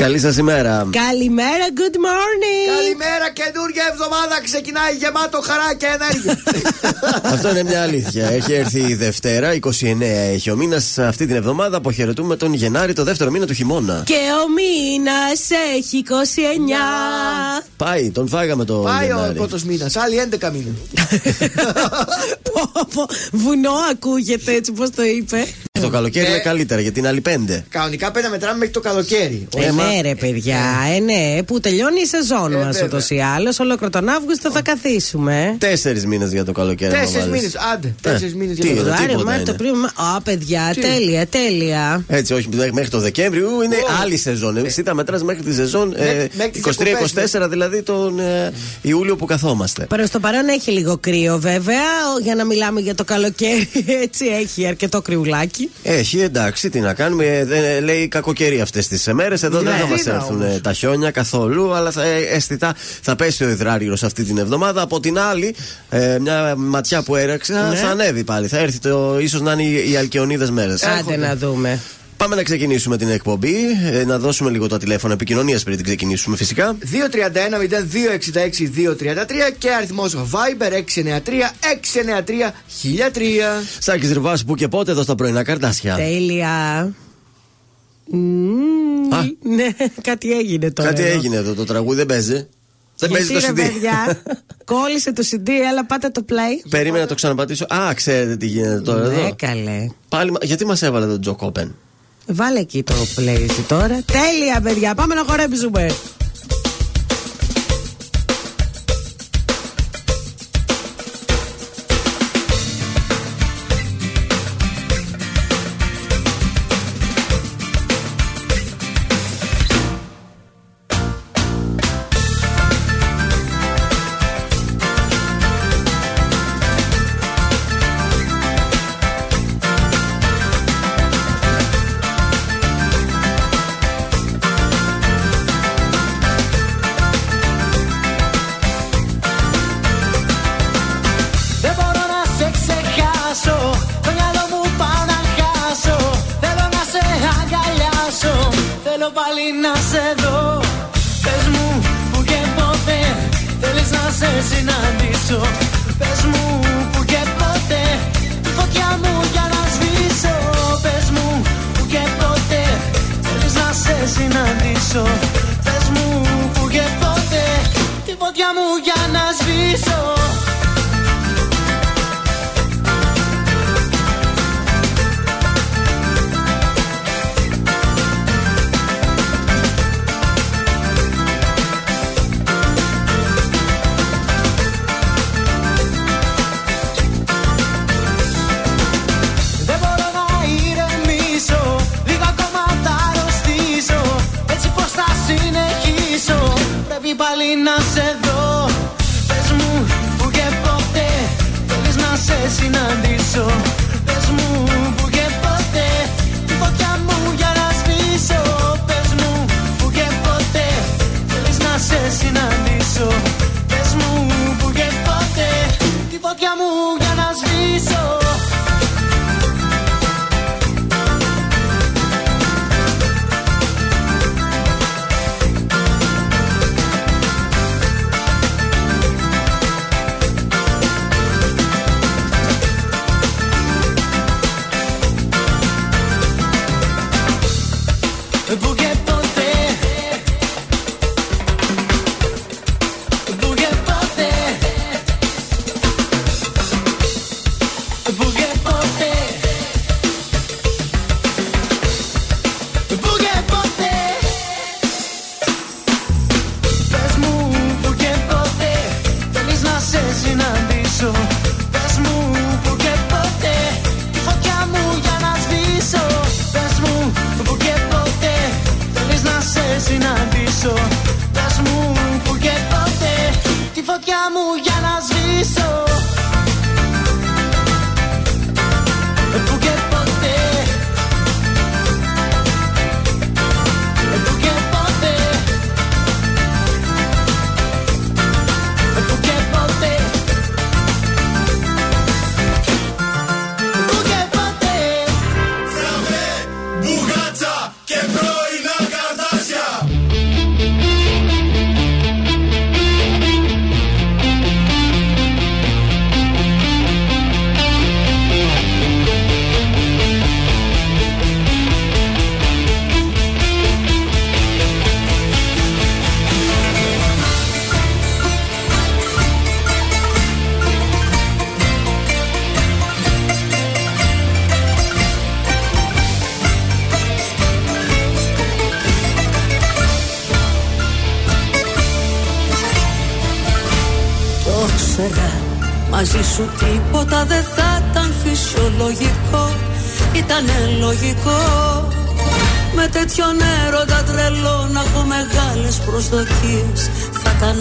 Καλή σας ημέρα. Καλημέρα, good morning. Καλημέρα, καινούργια εβδομάδα ξεκινάει γεμάτο χαρά και ενέργεια. Αυτό είναι μια αλήθεια. Έχει έρθει η Δευτέρα, 29 έχει ο μήνας αυτή την εβδομάδα. Αποχαιρετούμε τον Γενάρη, το δεύτερο μήνα του χειμώνα. Και ο μήνας έχει 29. Πάει, τον φάγαμε το. Πάει Γενάρη. ο πρώτος μήνας, άλλοι 11 μήνες. Βουνό ακούγεται έτσι πώς το είπε. Το καλοκαίρι Ε. είναι καλύτερα γιατί είναι άλλοι πέντε. Κανονικά πρέπει να μετράμε μέχρι το καλοκαίρι. Ε, ναι, ρε παιδιά, ε, ναι, που τελειώνει η σεζόν Ε, μας βέβαια. ούτως ή άλλως. Ολόκληρο τον Αύγουστο θα καθίσουμε. Τέσσερις μήνες για το καλοκαίρι. άμα Τέσσερις βάλεις. μήνες. Άντε, τέσσερις μήνες τι για το είναι, καλοκαίρι. Φεβρουάριο, τίποτα Μάρτιο, είναι. Απρίλιο. Α, παιδιά, Τι; τέλεια, τέλεια. Έτσι, όχι μέχρι το Δεκέμβριο είναι άλλη σεζόν. Εσύ τα μετράς μέχρι τη σεζόν ε, Μέχρι- μέχρι τις διακοπές, 23-24, δηλαδή τον ε, Ιούλιο που καθόμαστε. Προς το παρόν έχει λίγο κρύο βέβαια, ο- για να μιλάμε για το καλοκαίρι. Έτσι έχει αρκετό κρυουλάκι. Έχει, εντάξει, τι να κάνουμε. ε, Δεν, ε, λέει κακοκαιρία αυτές τις μέρες. Εδώ δεν Ναι. θα μας Τι να έρθουν όμως. ε, τα χιόνια καθόλου, αλλά θα, ε, αισθητά θα πέσει ο υδράργυρο αυτή την εβδομάδα. Από την άλλη, ε, μια ματιά που έρεξα Ναι. θα ανέβει πάλι. Θα έρθει το. ίσως να είναι οι, οι αλκιονίδες μέρες. Άντε να δούμε. Πάμε να ξεκινήσουμε την εκπομπή. ε, να δώσουμε λίγο τα τηλέφωνα επικοινωνίας πριν την ξεκινήσουμε φυσικά. 231-0266-233 και αριθμός Viber 693-693-1003. Σάκης Ριβά που και πότε εδώ στα πρωινά καρτάσια. Τέλεια. Μμμ, Α. Ναι, κάτι έγινε τώρα. Κάτι εδώ. έγινε εδώ, το τραγούδι δεν παίζει. Δεν παίζει Γιατί, το ρε, CD. παιδιά, κόλλησε το CD, έλα πάτε το play. Περίμενα να το ξαναπατήσω. Α, ξέρετε τι γίνεται τώρα Ναι, εδώ. καλέ. Πάλι, μα- γιατί μας έβαλε τον Τζο Κόπεν; Βάλε εκεί το play εσύ τώρα. Τέλεια, παιδιά, πάμε να χορέψουμε.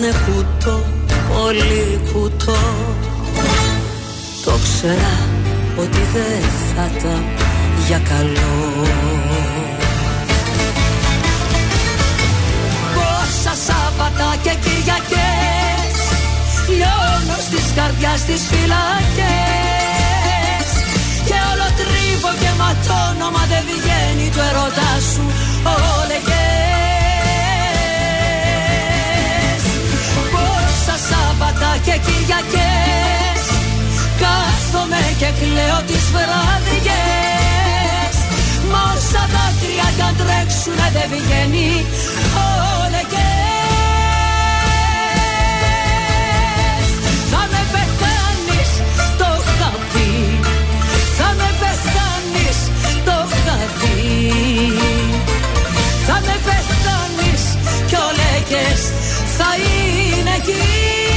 Θα ήταν κουτό, πολύ κουτό. Το ξέρα ότι δεν θα ήταν για καλό. Πόσα Σάββατα και Κυριακές Λιώνω στις καρδιάς τις φυλακές. Και όλο τρίβω και ματώνω Μα δεν βγαίνει το ερωτά σου όλεγες και Κυριακές. Κάθομαι και κλαίω τις βραδιές Μα όσα δάκρυα κι αν τρέξουνε δεν βγαίνει. Όλεγες Θα με πεθάνεις, το είχα πει Θα με πεθάνεις, το είχα δει Θα με πεθάνεις κι ο λέγες θα είναι εκεί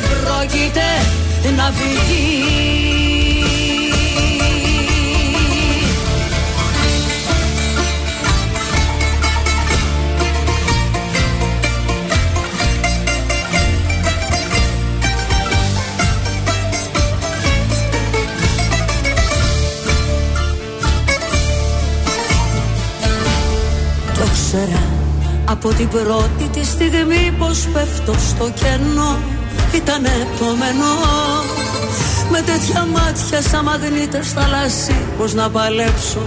δεν πρόκειται να βγει. Το ξέρα από την πρώτη τη στιγμή πως πέφτω στο κενό Ήταν επόμενο Με τέτοια μάτια σαν μαγνήτες θαλάσσι Πως να παλέψω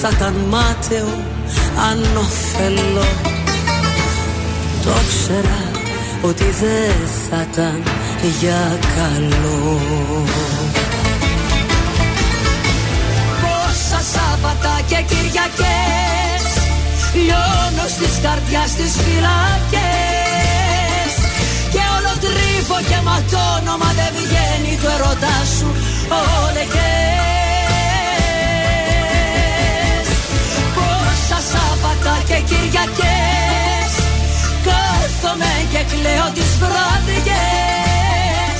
θα ήταν μάταιο ανώφελο Το ξέρα ότι δεν θα ήταν για καλό. Πόσα Σάββατα και Κυριακές Λιώνω στις καρδιάς τις φυλακές. Και όλο τρίβω και ματώνω Μα δεν βγαίνει το ερωτάς σου. Όλεγες Πόσα Σάββατα και Κυριακές. Κάθομαι και κλαίω τις βραδιές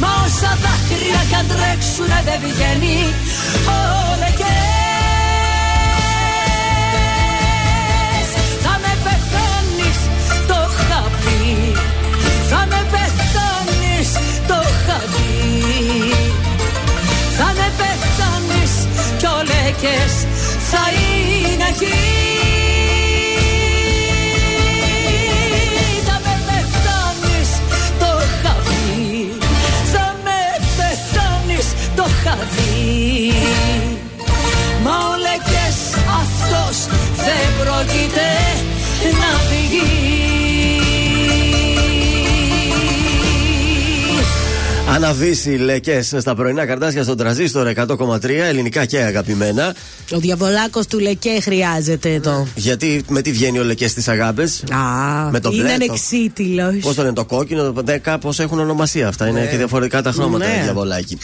Μα όσα δάκρυα κι αν τρέξουνε δεν βγαίνει. Όλεγες ο λέγες θα είναι εκεί. Θα με πεθάνεις, το είχα πει Θα με πεθάνεις, το είχα δει Μα ο λέγες αυτός δεν πρόκειται να βγει Αναβήσει λεκές στα πρωινά καρτάσια στον τραζίστορ 100,3 ελληνικά και αγαπημένα. Ο διαβολάκος του Λεκέ χρειάζεται εδώ. Γιατί με τι βγαίνει ο λεκέ στις αγάπες; Α, Με το είναι μπλε, το- ανεξίτηλος. Πώς το λένε, το κόκκινο, το δε, κάπως έχουν ονομασία αυτά. Είναι και διαφορετικά τα χρώματα, Ναι. διαβολάκι.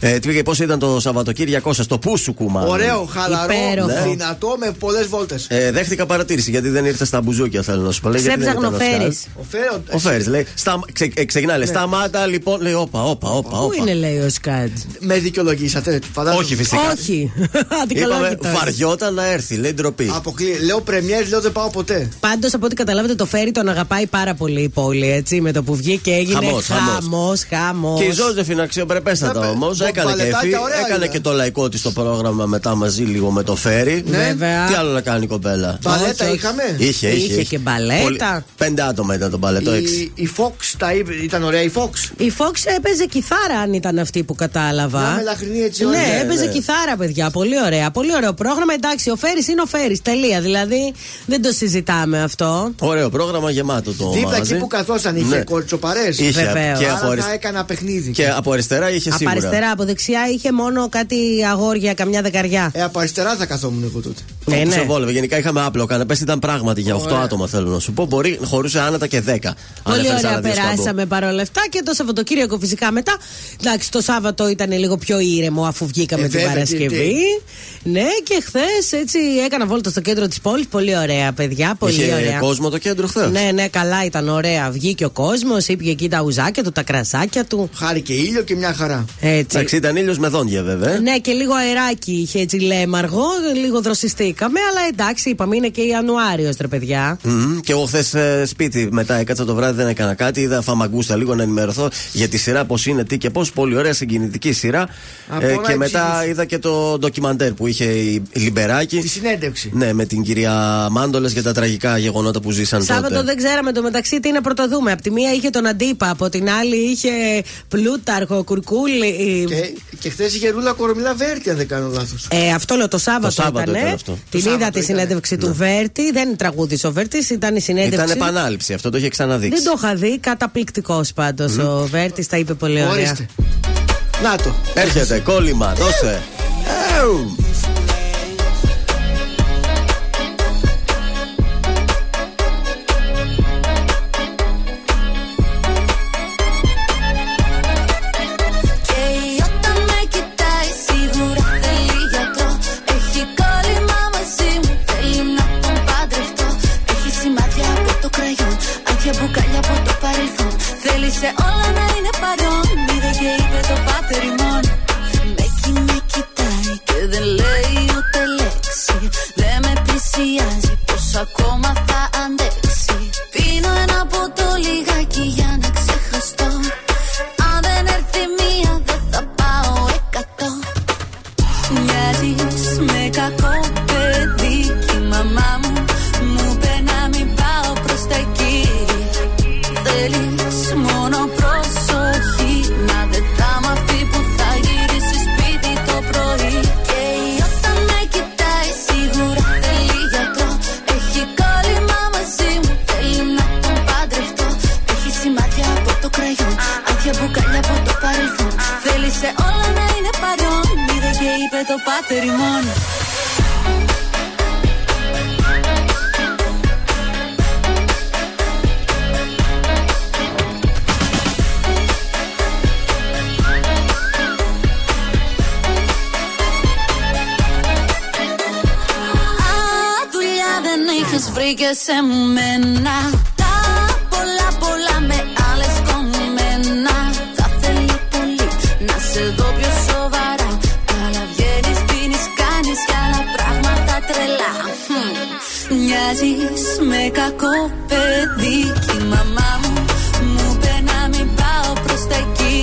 Ε, τι πήγε, πώς ήταν το Σαββατοκύριακό σας, το Πούσουκου μάλλον. Ωραίο, χαλαρό, Υπέροχο. δυνατό με πολλές βόλτες. Ε, δέχτηκα παρατήρηση γιατί δεν ήρθες στα μπουζούκια, θέλω να σου πω. Λέει, γιατί δεν Ξέψαχνο ήταν ο φέρει. Σκάτ. Ο Φέρο. Ο Φέρι λέει, στα, ξε, ε, ξεκινάει, λέει, σταμάτα λοιπόν, λέει, όπα, όπα. όπα, όπα. Πού είναι, λέει ο Σκάτ. Με δικαιολογήσατε, φαντάζομαι. Όχι, φυσικά. Όχι. Είπαμε Αντικαλόγητος. βαριόταν να έρθει, λέει ντροπή. Αποκλεί. Λέω πρεμιέρ, λέω δεν πάω ποτέ. Πάντως από ό,τι καταλάβετε, το φέρι τον αγαπάει πάρα πολύ η πόλη. Έτσι, με το που βγήκε έγινε Χαμός, χαμός. χαμός, χαμός. Και η Ζώζεφιν αξιοπρεπέστατα Ναι, όμως. μπο- Έκανε μπαλετάκια κέφι. ωραία Έκανε ήταν. και το λαϊκό της στο πρόγραμμα μετά μαζί λίγο με το φέρι. Ναι. Βέβαια. Τι άλλο να κάνει η κοπέλα; Μπαλέτα όχι. είχαμε; Είχε, είχε. Είχε και μπαλέτα. Πέντε άτομα ήταν το μπαλέτο, έξι. Η, η Fox τα είπε, ήταν ωραία η Fox; Η Fox έπαιζε κιθάρα, αν ήταν αυτή που κατάλαβα. Μια μελαχρινή έτσι ωραία. Ναι, Ναι, έπαιζε ναι. κιθάρα, παιδιά. Πολύ ωραία. Πολύ ωραίο πρόγραμμα. Εντάξει, ο Φέρι είναι ο Φέρι. Τελεία. Δηλαδή δεν το συζητάμε αυτό. Ωραίο πρόγραμμα γεμάτο το Δίπλα μαγαζί. εκεί που καθόσαν είχε Ναι. κορτσοπαρές. Είχε Βεβαίως. και Άρα από, θα αρισ- έκανα παιχνίδι. και από αριστερά είχε Από σίγουρα. αριστερά, από δεξιά είχε μόνο κάτι αγόρια, καμιά δεκαριά. Ε, από αριστερά θα καθόμουν εγώ τότε. Ναι, Όπου ναι. σε βόλευε. Γενικά είχαμε άπλο καναπέ, ήταν πράγματι για 8 Ωραία. άτομα θέλω να σου πω. Μπορεί χωρούσε άνετα και 10. αν Πολύ έφερες ωραία άλλα δύο σκαμπό. περάσαμε παρόλα αυτά και το Σαββατοκύριακο φυσικά μετά. Εντάξει, το Σάββατο ήταν λίγο πιο ήρεμο αφού βγήκαμε Ε, την βέβαια, Παρασκευή. Ναι, και χθες έτσι έκανα βόλτα στο κέντρο της πόλης. Πολύ ωραία, παιδιά. Πολύ Είχε ωραία. κόσμο το κέντρο χθες; Ναι, ναι, καλά ήταν ωραία. Βγήκε ο κόσμος, ήπια εκεί τα ουζάκια του, τα κρασάκια του. Χάρη και ήλιο και μια χαρά. Έτσι. Εντάξει, ήταν ήλιος με δόντια βέβαια. Ναι, και λίγο αεράκι είχε έτσι λέμαργο, λίγο δροσιστήκαμε, αλλά εντάξει, είπαμε είναι και Ιανουάριος, ρε παιδιά. Μμμ. Και εγώ χθες σπίτι μετά έκατσα το βράδυ, δεν έκανα κάτι. Είδα φαμαγκούστα λίγο να ενημερωθώ για τη σειρά πώς είναι, τι και πώς. Πολύ ωραία συγκινητική σειρά. Από Ε, να και μετά εξηγήσω. είδα και το ντοκιμαντέρ που είχε η Λιμπεράκη. Τη συνέντευξη. Ναι, με την κυρία Μάντολε για τα τραγικά γεγονότα που ζήσαν Σάββατο τότε. δεν ξέραμε το μεταξύ τι να πρωτοδούμε. Από τη μία είχε τον Αντίπα, από την άλλη είχε Πλούταρχο, Κουρκούλη. Και, και χθες είχε ρούλα κορομιλά Βέρτη, αν δεν κάνω λάθος. Ε, αυτό λέω το Σάββατο, Το Σάββατο ήτανε. ήταν αυτό. Την Το είδα Σάββατο τη ήτανε. συνέντευξη του Βέρτη. Δεν τραγούδησε ο Βέρτης, ήταν η συνέντευξη. Ήταν επανάληψη, αυτό το είχε ξαναδείξει. Δεν το είχα δει, καταπληκτικός πάντως. Ο Βέρτης τα είπε πολύ ωραία. Ορίστε. Να το. Έρχεται, κόλλημα, δώσε. Πλησιάζει, πως ακόμα θα το πάτερ ημών Α, δουλειά δεν είχες βρει και σε μένα Μοιάζεις με κακό παιδί Κι η μαμά μου μου είπε να μην πάω προς τα εκεί.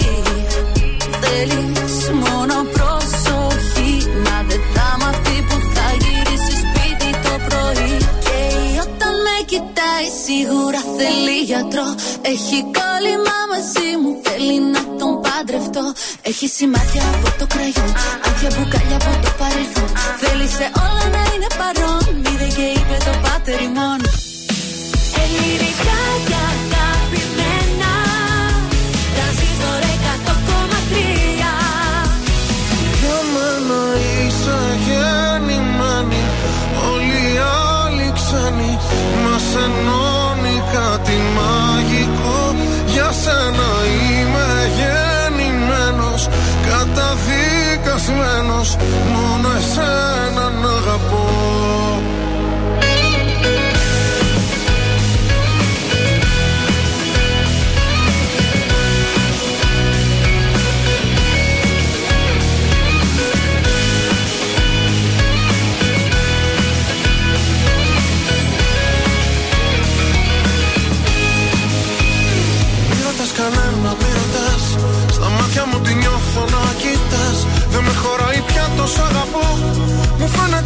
Θέλεις μόνο προσοχή Μα δεν θα είμαι αυτή που θα γυρίσει σπίτι το πρωί. Και όταν με κοιτάει σίγουρα θέλει γιατρό. Έχει κόλλημα μαζί μου θέλει να τον παντρευτώ. Έχει σημάδια από το κραγιόν Άδεια μπουκάλια από το παρελθόν. Θέλει σε όλα να είναι παρόν Μόνο εσένα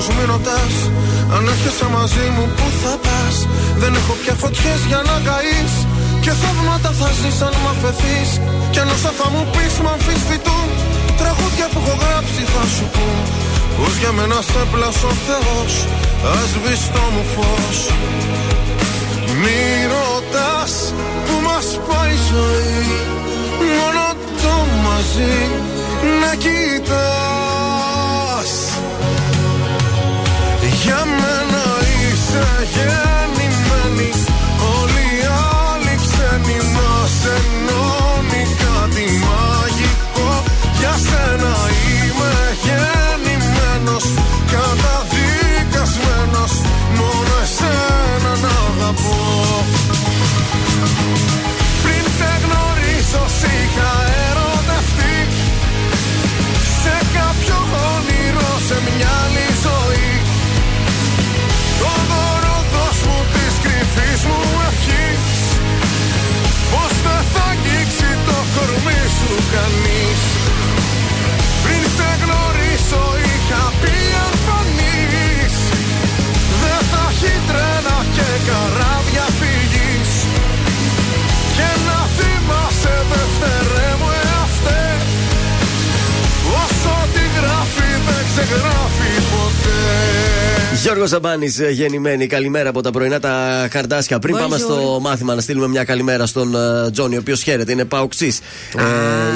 τους άλλους, μη ρωτάς Αν έρχεσαι μαζί μου που θα πας; Δεν έχω πια φωτιές για να καείς. Και θαύματα θα ζεις αν μ' αφαιθείς. Κι αν όσα θα μου πεις μ' αμφισβητούν. Τραγούδια που έχω γράψει θα σου πούν. Πως για μένα σε πλάσω ο Θεός Ας το μου φως. Μη ρωτάς που μας πάει η ζωή. Μόνο το μαζί να κοιτάς για μένα είσαι γεννημένη. Όλοι οι άλλοι ξένοι μας ενώνει κάτι μαγικό. Για σένα είμαι γεννημένος. Καταδικασμένος Γιώργος Ζαμπάνης, γεννημένη. Καλημέρα από τα πρωινά τα καρδάσια. Πριν Bonjour. πάμε στο μάθημα, να στείλουμε μια καλημέρα στον ε, Τζόνι, ο οποίος χαίρεται, είναι παουξή. Ε,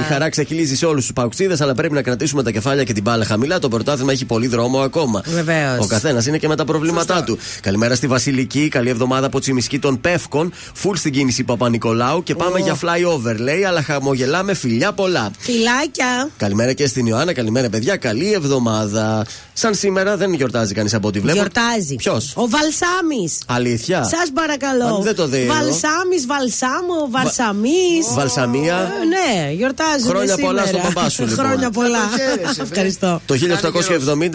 η χαρά ξεκυλίζει σε όλους τους παουξίδε, αλλά πρέπει να κρατήσουμε τα κεφάλια και την μπάλα χαμηλά. Το πρωτάθλημα έχει πολύ δρόμο ακόμα. Βεβαίως. Ο καθένας είναι και με τα προβλήματά του. Καλημέρα στη Βασιλική, καλή εβδομάδα από Τσιμισκή των Πεύκων. Φουλ στην κίνηση Παπα-Νικολάου και πάμε για flyover, λέει, αλλά χαμογελάμε φιλιά πολλά. Φιλάκια. Καλημέρα και στην Ιωάννα, καλημέρα παιδιά, καλή εβδομάδα. Σαν σήμερα δεν γιορτάζει κανείς από ό,τι βλέπω. Γιορτάζει. Ποιος; Ο Βαλσάμι. Αλήθεια; Σας παρακαλώ. Αν δεν το δει. Βαλσάμι, Βαλσάμο, Βαλσαμί. Βαλσαμία; ναι, γιορτάζουν Χρόνια πολλά σήμερα. στον παπά σου, λοιπόν. Χρόνια πολλά. Να το χαίρεσαι, βρε. Ευχαριστώ. Το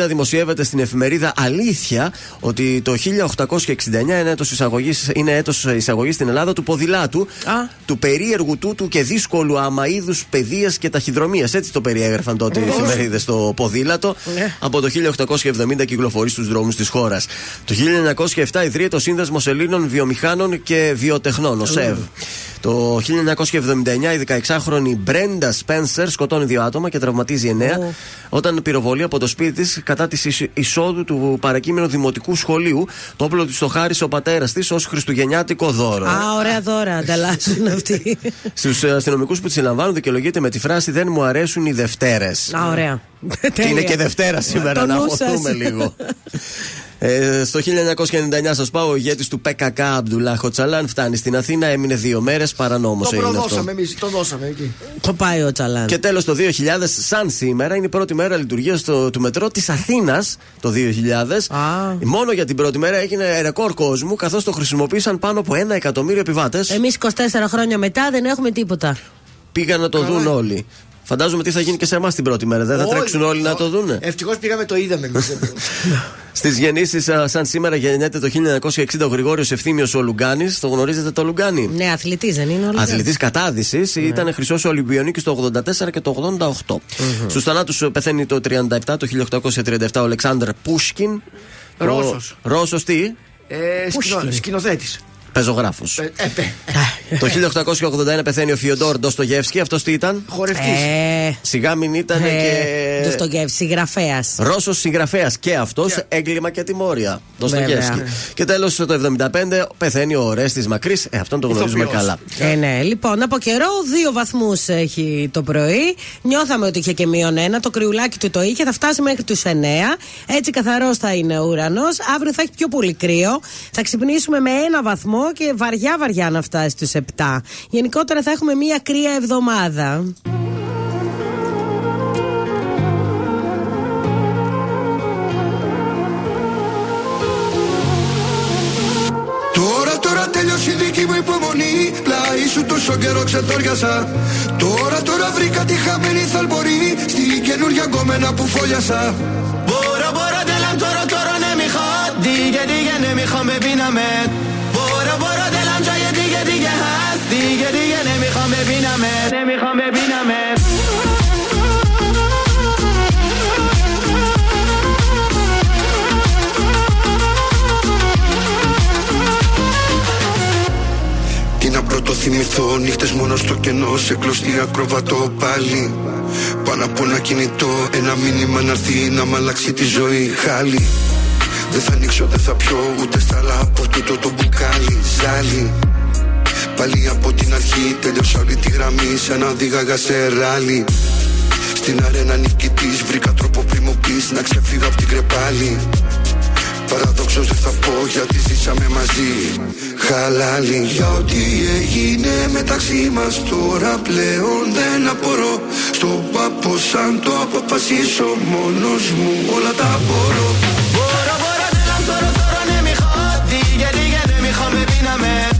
1870 δημοσιεύεται στην εφημερίδα Αλήθεια ότι το 1869 είναι έτος εισαγωγής, είναι έτος εισαγωγής στην Ελλάδα του ποδηλάτου, Α. του περίεργου τούτου και δύσκολου αμαίδους παιδείας και ταχυδρομείας. Έτσι το περιέγραφαν τότε οι εφημερίδες στο ποδήλατο. Ναι. Από το 1870 κυκλοφορεί στους δρόμους της χώρας. Το 1907 ιδρύεται ο Σύνδεσμος Ελλήνων Βιομηχάνων και Βιοτεχνών, ο ΣΕΒ. Το 1979 η 16χρονη Μπρέντα Σπένσερ σκοτώνει δύο άτομα και τραυματίζει 9 όταν πυροβολεί από το σπίτι της κατά της εισόδου του παρακείμενου δημοτικού σχολείου. Το όπλο της το χάρισε ο πατέρας της ως χριστουγεννιάτικο δώρο. Α, ωραία δώρα ανταλλάσσουν αυτοί. Στους αστυνομικούς που τη συλλαμβάνουν δικαιολογείται με τη φράση Δεν μου αρέσουν οι Δευτέρες. Α, ωραία. Και είναι και Δευτέρα σήμερα, Το να νου σας. χωθούμε λίγο. Ε, στο 1999 σας πάω, ο ηγέτης του ΠΚΚ Αμπτουλά Χοτσαλάν φτάνει στην Αθήνα, έμεινε δύο μέρες, παρανόμο Το έγινε αυτό. προδώσαμε εμείς, το δώσαμε εκεί. Το πάει ο Τσαλάν. Και τέλος το 2000, σαν σήμερα, είναι η πρώτη μέρα λειτουργίας του μετρό της Αθήνας το 2000. Α. Μόνο για την πρώτη μέρα έγινε ρεκόρ κόσμου, καθώς το χρησιμοποίησαν πάνω από ένα εκατομμύριο επιβάτες. Εμείς 24 χρόνια μετά δεν έχουμε τίποτα. Πήγαν να το δουν όλοι. Φαντάζομαι τι θα γίνει και σε εμάς την πρώτη μέρα. Δεν θα Όλοι. τρέξουν όλοι να το δούνε. Ευτυχώς πήγαμε το είδαμε εμείς. Στις γεννήσεις, σαν σήμερα γεννιέται το 1960 ο Γρηγόριος Ευθύμιος ο Λουγκάνης. Το γνωρίζετε το Λουγκάνη. Ναι, αθλητής δεν είναι ο Αθλητής κατάδυσης, ήταν χρυσός Ολυμπιονίκης το 84 και το 88. Στους θανάτους πεθαίνει το 37, το 1837 ο Αλεξάνδρ Πούσκιν. Ρώσος. Ρώσος τι, ε, σκηνο, Σκηνοθέτης. Πεζογράφος. Ε, ε, πε. το 1881 πεθαίνει ο Φιοντόρ Ντοστογεύσκη. Αυτός τι ήταν; Χορευτής. Ε, Σιγά μην ήταν ε, και. Ντοστογεύσκη, συγγραφέας. Ρώσος συγγραφέας και αυτός έγκλημα και τιμόρια. Ντοστογεύσκη. Βέβαια. Και τέλος το 75 πεθαίνει ο Ρέστης Μακρύς. Ε, αυτόν τον γνωρίζουμε Ηθοποιός. καλά. Ε, ναι. Λοιπόν, από καιρό δύο βαθμούς έχει το πρωί. Νιώθαμε ότι είχε και μείον ένα. Το κρυουλάκι του το είχε. Θα φτάσει μέχρι τους 9. Έτσι καθαρός θα είναι ο ουρανός. Αύριο θα έχει πιο πολύ κρύο. Θα ξυπνήσουμε με ένα βαθμό βαθμό και βαριά βαριά να φτάσει στους 7. Γενικότερα θα έχουμε μία κρύα εβδομάδα. Τώρα, τώρα τελειώσει η δική μου υπομονή. Πλάι σου τόσο καιρό ξετόριασα. Τώρα, τώρα βρήκα τη χαμένη θαλπορή. Στη καινούργια γκόμενα που φόλιασα. Μπορώ, μπορώ, τέλα τώρα, τώρα, ναι, μη Τι γιατί δίγε, ναι, μη με πίναμε. جای دیگه دیگه هست دیگه دیگه نمیخوام ببینمت نمیخوام ببینمت Τι να πρώτο θυμηθώ, νύχτες μόνο στο κενό Σε κλωστή ακροβατό πάλι Πάνω από ένα κινητό, ένα μήνυμα να έρθει Να μ' αλλάξει τη ζωή, χάλι Δεν θα ανοίξω, δεν θα πιω Ούτε στάλα από τούτο το μπουκάλι Ζάλι Πάλι από την αρχή τελειώσα όλη τη γραμμή να δίγαγα σε ράλι. Στην αρένα νικητής βρήκα τρόπο πριν να ξεφύγω από την κρεπάλι Παραδόξως δεν θα πω γιατί ζήσαμε μαζί. Χαλάλι. Για ό,τι έγινε μεταξύ μας τώρα πλέον δεν απορώ. Στο πάπο σαν το αποφασίσω μόνος μου όλα τα μπορώ. Μπορώ, μπορώ, δεν τώρα, τώρα, ναι, μη γιατί, δεν μη με.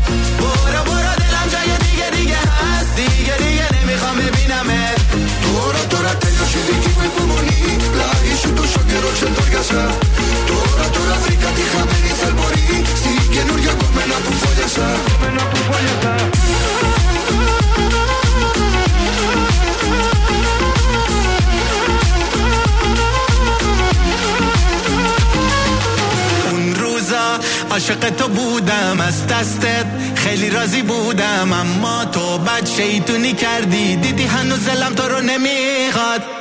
τώρα τέλειωσε η δική μου υπομονή Πλάι σου τόσο καιρό ξεντόριασα Τώρα τώρα βρήκα τη χαμένη θαλμορή Στην καινούργια κομμένα που φόλιασα اون روزا عاشق تو بودم از دستت خیلی راضی بودم اما تو بد شیطونی کردی دیدی هنوز دلم تو رو نمیخواد اون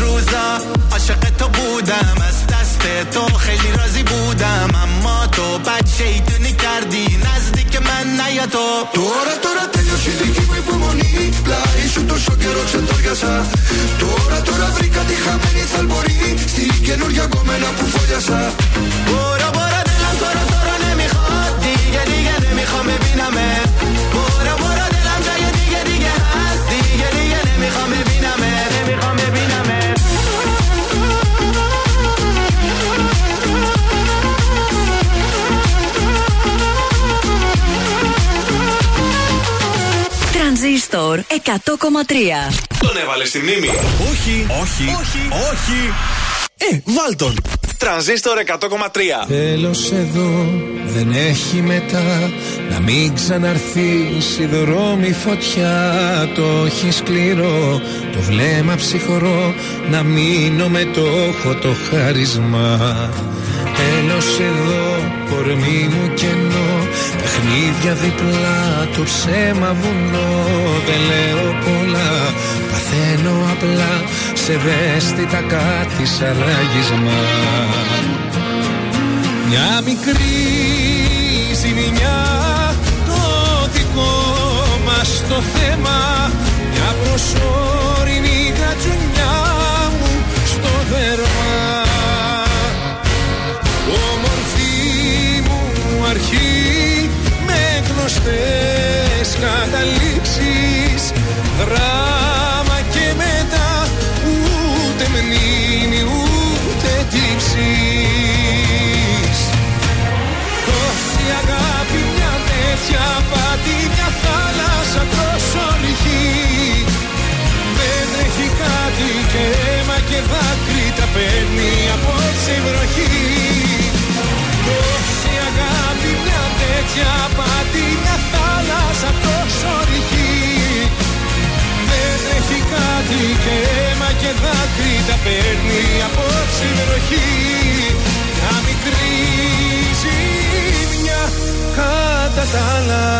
روزا عاشق تو بودم از دست تو خیلی راضی بودم اما تو بد شیطونی کردی نزدیک من نیا تو Τώρα τώρα τέλειωσε η δική μου υπομονή Πλάι σου τόσο καιρό ξεντόριασα Τώρα τώρα βρήκα τη χαμένη θαλμορή Στην καινούργια κομμένα που φόλιασα برو برو دلم تو رو تو رو نمیخواد دیگه دیگه نمیخوام ببینمت برو برو دلم جای دیگه دیگه هست دیگه دیگه نمیخوام ببینمت Τρανζίστορ 100,3. Τον έβαλε στη μνήμη. Όχι, όχι, όχι, όχι. Ε, βάλ τον. Τρανζίστορ 100,3. Τέλος εδώ δεν έχει μετά Να μην ξαναρθείς η δρόμη φωτιά Το έχεις σκληρό, το βλέμμα ψυχρό Να μείνω με το έχω το χάρισμα Τέλος εδώ, κορμί μου κενό. Παιχνίδια διπλά, το ψέμα βουνό. Δεν λέω πολλά, παθαίνω απλά. Σε ευαίσθητα κάτι σαν ράγισμα. Μια μικρή ζημιά το δικό μας το θέμα. Μια προσωρινή κατσουνιά μου στο δέρμα τύχη με γνωστές καταλήξεις. Δράμα και μετά ούτε μνήμη ούτε τύψεις. Τόση αγάπη μια τέτοια πάτη μια θάλασσα τόσο δεν έχει κάτι και αίμα και δάκρυ τα παίρνει από τη βροχή. Τέτοια πάτη μια θάλασσα τόσο ρηχή Δεν έχει κάτι και αίμα και δάκρυ τα παίρνει απόψε η βροχή Μια μικρή ζημιά κατά τα άλλα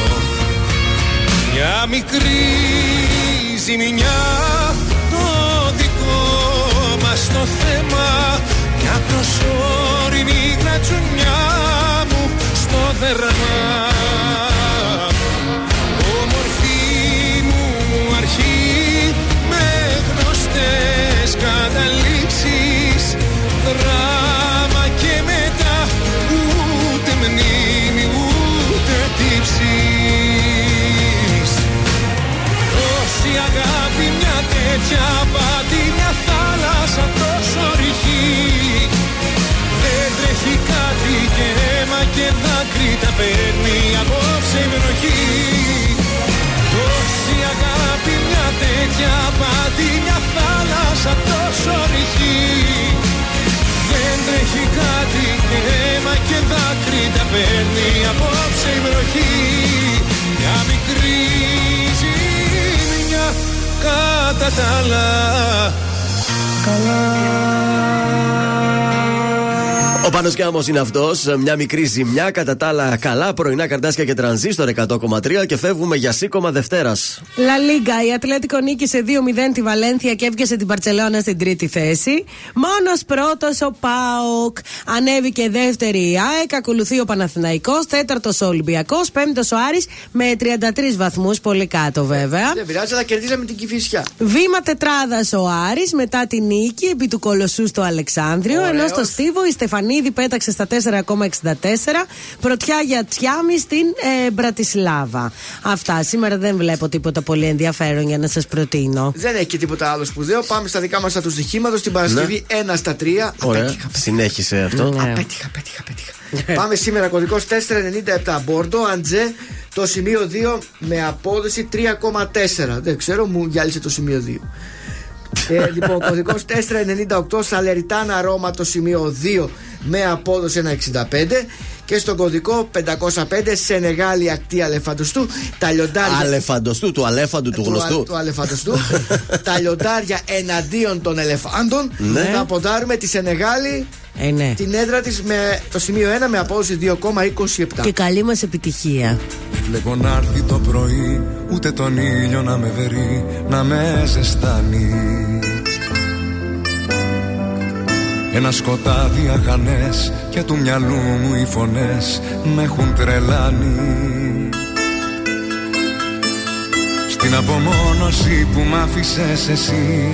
μια μικρή ζημιά το δικό μας το θέμα. Μια προσωρινή γρατζουνιά μου στο δερμά τέτοια πάτη μια θάλασσα τόσο ρηχή. Δεν τρέχει κάτι και αίμα και δάκρυ τα παίρνει απόψε η βροχή. Τόση αγάπη μια τέτοια πάτη μια θάλασσα τόσο ρηχή. Δεν τρέχει κάτι και αίμα και δάκρυ τα παίρνει απόψε η βροχή. Μια μικρή ζημιά κατά τα άλλα. Ο Πάνος Κάμος είναι αυτός Μια μικρή ζημιά κατά τα άλλα καλά. Πρωινά καρτάσια και τρανζίστορ 100,3 και φεύγουμε για σήκωμα Δευτέρας. Λα Λίγκα, η Ατλέτικο νίκησε 2-0 τη Βαλένθια και έβγασε την Παρσελώνα στην τρίτη θέση. Μόνος πρώτος ο Πάοκ. Ανέβηκε δεύτερη η ΑΕΚ. Ακολουθεί ο Παναθηναϊκός Τέταρτος ο Ολυμπιακός. Πέμπτος ο Άρης με 33 βαθμούς. Πολύ κάτω βέβαια. Δεν πειράζει, αλλά κερδίζαμε την κυφισιά. Βήμα τετράδας ο Άρης μετά τη νίκη επί του Κολοσσού στο Αλεξάνδριο. Ωραίος. Ενώ στο Στίβο η Στεφανίδη πέταξε στα 4,64. Πρωτιά για Τσιάμι στην ε, Μπρατισλάβα. Αυτά. Σήμερα δεν βλέπω τίποτα πολύ ενδιαφέρον για να σας προτείνω. Δεν έχει και τίποτα άλλο σπουδαίο. Πάμε στα δικά μας στα τους στοιχήματος. Την Παρασκευή 1 στα 3. Ωραία. Συνέχισε αυτό. Ναι. Απέτυχα, απέτυχα, απέτυχα. Πάμε σήμερα κωδικός 497. Μπορντό Αντζέ το σημείο 2 με απόδοση 3,4. Δεν ξέρω, μου γυάλισε το σημείο 2. Ε, λοιπόν, κωδικός 498 Σαλεριτάνα Ρώμα το σημείο 2 με απόδοση 1,65 και στον κωδικό 505 Σενεγάλη ακτή αλεφαντοστού τα λιοντάρια Αλεφαντοστού, του αλέφαντου του γνωστού. του αλεφαντοστού. τα λιοντάρια εναντίον των ελεφάντων. Ναι. Να ποντάρουμε τη Σενεγάλη Ε, ναι. την έδρα της με το σημείο 1 με απόδοση 2,27. Και καλή μας επιτυχία. Βλέπω να έρθει το πρωί Ούτε τον ήλιο να με βερεί Να με ζεστάνει Ένα σκοτάδι αχανές Και του μυαλού μου οι φωνές Με έχουν τρελάνει Στην απομόνωση που μ' άφησες εσύ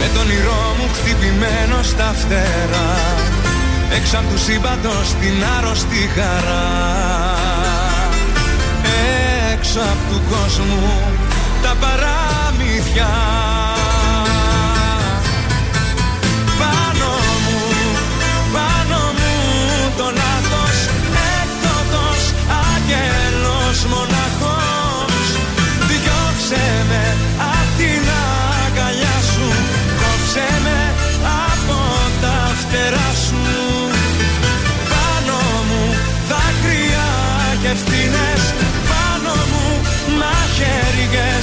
με τον όνειρό μου χτυπημένο στα φτερά. Έξω απ' του σύμπαντος την άρρωστη χαρά. Έξω απ' του κόσμου τα παραμύθια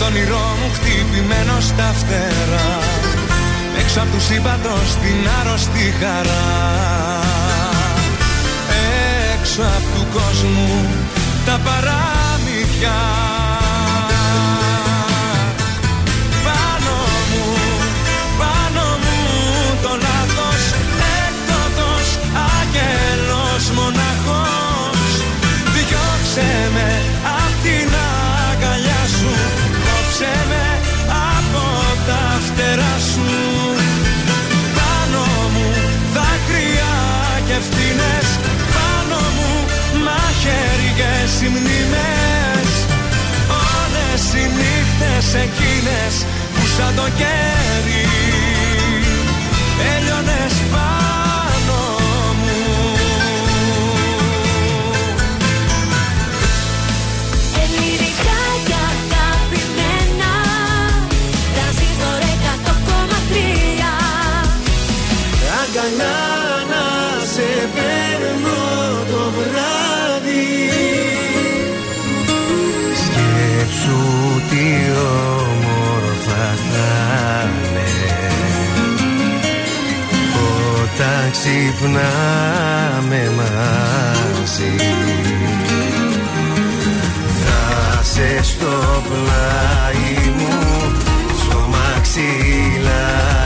Με τον όνειρό μου χτυπημένο στα φτερά. Έξω απ' τους σύμπαντος την άρρωστη χαρά. Έξω απ' του κόσμου τα παραμύθια μνήμες Όλες οι νύχτες εκείνες που σαν το κέρι Έλειωνες πάνω τι όμορφα θα είναι. Όταν ξυπνάμε μαζί Θα σε στο πλάι μου Στο μαξιλάρι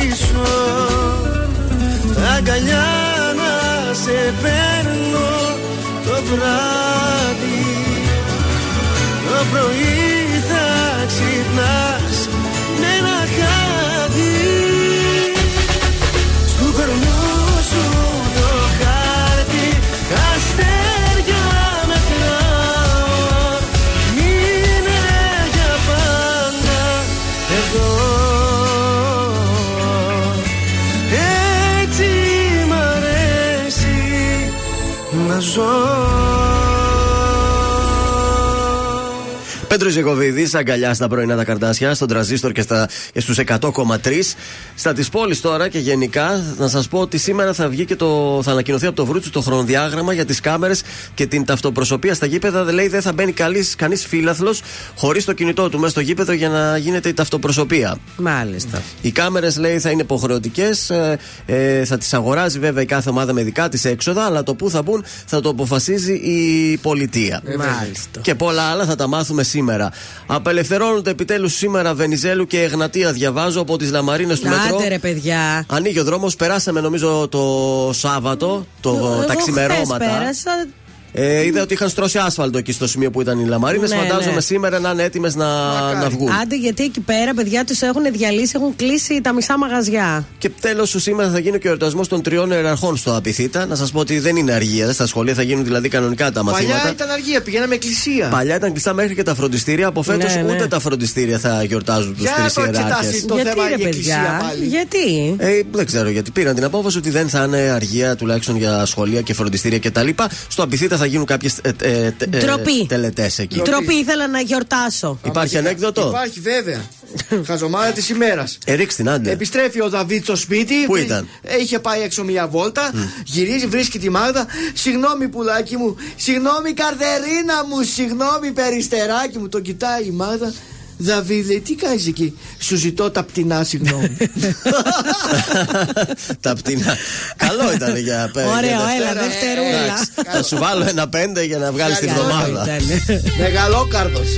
χαρίσω Αγκαλιά να σε παίρνω το βράδυ Το πρωί Πέτρος Ζεγοβίδη, αγκαλιά στα πρωινά τα καρτάσια, στον τραζίστορ και, στα, και στους 100,3. Στα της πόλης τώρα και γενικά, να σας πω ότι σήμερα θα βγει και το, θα ανακοινωθεί από το Βρούτσο το χρονοδιάγραμμα για τις κάμερες και την ταυτοπροσωπία στα γήπεδα. Λέει δεν θα μπαίνει κανείς φύλαθλος χωρίς το κινητό του μέσα στο γήπεδο για να γίνεται η ταυτοπροσωπία. Μάλιστα. Οι κάμερες λέει θα είναι υποχρεωτικές. Ε, ε, θα τις αγοράζει βέβαια η κάθε ομάδα με δικά της έξοδα, αλλά το που θα μπουν θα το αποφασίζει η πολιτεία. Μάλιστα. Και πολλά άλλα θα τα μάθουμε σήμερα. Απελευθερώνονται επιτέλους σήμερα Βενιζέλου και Εγνατία. Διαβάζω από τις λαμαρίνες του μετρό. Άντε ρε παιδιά. Ανοίγει ο δρόμος. Περάσαμε νομίζω το Σάββατο, το, Εγώ τα ξημερώματα. χθες πέρασα. Ε, είδα ότι είχαν στρώσει άσφαλτο εκεί στο σημείο που ήταν οι λαμαρίνες. Ναι, Φαντάζομαι ναι. σήμερα να είναι έτοιμες να, να βγουν. Άντε γιατί εκεί πέρα παιδιά τους έχουν διαλύσει, έχουν κλείσει τα μισά μαγαζιά. Και τέλος, σήμερα θα γίνει και ο εορτασμός των τριών ιεραρχών στο Απιθύτα. Να σας πω ότι δεν είναι αργία. Στα σχολεία θα γίνουν δηλαδή κανονικά τα μαθήματα. Παλιά ήταν αργία, πηγαίναμε εκκλησία. Παλιά ήταν κλειστά μέχρι και τα φροντιστήρια. Από φέτος Ναι, ναι. ούτε τα φροντιστήρια θα γιορτάζουν τους Για τρεις να το ιεράρχες. εξετάσεις το γιατί θέμα ρε η εκκλησία παιδιά, πάλι. γιατί; Ε, δεν ξέρω γιατί πήραν την απόφαση ότι δεν θα είναι αργία τουλάχιστον για σχολεία και φροντιστήρια κτλ. Στο Απιθύτα θα γίνουν κάποιες ε, ε, Ντροπή. τελετές εκεί. Τροπή ήθελα να γιορτάσω. Υπάρχει ανέκδοτο; Υπάρχει βέβαια. Χαζομάρα της ημέρας. Ε, ρίξ την άντε. Επιστρέφει ο Δαβίτ στο σπίτι. Πού ήταν; Ε, Είχε πάει έξω μια βόλτα. Γυρίζει, βρίσκει τη Μάγδα. Συγγνώμη, πουλάκι μου. Συγγνώμη, καρδερίνα μου. Συγγνώμη, περιστεράκι μου. Το κοιτάει η Μάγδα. Δαβίδ, λέει, τι κάνεις εκεί; Σου ζητώ τα πτηνά, συγγνώμη. Τα πτηνά. Καλό ήταν για πέντε. Ωραίο, για έλα, Δευτέρα. δευτερούλα. Εντάξει, Θα σου βάλω ένα πέντε για να βγάλεις την Καλό εβδομάδα. Ήτανε. Μεγαλόκαρδος.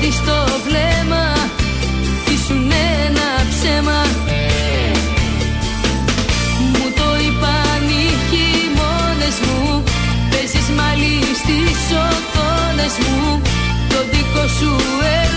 Το είχα δει στο βλέμμα Ήσουν ένα ψέμα. Μου το είπαν οι χειμώνες μου Παίζεις μαλλί στις οθόνες μου. Το δικό σου έργο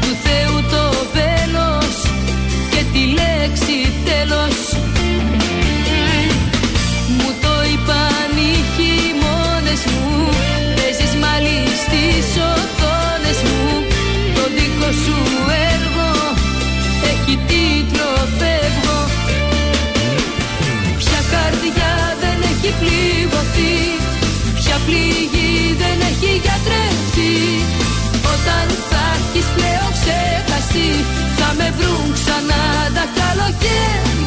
του Θεού το βέλος και τη λέξη τέλος. Μου το είπαν οι χειμώνες μου παίζεις μάλι στις οθόνες μου. Το δικό σου έργο έχει τίτλο φεύγω Ποια καρδιά δεν έχει πληγωθεί Ποια πληγή δεν έχει γιατρευτεί ξεχαστεί. Θα με βρουν ξανά τα καλοκαίρια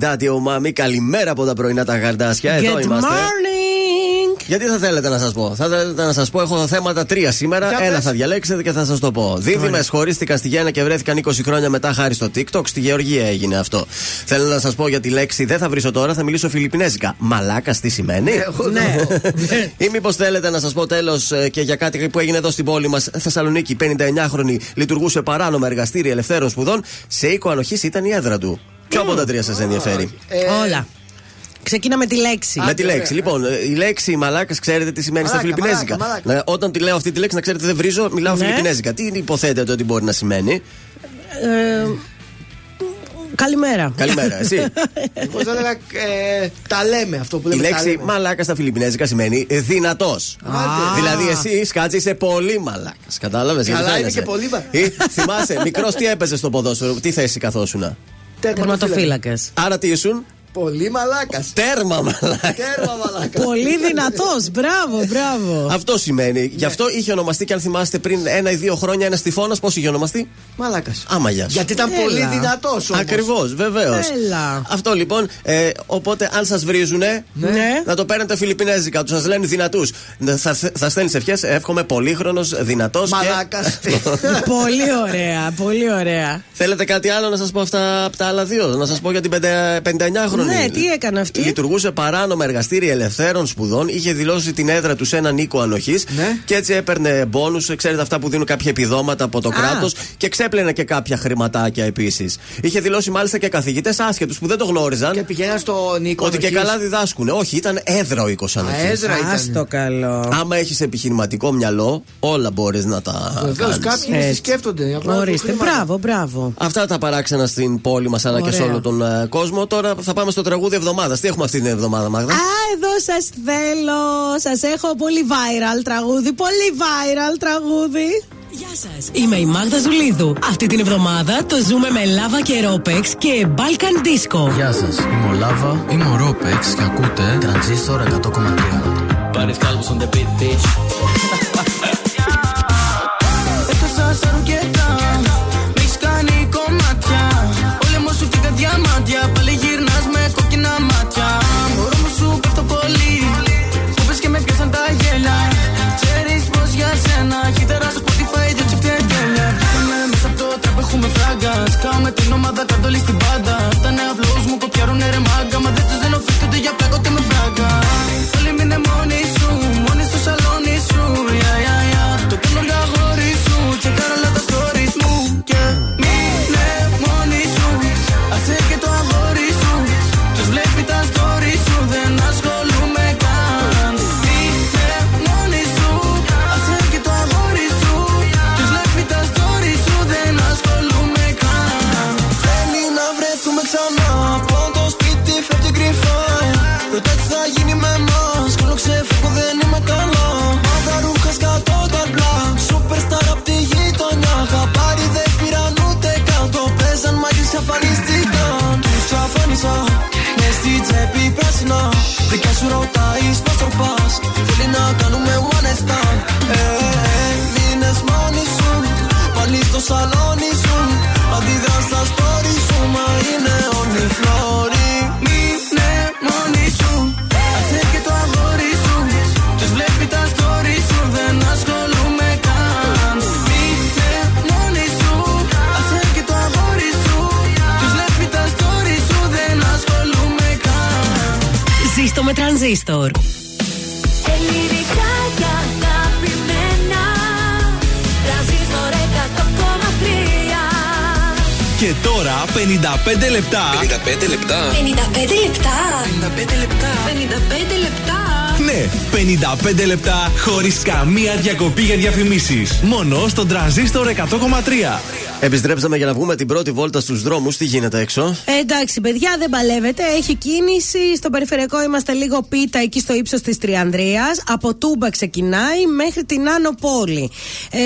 Φουρέιρα, MC Daddy, ο Μάμι. Καλημέρα από τα πρωινά τα γαρντάσια. Εδώ Good είμαστε. morning! Γιατί θα θέλετε να σας πω; Θα θέλετε να σας πω, έχω θέματα τρία σήμερα. Για Ένα πες. θα διαλέξετε και θα σας το πω. Δίδυμε χωρίστηκαν στη Γέννα και βρέθηκαν 20 χρόνια μετά χάρη στο TikTok. Στη Γεωργία έγινε αυτό. Θέλω να σας πω για τη λέξη δεν θα βρίσω τώρα, θα μιλήσω φιλιππινέζικα. Μαλάκα τι σημαίνει; Εγώ Ναι. Ή μήπως θέλετε να σας πω τέλος και για κάτι που έγινε εδώ στην πόλη μας, Θεσσαλονίκη. 59χρονη λειτουργούσε παράνομα εργαστήρια ελευθέρων σπουδών. Σε οίκο ανοχής ήταν η έδρα του. Ποιο από τα τρία σας ενδιαφέρει; Ε, Όλα. Ξεκίνα με τη λέξη. Με τη ωραία. λέξη. Λοιπόν, ε, η λέξη μαλάκας, ξέρετε τι σημαίνει στα Μαλάκα, φιλιππινέζικα. μαλάκα, μαλάκα. Ναι, όταν τη λέω αυτή τη λέξη, να ξέρετε, δεν βρίζω, μιλάω Ναι. φιλιππινέζικα. Τι υποθέτετε ότι μπορεί να σημαίνει; Ε, καλημέρα. Καλημέρα, εσύ. Εγώ θα έλεγα ε, τα λέμε αυτό που η λέμε. τα λέξη λέμε. μαλάκα στα φιλιππινέζικα σημαίνει δυνατός. Δηλαδή, εσύ σκάτσε είσαι πολύ μαλάκας. Κατάλαβες; Καλά, είναι και πολύ μα- Θυμάσαι, μικρός τι έπαιζε στο ποδόσφαιρο, τι θέση καθόσουνα; Τερματοφύλακες. Άρα τι ήσουν; Πολύ μαλάκας. Τέρμα μαλάκας. Τέρμα μαλάκας. Πολύ δυνατός. Μπράβο, μπράβο. Αυτό σημαίνει. Γι' Ναι. αυτό είχε ονομαστεί και αν θυμάστε πριν ένα ή δύο χρόνια ένας τυφώνας, πώς είχε ονομαστεί; Μαλάκας. Άμα γεια σου. Γιατί ήταν Έλα. πολύ δυνατός όμως. Ακριβώς, βεβαίως. Έλα. Αυτό λοιπόν. Ε, οπότε, αν σας βρίζουνε, Ναι. να το παίρνετε φιλιππινέζικα. Τους σας λένε δυνατούς. Θα, θα στέλνεις ευχές. Εύχομαι πολύχρονος, δυνατός. Μαλάκας. πολύ ωραία, πολύ ωραία. Θέλετε κάτι άλλο να σας πω αυτά από τα άλλα δύο; Να σας πω για την 59χρονη. Ναι, τι έκανε αυτή; Λειτουργούσε παράνομα εργαστήρια ελευθέρων σπουδών. Είχε δηλώσει την έδρα του σε έναν οίκο ανοχής. Ναι. Και έτσι έπαιρνε μπόνους. Ξέρετε αυτά που δίνουν κάποια επιδόματα από το Α. κράτος. Και ξέπλαινε και κάποια χρηματάκια επίσης. Είχε δηλώσει μάλιστα και καθηγητές άσχετους που δεν το γνώριζαν. Και πηγαίναν στο Νίκο. Ότι και Ανοχής. καλά διδάσκουν. Όχι, ήταν έδρα ο οίκος ανοχής. έδρα ήταν. Άστο καλό. Άμα έχεις επιχειρηματικό μυαλό, όλα μπορείς να τα Βεβαίως κάνεις. κάποιοι Έτσι. τι σκέφτονται. απλά το Ορίστε, χρήμα. μπράβο, μπράβο. Αυτά τα παράξενα στην πόλη μας αλλά και σε Ωραία. όλο τον ε, κόσμο. Τώρα θα πάμε στο τραγούδι εβδομάδας. Τι έχουμε αυτή την εβδομάδα, Μάγδα; Α, εδώ σας θέλω. Σας έχω πολύ viral τραγούδι. Πολύ viral τραγούδι. Γεια σας. Είμαι η Μάγδα Ζουλίδου. Αυτή την εβδομάδα το ζούμε με Λάβα και Ρόπεξ και Balkan Disco. Γεια σας, είμαι ο Λάβα, είμαι ο Ρόπεξ και ακούτε Τρανζίστορ 100,3. Πάρεις κάλπους on the beat, bitch. Σκάμε την Δικιά σου ρωτάεις πως το πας. Θέλει να κάνουμε one night stand ε, ε, Μείνες μόνη σου Πάλι στο σαλόνι σου. Αντιδράς στα story σου Μα είναι τρανζίστορ. Ελληνικά και αγαπημένα Τρανζίστορ 100,3 Και τώρα 55 λεπτά. 55 λεπτά. 55 λεπτά 55 λεπτά 55 λεπτά Ναι, 55 λεπτά χωρίς καμία διακοπή για διαφημίσεις. Μόνο στον τρανζίστορ 100,3. Επιστρέψαμε για να βγούμε την πρώτη βόλτα στους δρόμους. Τι γίνεται έξω; Ε, εντάξει, παιδιά, δεν παλεύετε. Έχει κίνηση. Στο περιφερειακό είμαστε λίγο πίτα εκεί στο ύψος της Τριανδρίας. Από Τούμπα ξεκινάει μέχρι την Άνω Πόλη. Ε,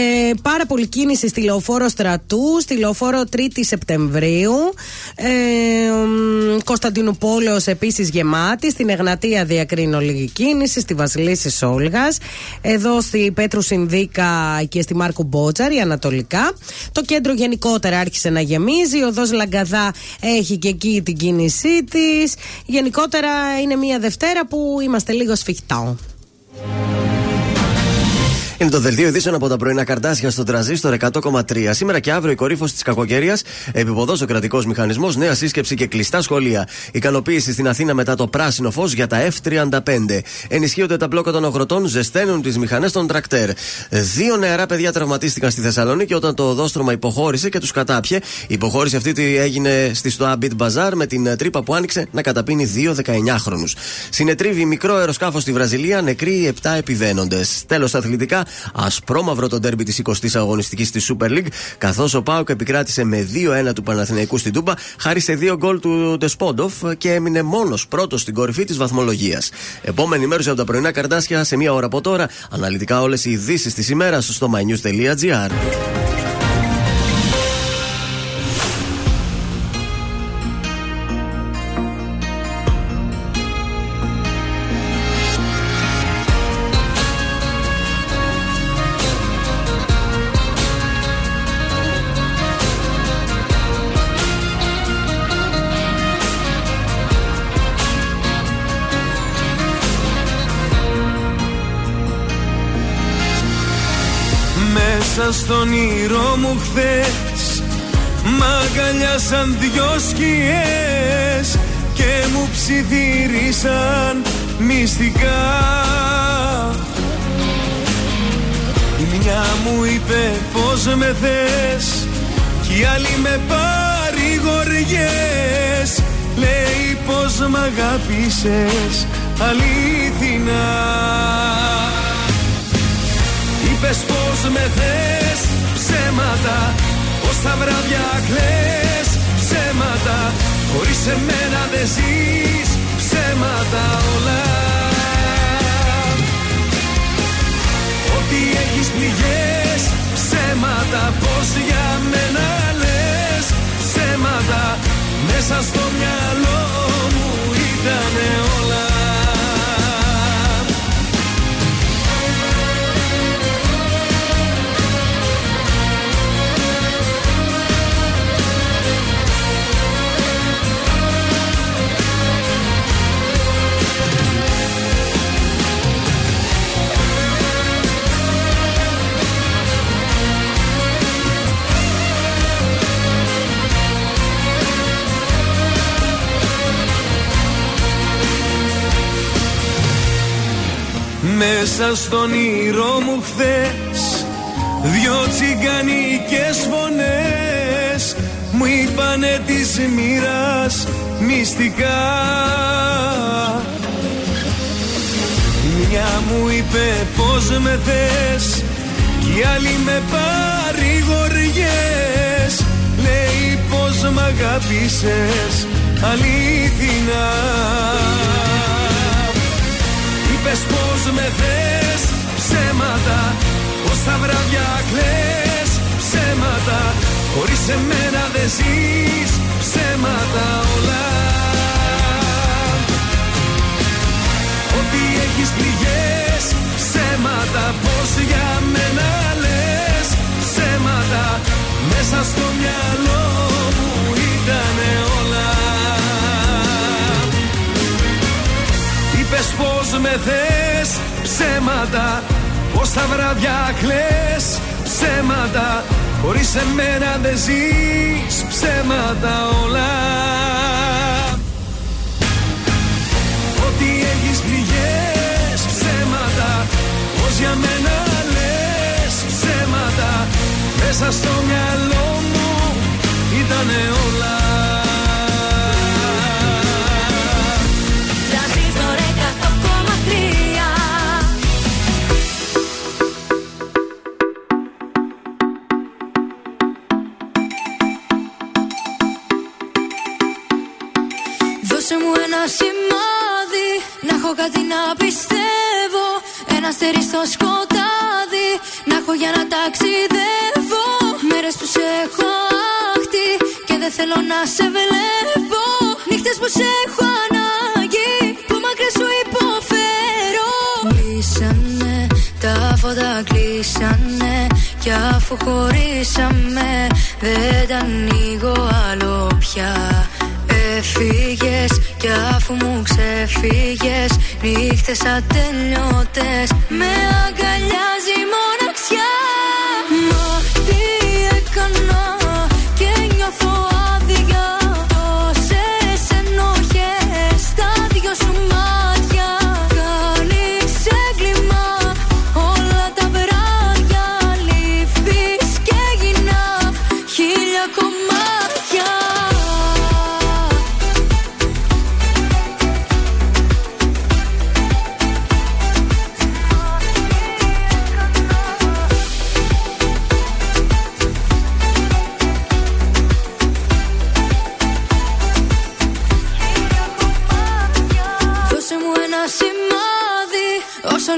πάρα πολύ κίνηση στη λεωφόρο Στρατού, στη λεωφόρο 3η Σεπτεμβρίου. Ε, μ, Κωνσταντινούπολεως επίσης γεμάτη. Στην Εγνατία διακρίνω λίγη κίνηση. Στη Βασιλίση Σόλγας. Εδώ στη Πέτρου Συνδίκα και στη Μάρκου Μπότσαρη, ανατολικά. Το κέντρο γενικότερα άρχισε να γεμίζει. Η οδό Λαγκαδά έχει και εκεί την κίνησή της. Γενικότερα είναι μια Δευτέρα που είμαστε λίγο σφιχτά. Είναι το δελτίο ειδήσεων από τα πρωινά καρτάσια στο τραζίστορ 100,3. Σήμερα και αύριο η κορύφωση της κακοκαιρίας. Επιποδός ο κρατικός μηχανισμός, νέα σύσκεψη και κλειστά σχολεία. Ικανοποίηση στην Αθήνα μετά το πράσινο φως για τα F35. Ενισχύονται τα μπλόκα των αγροτών, ζεσταίνουν τις μηχανές των τρακτέρ. Δύο νεαρά παιδιά τραυματίστηκαν στη Θεσσαλονίκη όταν το οδόστρωμα υποχώρησε και τους κατάπιε. Η υποχώρηση αυτή τι έγινε στη Στοά Beat Bazaar με την τρύπα που άνοιξε να καταπίνει δύο 19χρονου. Συνετρίβει μικρό αεροσκάφος στη Βραζιλία, νεκροί 7 επιβαίνοντες. Τέλος αθλητικά, ασπρόμαυρο το ντέρμπι της 20η αγωνιστικής στη Super League, καθώς ο Πάουκ επικράτησε με 2-1 του Παναθηναϊκού στην Τούμπα, χάρη σε δύο γκολ του Ντεσπόντοφ και έμεινε μόνος πρώτος στην κορυφή της βαθμολογίας. Επόμενη μέρωση από τα πρωινά καρτάσια σε μία ώρα από τώρα, αναλυτικά όλες οι ειδήσεις της ημέρας στο mynews.gr. μου χθες. Μ' αγκαλιάσαν δυο σκιές Και μου ψιθύρισαν μυστικά. Η μια μου είπε πως με θες; Κι η άλλη με παρηγοριές Λέει πως μ' αγάπησες αλήθινα Είπες πως με θες; Ψέματα Πως τα βράδια κλαις ψέματα Χωρίς εμένα δεν ζεις ψέματα όλα. Ότι έχεις πληγές ψέματα Πως για μένα λες ψέματα Μέσα στο μυαλό μου ήτανε όλα Μέσα στον ήρω μου χθες. Δυο τσιγκανικές φωνές Μου είπανε της μοίρας μυστικά. Η μια μου είπε πως με θες Κι η άλλη με παρηγοριές Λέει πως μ' αγάπησες αλήθινα Είπες πως με θες ψέματα. Πως τα βράδια κλαις ψέματα. Χωρίς εμένα δεν ζεις ψέματα όλα. Ότι έχεις πληγές Ψέματα. Πως για μένα λες Ψέματα. Μέσα στο μυαλό μου ήτανε όλα Είπες πως με θες Ψέματα. Πως τα βράδια κλαις Ψέματα. Χωρίς εμένα δεν ζεις Ψέματα όλα. Ότι έχεις πληγές Ψέματα. Πως για μένα λες Ψέματα. Μέσα στο μυαλό μου Ήτανε όλα να πιστεύω. Ένα αστέρι στο σκοτάδι Να έχω για να ταξιδεύω. Μέρες που σε έχω άχτη Και δεν θέλω να σε βλέπω. Νύχτες που σε έχω ανάγκη Που μακριά σου υποφέρω. Κλείσανε τα φώτα κλείσανε Κι αφού χωρίσαμε Δεν τα ανοίγω άλλο πια Έφυγες κι αφού μου ξεφύγες Νύχτες ατελειώτες Με αγκαλιάζει η μοναξιά. Μα τι έκανα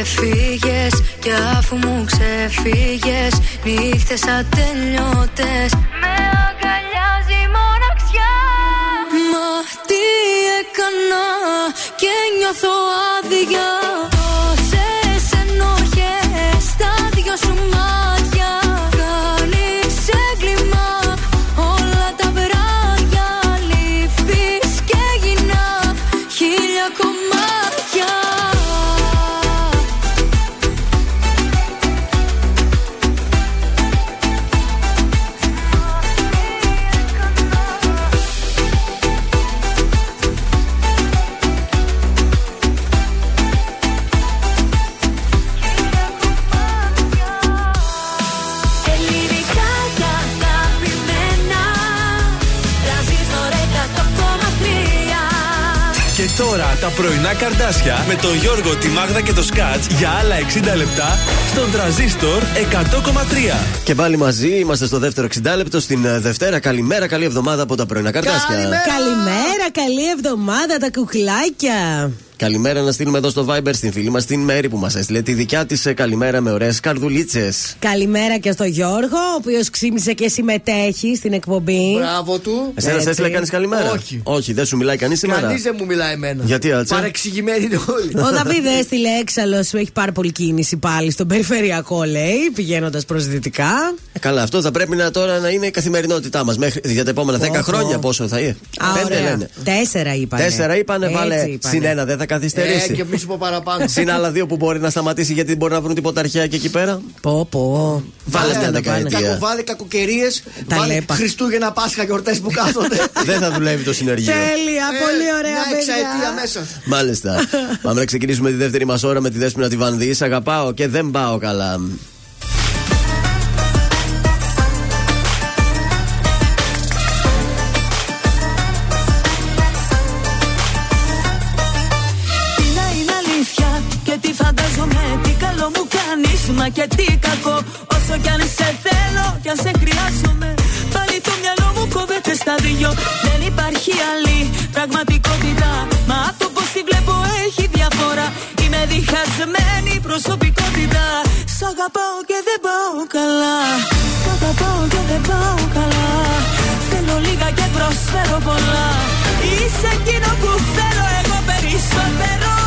Έφυγες κι αφού μου ξεφύγες Νύχτες ατελειώτες. Με αγκαλιάζει η μοναξιά. Μα τι έκανα και νιώθω άδεια τα πρωινά καρδάσια με τον Γιώργο, τη Μάγδα και το Σκάτς για άλλα 60 λεπτά στον τραζίστορ 100,3. Και πάλι μαζί είμαστε στο δεύτερο 60 λεπτό στην ε, Δευτέρα. Καλημέρα, καλή εβδομάδα από τα πρωινά καρτάσια. Καλημέρα, καλή εβδομάδα τα κουκλάκια. Καλημέρα να στείλουμε εδώ στο Viber στην φίλη μας την Μέρη που μας έστειλε τη δικιά της καλημέρα με ωραίες καρδουλίτσες. Καλημέρα και στο Γιώργο, ο οποίος ξύμισε και συμμετέχει στην εκπομπή. Μπράβο του. Εσένα σε έστειλε κανείς καλημέρα; Όχι. Όχι, δεν σου μιλάει κανείς σήμερα; Κανείς δεν μου μιλάει εμένα. Γιατί, Άλτσα; Παρεξηγημένοι είναι όλοι. Ο Δαβίδ έστειλε έξαλλος, σου έχει πάρα πολύ κίνηση πάλι στον περιφερειακό, λέει, πηγαίνοντας προ δυτικά. Ε, καλά, αυτό θα πρέπει να τώρα να είναι η καθημερινότητά μας για τα επόμενα 10 Ω, χρόνια. ω. Πόσο θα είναι; Α, Πέντε ωραία. λένε. Τέσσερα είπανε. Τέσσερα είπανε, Έτσι βάλε είπανε. συν ένα, δεν θα Ε, καθυστερήσει. και μη σου πω παραπάνω. Συν άλλα δύο που μπορεί να σταματήσει γιατί μπορεί να βρουν τίποτα αρχαία και εκεί πέρα. Πω, πω. Βάλε μια να το πάνε. δεκαετία. Βάλε κακοκαιρίες. Τα Βάλε λέπα. Χριστούγεννα, Πάσχα, γιορτές που κάθονται. Δεν θα δουλεύει το συνεργείο. Τέλεια, πολύ ωραία Μια παιδιά. εξαετία μέσα. Μάλιστα. Πάμε να ξεκινήσουμε τη δεύτερη μας ώρα με τη δέσπινα τη Βανδύ. Αγαπάω και δεν πάω καλά. Μα και τι κακό. Όσο κι αν σε θέλω κι αν σε χρειάζομαι. Πάλι το μυαλό μου κόβεται στα δυο. Δεν υπάρχει άλλη πραγματικότητα. Μα το πώς τη βλέπω έχει διαφορά. Είμαι διχασμένη προσωπικότητα. Σ' αγαπάω και δεν πάω καλά. Σ' αγαπάω και δεν πάω καλά. Θέλω λίγα και προσφέρω πολλά. Είσαι εκείνο που θέλω εγώ περισσότερο.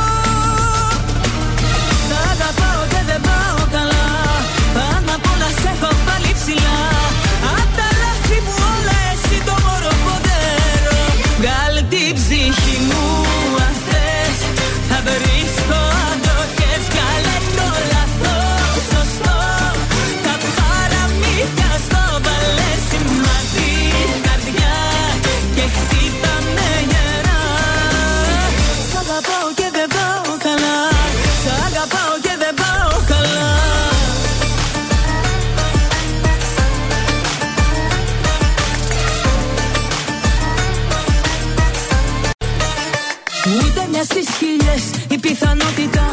Πιθανότητα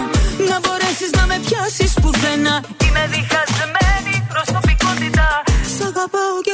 να μπορέσεις να με πιάσεις πουθενά. Είμαι διχασμένη προσωπικότητα. Σ' αγαπάω και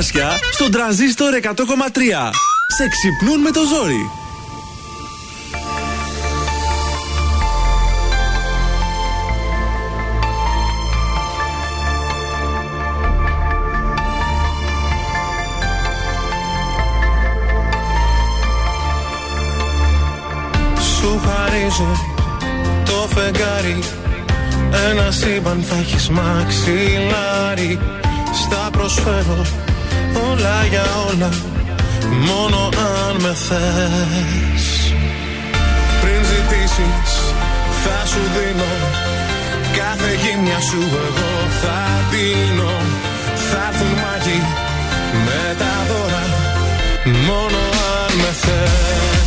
καρδάσια στον τραζίστορ 100,3. Σε ξυπνούν με το ζόρι. Σου χαρίζω το φεγγάρι Ένα σύμπαν θα έχεις μαξιλάρι Στα προσφέρω όλα για όλα Μόνο αν με θες. Πριν ζητήσεις θα σου δίνω Κάθε γύμνια σου εγώ θα δίνω Θα έρθουν μάγοι με τα δώρα Μόνο αν με θες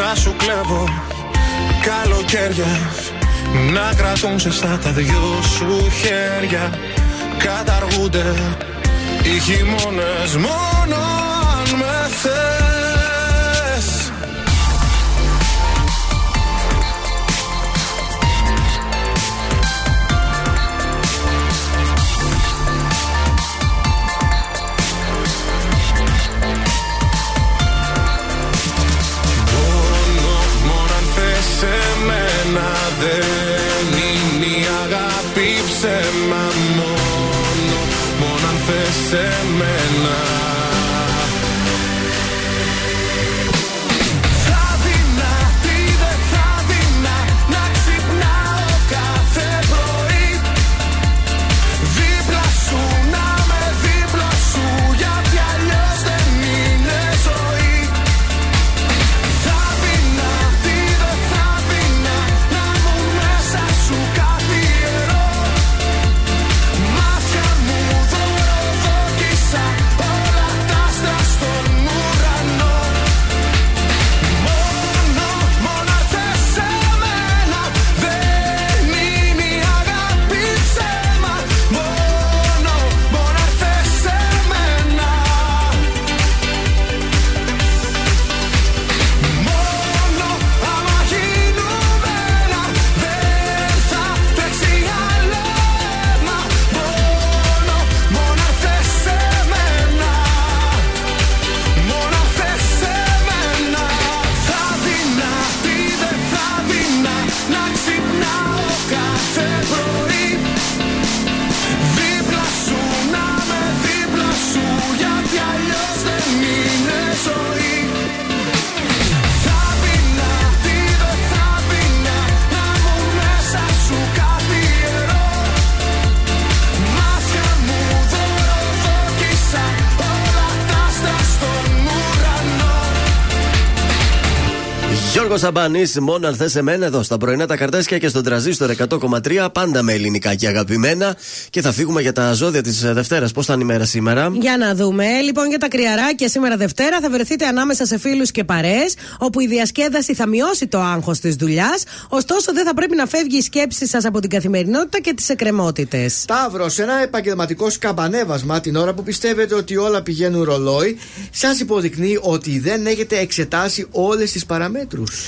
θα σου κλέβω. Καλοκαίρια Να κρατούν ζεστά τα δυο σου χέρια. Καταργούνται οι χειμώνες μόνο αν με θες Γιώργος Αμπανή, μόνο αν θες εμένα εδώ στα πρωινά τα καρτέσια και στον τραζίστορ 100,3 πάντα με ελληνικά και αγαπημένα. Και θα φύγουμε για τα ζώδια της Δευτέρας. Πώς θα είναι η μέρα σήμερα; Για να δούμε. Λοιπόν, για τα κρυαράκια σήμερα Δευτέρα θα βρεθείτε ανάμεσα σε φίλους και παρέ, όπου η διασκέδαση θα μειώσει το άγχος της δουλειάς. Ωστόσο, δεν θα πρέπει να φεύγει η σκέψη σας από την καθημερινότητα και τις εκκρεμότητες. Ταύρο, ένα επαγγελματικό σκαμπανέβασμα την ώρα που πιστεύετε ότι όλα πηγαίνουν ρολόι, σας υποδεικνύει ότι δεν έχετε εξετάσει όλες τις παραμέτρους.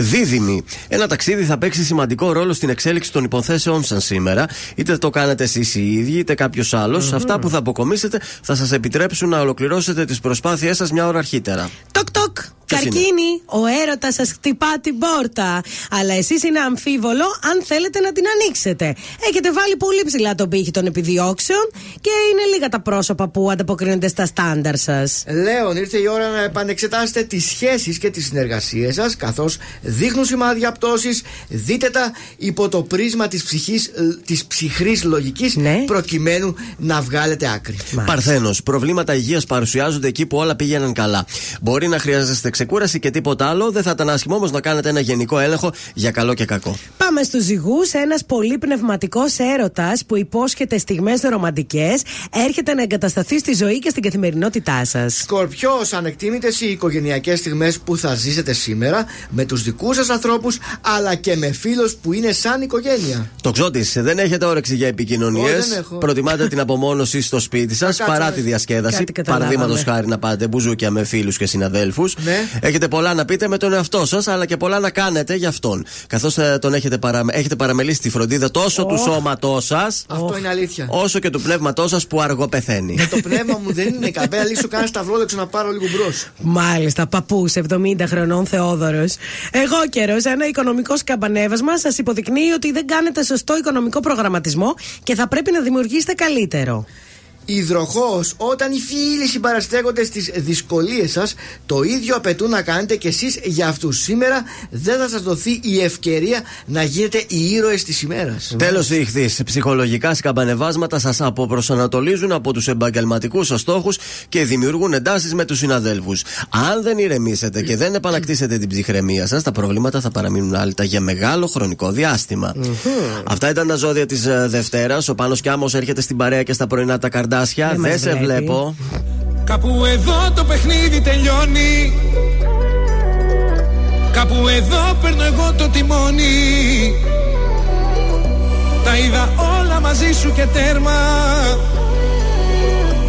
Δίδυμη. Ένα ταξίδι θα παίξει σημαντικό ρόλο στην εξέλιξη των υποθέσεών σας σήμερα. Είτε το κάνετε εσείς οι ίδιοι, είτε κάποιος Αυτά που θα αποκομίσετε θα σας επιτρέψουν να ολοκληρώσετε τις προσπάθειές σας μια ώρα αρχίτερα. Τοκ τοκ. Καρκίνη, ο έρωτας σας χτυπά την πόρτα. Αλλά εσείς είναι αμφίβολο αν θέλετε να την ανοίξετε. Έχετε βάλει πολύ ψηλά τον πύχη των επιδιώξεων και είναι λίγα τα πρόσωπα που ανταποκρίνονται στα στάνταρ σας. Λέων, ήρθε η ώρα να επανεξετάσετε τις σχέσεις και τις συνεργασίες σας, καθώς δείχνουν σημάδια πτώσης. Δείτε τα υπό το πρίσμα της ψυχής, της ψυχρής λογικής, προκειμένου να βγάλετε άκρη. Παρθένος. Προβλήματα υγείας παρουσιάζονται εκεί που όλα πήγαιναν καλά. Μπορεί να χρειάζεστε ξεκούραση και τίποτα άλλο. Δεν θα ήταν άσχημο όμως να κάνετε ένα γενικό έλεγχο για καλό και κακό. Πάμε στους ζυγού. Ένας πολύ πνευματικός έρωτας που υπόσχεται στιγμές ρομαντικές έρχεται να εγκατασταθεί στη ζωή και στην καθημερινότητά σας. Σκορπιός, ανεκτήμητες οι οικογενειακές στιγμές που θα ζήσετε σήμερα με τους δικούς σας ανθρώπους αλλά και με φίλους που είναι σαν οικογένεια. Το ξώτης, δεν έχετε όρεξη για επικοινωνίες. Προτιμάτε την απομόνωση στο σπίτι σας παρά τη διασκέδαση. Παραδείγματος χάρη να πάτε μπουζούκια με φίλους και συναδέλφους. Ναι. Έχετε πολλά να πείτε με τον εαυτό σας, αλλά και πολλά να κάνετε για αυτόν. Καθώς τον έχετε, παρα... έχετε παραμελήσει τη φροντίδα τόσο του σώματός σας. Αυτό είναι αλήθεια. Όσο και του πνεύματός σας που αργό πεθαίνει. Ε, το πνεύμα μου δεν είναι καπέλα, λύσω κανένα σταυρόδεξο να πάρω λίγο μπρος. Μάλιστα, παππούς 70 χρονών Θεόδωρος. Εγώ καιρός, ένα οικονομικό σκαμπανέβασμα σας υποδεικνύει ότι δεν κάνετε σωστό οικονομικό προγραμματισμό και θα πρέπει να δημιουργήσετε καλύτερο. Υδροχός, όταν οι φίλοι συμπαραστέκονται στις δυσκολίες σας, το ίδιο απαιτούν να κάνετε κι εσείς για αυτούς. Σήμερα δεν θα σας δοθεί η ευκαιρία να γίνετε οι ήρωες της ημέρας. Τέλος, η ηχθή. Ψυχολογικά σκαμπανεβάσματα σας αποπροσανατολίζουν από τους επαγγελματικούς σας στόχους και δημιουργούν εντάσεις με τους συναδέλφους. Αν δεν ηρεμήσετε και δεν επανακτήσετε την ψυχραιμία σας, τα προβλήματα θα παραμείνουν άλυτα για μεγάλο χρονικό διάστημα. Αυτά ήταν τα ζώδια της Δευτέρας. Ο Πάνος Κιάμος έρχεται στην παρέα και στα πρωινά τα καρδά δεν δε σε βλέπω. Κάπου εδώ το παιχνίδι τελειώνει. Κάπου εδώ παίρνω εγώ το τιμόνι. Τα είδα όλα μαζί σου και τέρμα.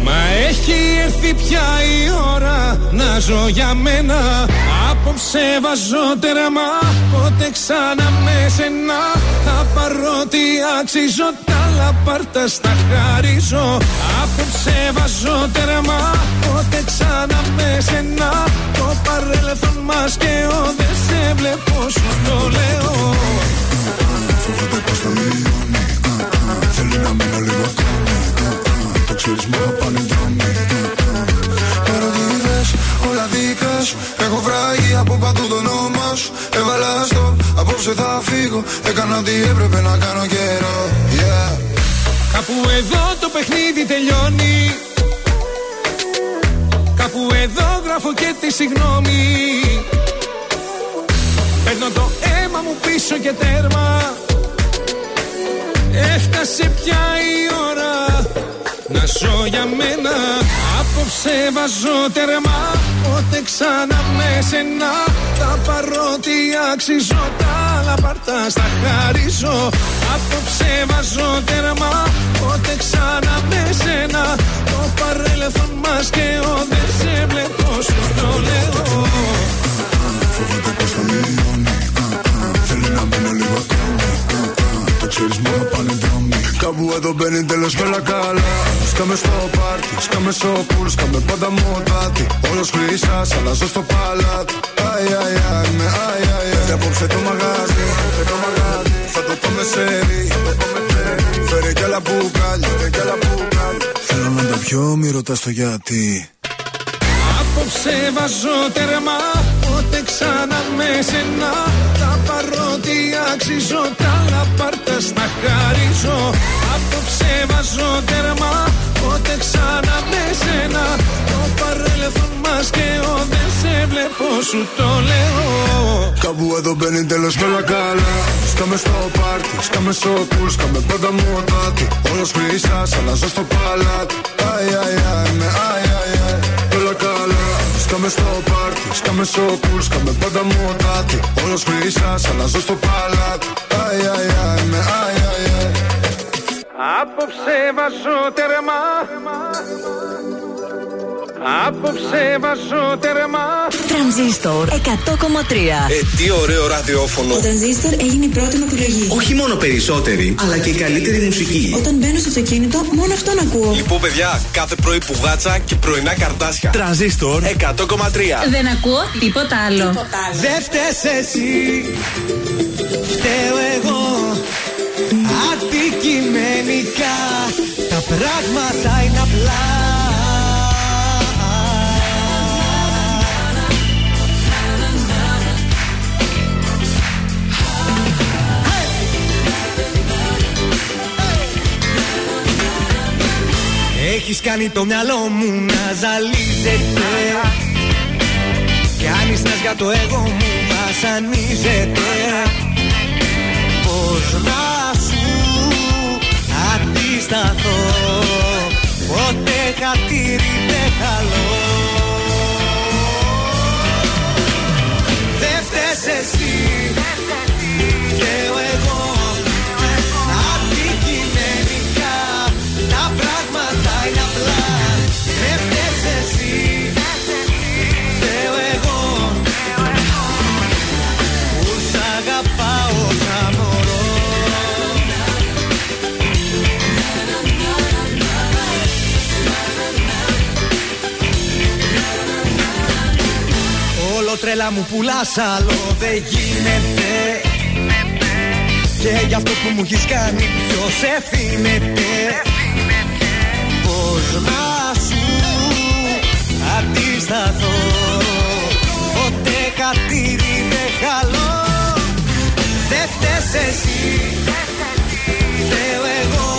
Μα έχει έρθει πια η ώρα να ζω για μένα Απόψε βάζω τερμα Πότε ξανά με σένα Θα πάρω τι αξίζω Τα λαπάρτα στα χαρίζω. Απόψε βάζω τερμα Πότε ξανά με σένα. Το παρέλθον μας και ο Δεν σε βλέπω σου το λέω. Φοβάται πως θα μειώνει Θέλει να μείνω λίγο ακόμη Το ξέρεις μου θα πάνε δρόμοι. Ερωτήτες όλα δικά σου. Έχω βράγει από παντού το όνομα σου. Έβαλα στο απόψε θα φύγω. Έκανα ό,τι έπρεπε να κάνω καιρό. Yeah. Κάπου εδώ το παιχνίδι τελειώνει. Κάπου εδώ γράφω και τη συγγνώμη Παίρνω το αίμα μου πίσω και τέρμα. Έφτασε πια η ώρα να ζω για μένα Απόψε βάζω τερμά Πότε ξανά με σένα Τα παρότι αξίζω Τα άλλα παρτά στα χαρίζω. Απόψε βάζω τερμά Πότε ξανά με σένα. Το παρέλθον μας και ο Δεν σε βλέπω σου το λέω. Φοβάται πως θα μειώνει Θέλει να μείνω λίγο ακόμη Το ξέρεις μόνο πάνε δρόμοι Κάπου εδώ μπαίνει τέλος με όλα καλά. Σκάμε στο πάρτι, σκάμε στο πουλ, σκάμε πάντα μοτάτι Όλος χρυσάς, αλλάζω στο παλάτι. Αι, αι, αι, με αι, αι, αι. Και απόψε το μαγάζι, το μαγάζι Θα το πάμε σε ρί, Φέρε κι άλλα μπουκάλια, κι άλλα μπουκάλια. Θέλω να τα πιω, μη ρωτάς το γιατί Απόψε βάζω τερμά Πότε ξανά με σένα. Τα παρότι αξίζω Τα λαπάρτα στα χαρίζω. Απόψε βάζω τερμά Πότε ξανά με σένα. Το παρέλθον μας και ο Δεν σε βλέπω σου το λέω. Κάπου εδώ μπαίνει τέλος με όλα καλά. Σκάμε στο πάρτι, σκάμε στο κουλ Σκάμε πάντα μου οτάτι Όλος χρυσάς, αλλάζω στο παλάτι. Αι, αι, αι, με αι, αι, αι. Όλα καλά Σκάμε στο πάρτι, σκάμε στο κουλ Σκάμε πάντα μου οτάτι Όλος χρυσάς, αλλάζω στο παλάτι. Αι, αι, αι, με αι, αι, αι. Απόψε βάζω τερμά Απόψε βάζω τερμά Τρανζίστορ 100,3. Ε, τι ωραίο ραδιόφωνο. Ο Τρανζίστορ έγινε η πρώτη μου επιλογή. Όχι μόνο περισσότερη, αλλά και η καλύτερη μουσική. Όταν μπαίνω στο αυτοκίνητο, μόνο αυτόν ακούω. Λοιπόν, παιδιά, κάθε πρωί που γάτσα και πρωινά καρτάσια. Τρανζίστορ 100,3. Δεν ακούω τίποτα άλλο. Δεν φταίς εσύ, φταίω εγώ Αντικειμενικά τα πράγματα είναι απλά Έχεις κάνει το μυαλό μου να ζαλίζεται. Κάνεις να για το εγώ μου βασανίζεται. Πώς να σου αντισταθώ Ποτέ χατήρι δεν χαλώ Δεν φταίς εσύ Φταίω εγώ Όλο τρέλα μου πουλάς άλλο δεν γίνεται. Και γι' αυτό που μου έχεις κάνει ποιος ευθύνεται. Πώς να σου αντισταθώ Ποτέ χατήρι δεν χαλώ. Δεν φταίς εσύ Φταίω εγώ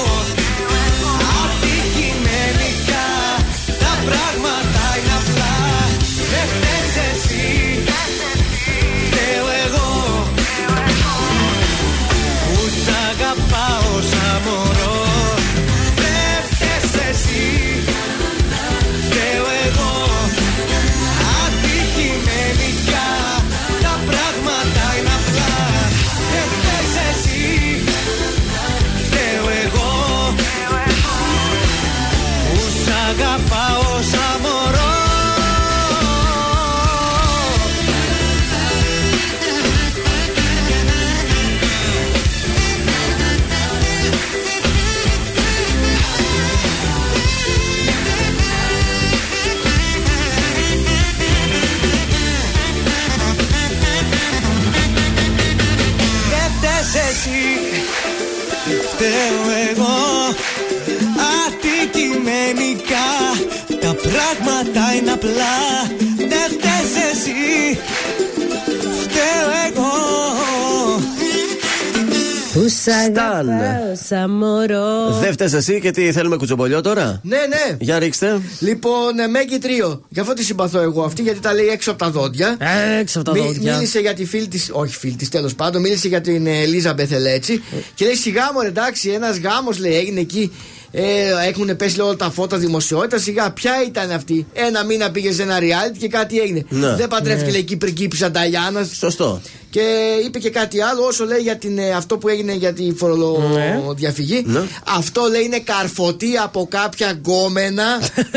Που σ' αγαπάω σαν μωρό. Δεν φταίει εσύ και τι θέλουμε κουτσομπολιό τώρα; Ναι, ναι. Για ρίξτε. Λοιπόν, ε, Μέγκη Τρίο. Γι' αυτό τη συμπαθώ εγώ αυτή, γιατί τα λέει έξω από τα δόντια. Έξω από τα Μι- δόντια. Μίλησε για τη φίλη τη, όχι φίλη της τέλος πάντων, μίλησε για την Ελίζα Μπεθελέτσι. και λέει σιγά μου, εντάξει, ένας γάμος λέει έγινε εκεί. Ε, έχουν πέσει όλα τα φώτα δημοσιότητας. Σιγά, ποια ήταν αυτή; Ένα μήνα πήγε σε ένα reality και κάτι έγινε. Ναι. Δεν παντρεύτηκε Ναι. λέει εκεί πριγκίπισσα Νταϊάννα. Σωστό. Και είπε και κάτι άλλο όσο λέει για την, ε, αυτό που έγινε για τη φορολογιαφυγή. Ναι. Αυτό λέει είναι καρφωτή από κάποια γκόμενα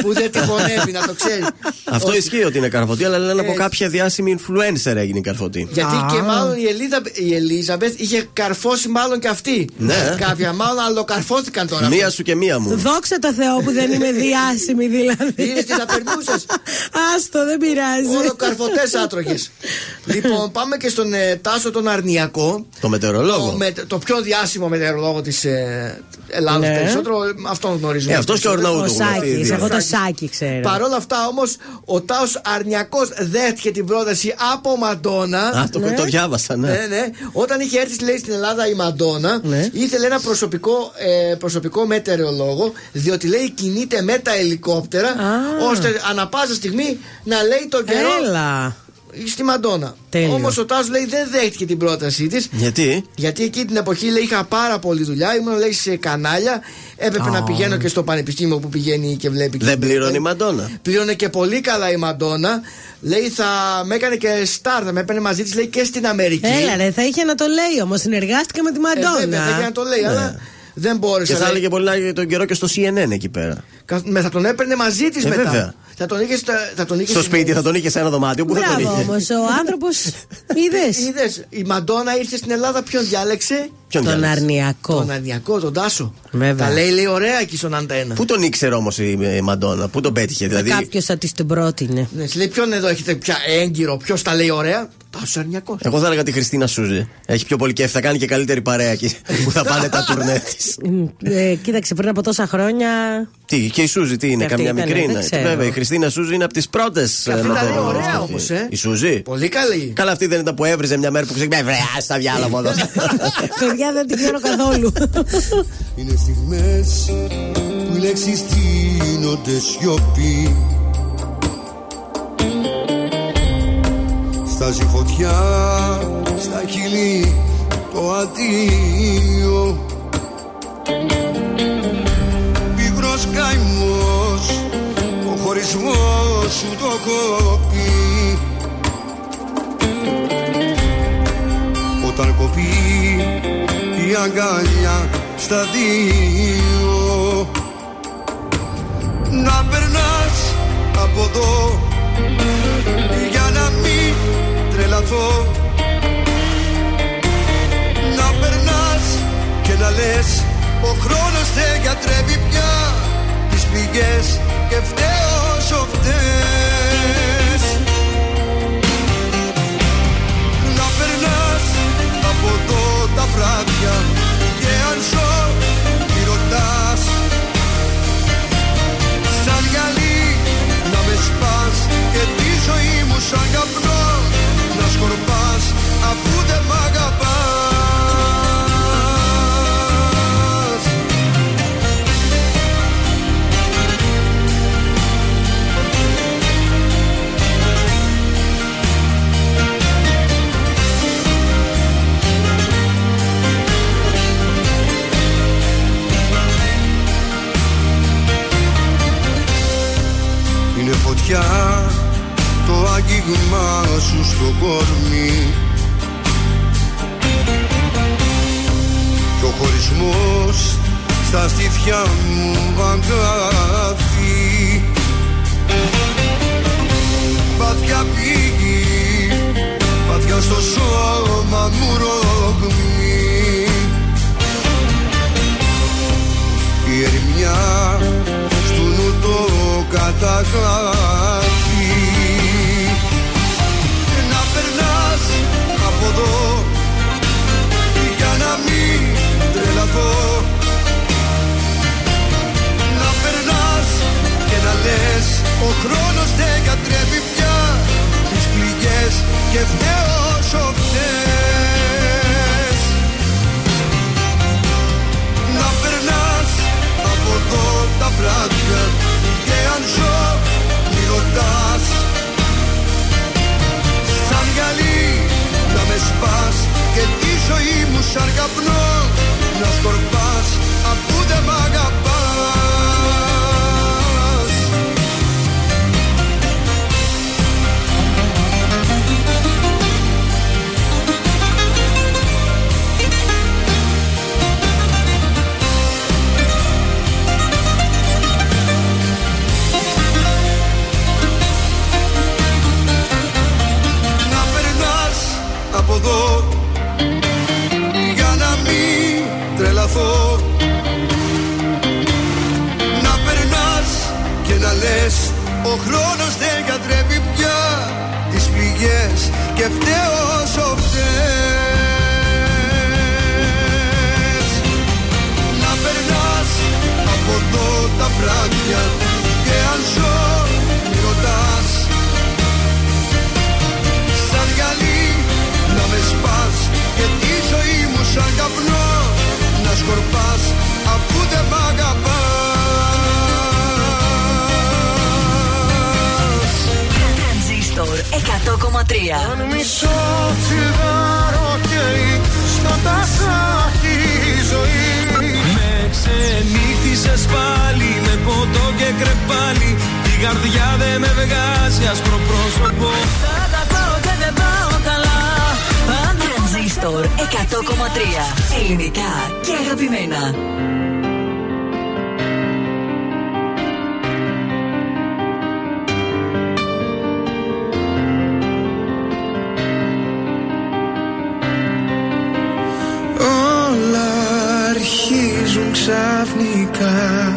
που δεν τη χωνεύει, να το ξέρεις. Αυτό Ότι- ισχύει ότι είναι καρφωτή, αλλά λένε από Έτσι. κάποια διάσημη influencer έγινε η καρφωτή. Γιατί και μάλλον η, Ελίζα, η Ελίζαμπεθ είχε καρφώσει μάλλον και αυτή. Ναι. Κάποια μάλλον αλλοκαρφώθηκαν τώρα. Μία σου και μία μου. Δόξα τω Θεώ που δεν είμαι διάσημη δηλαδή. Είδε τι θα περνούσες. Άστο, δεν πειράζει. Όλο καρφωτές άτροχες. λοιπόν, πάμε και στον ε, Τάσο τον Αρνιακό. Το μετεωρολόγο. Το, με- το πιο διάσημο μετεωρολόγο της ε, Ελλάδα Ναι. περισσότερο. ε, Αυτόν γνωρίζουμε. Ε, αυτός και ο περισσότερο. Αρναούτογλου, Ο αυτοί οι Σάκης, δύο. εγώ το Σάκης ξέρω. Παρ' όλα αυτά όμως, ο Τάο Αρνιακός δέχτηκε την πρόταση από Μαντόνα. Α, το, το διάβασα, ναι. Ναι, ναι. Όταν είχε έρθει, λέει, στην Ελλάδα η Μαντόνα, Ναι. ήθελε ένα προσωπικό, ε, προσωπικό μετεωρολόγο, διότι λέει κινείται με τα ελικόπτερα, ώστε ανα πάσα στιγμή να λέει τον καιρό. Έλα. στη Μαντόνα. Τέλειο. Όμως ο Τάσος λέει δεν δέχτηκε την πρότασή της. Γιατί; Γιατί εκεί την εποχή λέει είχα πάρα πολλή δουλειά, ήμουν λέει σε κανάλια. Έπρεπε Α. να πηγαίνω και στο πανεπιστήμιο που πηγαίνει και βλέπει. και Δεν βλέπει. πλήρωνε η Μαντόνα. Πλήρωνε και πολύ καλά η Μαντόνα. Λέει θα με έκανε και στάρ, θα με έπαιρνε μαζί της λέει και στην Αμερική. Έλα ρε, θα είχε να το λέει όμως. Συνεργάστηκε με τη Ε, Μαντόνα. βέβαια, θα είχε να το λέει, αλλά δεν μπόρεσε. Και θα λέει. έλεγε πολύ να- τον καιρό και στο CNN εκεί πέρα. Κα- με- θα τον έπαιρνε μαζί της Ε, μετά. βέβαια. Θα τον είχε, στα- θα τον είχε Στο στην- σπίτι θα τον είχε σε ένα δωμάτιο που θα τον Μπράβο είχε; όμως. Ο άνθρωπος. Είδες. Είδες, η Μαντόνα ήρθε στην Ελλάδα, ποιον διάλεξε; Ποιον Τον διάλεξε; αρνιακό. Τον Αρνιακό, τον Τάσο. Βέβαια. Τα λέει, λέει ωραία εκεί στον Αντένα. Πού τον ήξερε όμως η η Μαντόνα, πού τον πέτυχε, δηλαδή. Κάποιος θα της την πρότεινε. Ναι, σε λέει ποιον εδώ έχετε πια έγκυρο, ποιος τα λέει ωραία; Τάσο Αρνιακό. Εγώ θα έλεγα τη Χριστίνα Σούζη. Έχει πιο πολύ κέφι, θα κάνει και καλύτερη παρέα εκεί που θα πάνε τα τουρνέ της. Ε, κοίταξε, πριν από τόσα χρόνια. Τι, και η Σούζη τι είναι, Και αυτή καμιά ήταν, μικρή δεν είναι. ξέρω. Βέβαια, η Χριστίνα Σούζη είναι από τις πρώτες. Και αυτή τα λέει ωραία όμως, ε. Η Σούζη. Πολύ καλή. Καλά, αυτή δεν ήταν που έβριζε μια μέρα που ξέρει. Βρε, στα διάλογο εδώ. Παιδιά δεν την ξέρω καθόλου. Είναι στιγμές που οι λέξεις τίνονται σιωπή Στάζει φωτιά στα χείλη το αντίο. Πίγρος καημός ο χωρισμός σου το κόπει Όταν κοπεί η αγκαλιά στα δύο. Να περνάς από εδώ τρελαθώ Να περνάς και να λες ο χρόνος δεν γιατρεύει πια τις πληγές και φταίω όσο φταίς. Να περνάς από εδώ τα βράδια και αν ζω μη ρωτάς. Σαν γυαλί να με σπάς και τη ζωή μου σαν Είναι φωτιά το άγγιγμα σου στο κορμί. Και ο χωρισμός στα στήθια μου αγκάθι Πάθια πήγη, πάθια στο σώμα μου ρογμή Η ερημιά στου νου το καταγράφει Να περνάς από εδώ για να μην τρελαθώ. Να περνάς και να λες ο χρόνος δεν κατρέπει πια τις πληγές και φταίω όσο φταίς να περνάς από εδώ τα βράδια με σπάς και τη ζωή μου σαν καπνό να σκορπάς από εδώ. Για να μην τρελαθώ. Να περνάς και να λες ο χρόνος δεν κατρέπει πια τις πληγές και φταίω όσο φταίς να περνάς από εδώ τα βράδια και αν ζω σαν καπνό να σκορπάς αφού δεν μ' αγαπάς. Τρανζίστορ Τρανζίστορ 100,3. Αν μισό τσιγάρο καίει στο τασάκι η ζωή. Με ξενύχτησες πάλι με ποτό και κρεπάλι. Η καρδιά δεν με βγάζει άσπρο πρόσωπο Τρανζίστορ 100,3. Ελληνικά και αγαπημένα. Όλα αρχίζουν ξαφνικά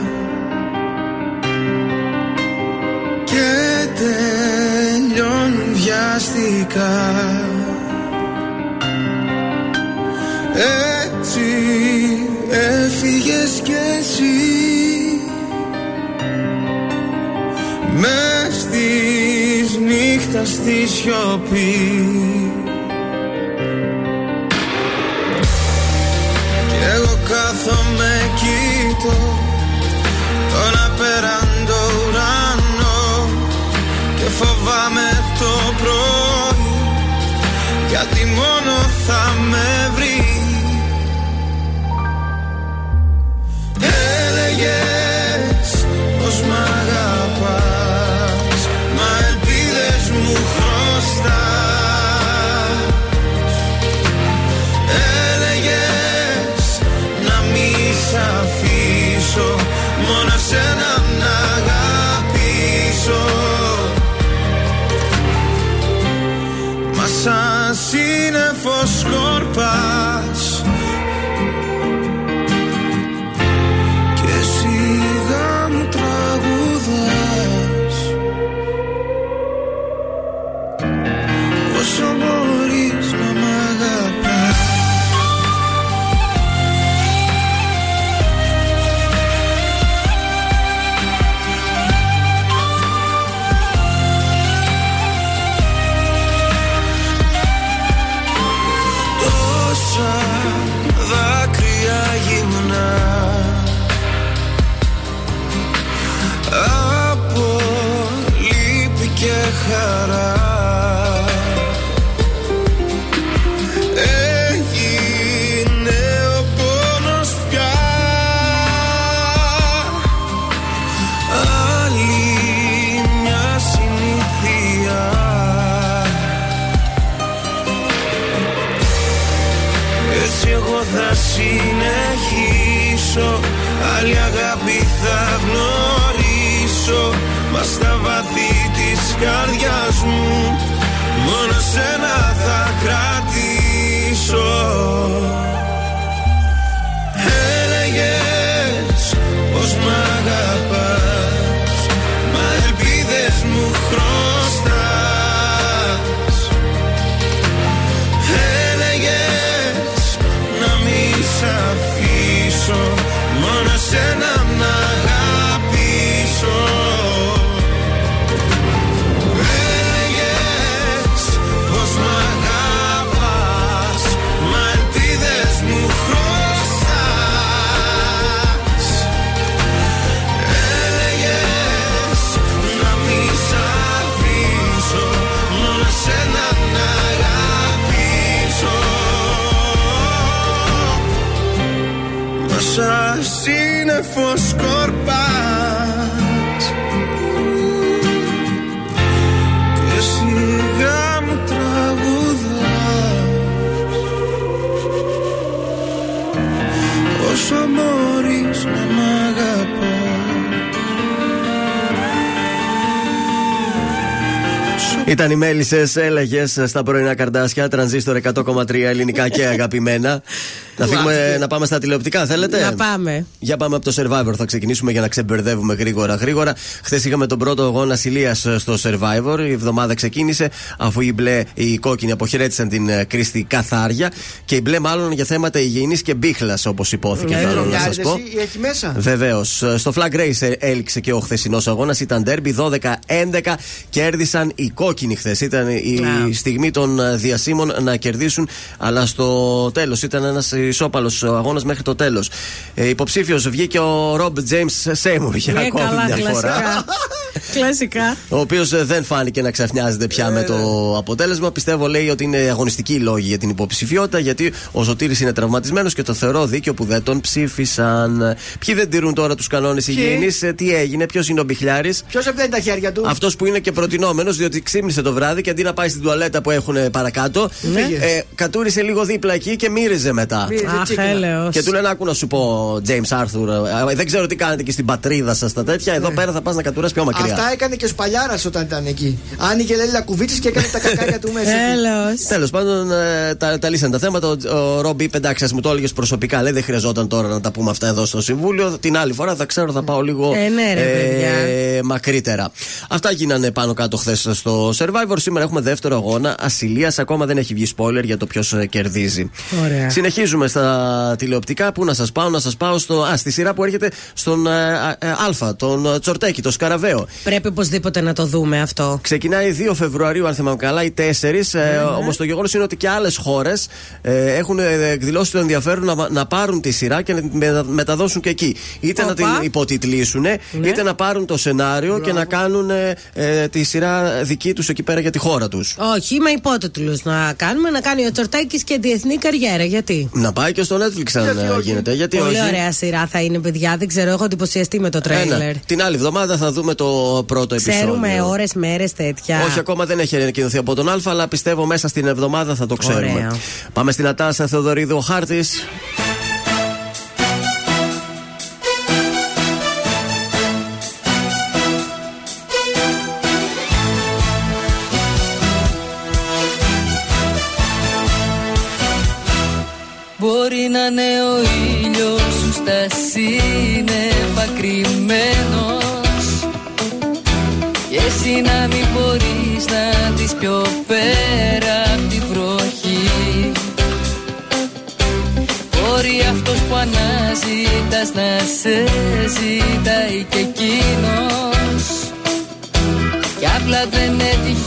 Και τελειώνουν βιαστικά στη σιωπή Ήταν οι μέλισσες, έλεγες στα πρωινά καρδάσια, τρανζίστορ 100,3 ελληνικά και αγαπημένα. να φύγουμε να πάμε στα τηλεοπτικά, θέλετε; Να πάμε. Για πάμε από το Survivor. Θα ξεκινήσουμε για να ξεμπερδεύουμε γρήγορα γρήγορα. Χθες είχαμε τον πρώτο αγώνα ηλία στο Survivor. Η εβδομάδα ξεκίνησε αφού οι μπλε, οι κόκκινοι αποχαιρέτησαν την ε, Κρίστη Καθάρια και οι μπλε μάλλον για θέματα υγιεινής και μπίχλας όπως υπόθηκε. Ναι, θέλω να σας πω. Έχει μέσα. Βεβαίως. Στο Flag Race έληξε και ο χθεσινός αγώνας. Ήταν derby 12-11. Κέρδισαν οι κόκκινοι χθες. Ήταν η Α. στιγμή των ε, διασύμων να κερδίσουν. Αλλά στο τέλος ήταν ένας ισόπαλος αγώνας μέχρι το τέλος. Ε, Υποψήφιος βγήκε ο Ρομπ Τζέιμ Σέιμουρ για Ναι, ακόμη καλά, μια κλασικά. φορά. Κλασικά. Ο οποίος δεν φάνηκε να ξαφνιάζεται πια με το αποτέλεσμα. Πιστεύω λέει ότι είναι αγωνιστικοί οι λόγοι για την υποψηφιότητα, γιατί ο Σωτήρης είναι τραυματισμένος και το θεωρώ δίκιο που δεν τον ψήφισαν. Ποιοι δεν τηρούν τώρα τους κανόνες υγιεινής, τι έγινε, ποιος είναι ο Μπιχλιάρης; Ποιος έπαιρνε τα χέρια του; Αυτός που είναι και προτινόμενος, διότι ξύπνησε το βράδυ και αντί να πάει στην τουαλέτα που έχουν παρακάτω, Ναι. ε, κατούρισε λίγο δίπλα εκεί και μύριζε μετά. Μύριζε Αχ, τσίκλα. έλεος. Και του λένε, Άκου να σου πω, James Arthur, ε, δεν ξέρω τι κάνετε και στην πατρίδα σας τα τέτοια. Εδώ πέρα θα πας να κατουράς πιο μακριά. Ναι. Αυτά έκανε και ο Σπαλιάρας όταν ήταν εκεί. Άνοιγε λέει λακκουβίτσε και έκανε τα κακάκια του μέσα. Έλεος. Τέλος πάντων, ε, τα, τα λύσαν τα θέματα. Ο, ο Ρόμπι είπε εντάξει, ας μου το έλεγες προσωπικά. Λέει δεν χρειαζόταν τώρα να τα πούμε αυτά εδώ στο Συμβούλιο. Την άλλη φορά θα ξέρω, θα πάω λίγο Ε, ναι, ρε, παιδιά. μακρύτερα. Αυτά γίνανε πάνω κάτω χθες στο Survivor. Σήμερα έχουμε δεύτερο αγώνα. Ασυλίας ακόμα δεν έχει βγει spoiler για το ποιος κερδίζει. Ωραία. Συνεχίζουμε στα τηλεοπτικά. Πού να σας πάω, να σας πάω στο, α, στη σειρά που έρχεται στον ε, ε, Α, τον ε, Τσορτέκι, το Σκαραβαίο. Πρέπει οπωσδήποτε να το δούμε αυτό. Ξεκινάει 2 Φεβρουαρίου, αν θυμάμαι καλά, ή 4. Ε, Όμως το γεγονός είναι ότι και άλλες χώρες ε, έχουν ε, εκδηλώσει το ενδιαφέρον να, να πάρουν τη σειρά και να την μετα- μεταδώσουν και εκεί. Είτε να την Οπα. υποτιτλήσουν, είτε να πάρουν το σενάριο και να κάνουν ε, ε, τη σειρά δική τους εκεί πέρα για τη χώρα τους. Όχι, με υπότιτλου να κάνουμε, να κάνει ο Τσορτάκη και διεθνή καριέρα. Γιατί; Να πάει και στο Netflix αν Γιατί ε, όχι; γίνεται. Γιατί Πολύ όχι; ωραία σειρά θα είναι, παιδιά. Δεν ξέρω, έχω εντυπωσιαστεί με το τρέιλερ. Ένα. Την άλλη εβδομάδα θα δούμε το πρώτο επεισόδιο. Ξέρουμε ώρες, μέρες, τέτοια. Όχι, ακόμα δεν έχει ανακοινωθεί από τον Α, αλλά πιστεύω μέσα στην εβδομάδα θα το ξέρουμε. Ωραία. Πάμε στην Ατάσα Θεοδωρίδου, ο χάρτης. Μπορεί να είναι ο ήλιος σου στα σύννεφα κρυμμένος. Και εσύ να μην μπορείς να δεις πιο πέρα απ' τη βροχή. Μπορεί αυτός που αναζητάς να σε ζητάει και εκείνος. Κι απλά δεν έτυχε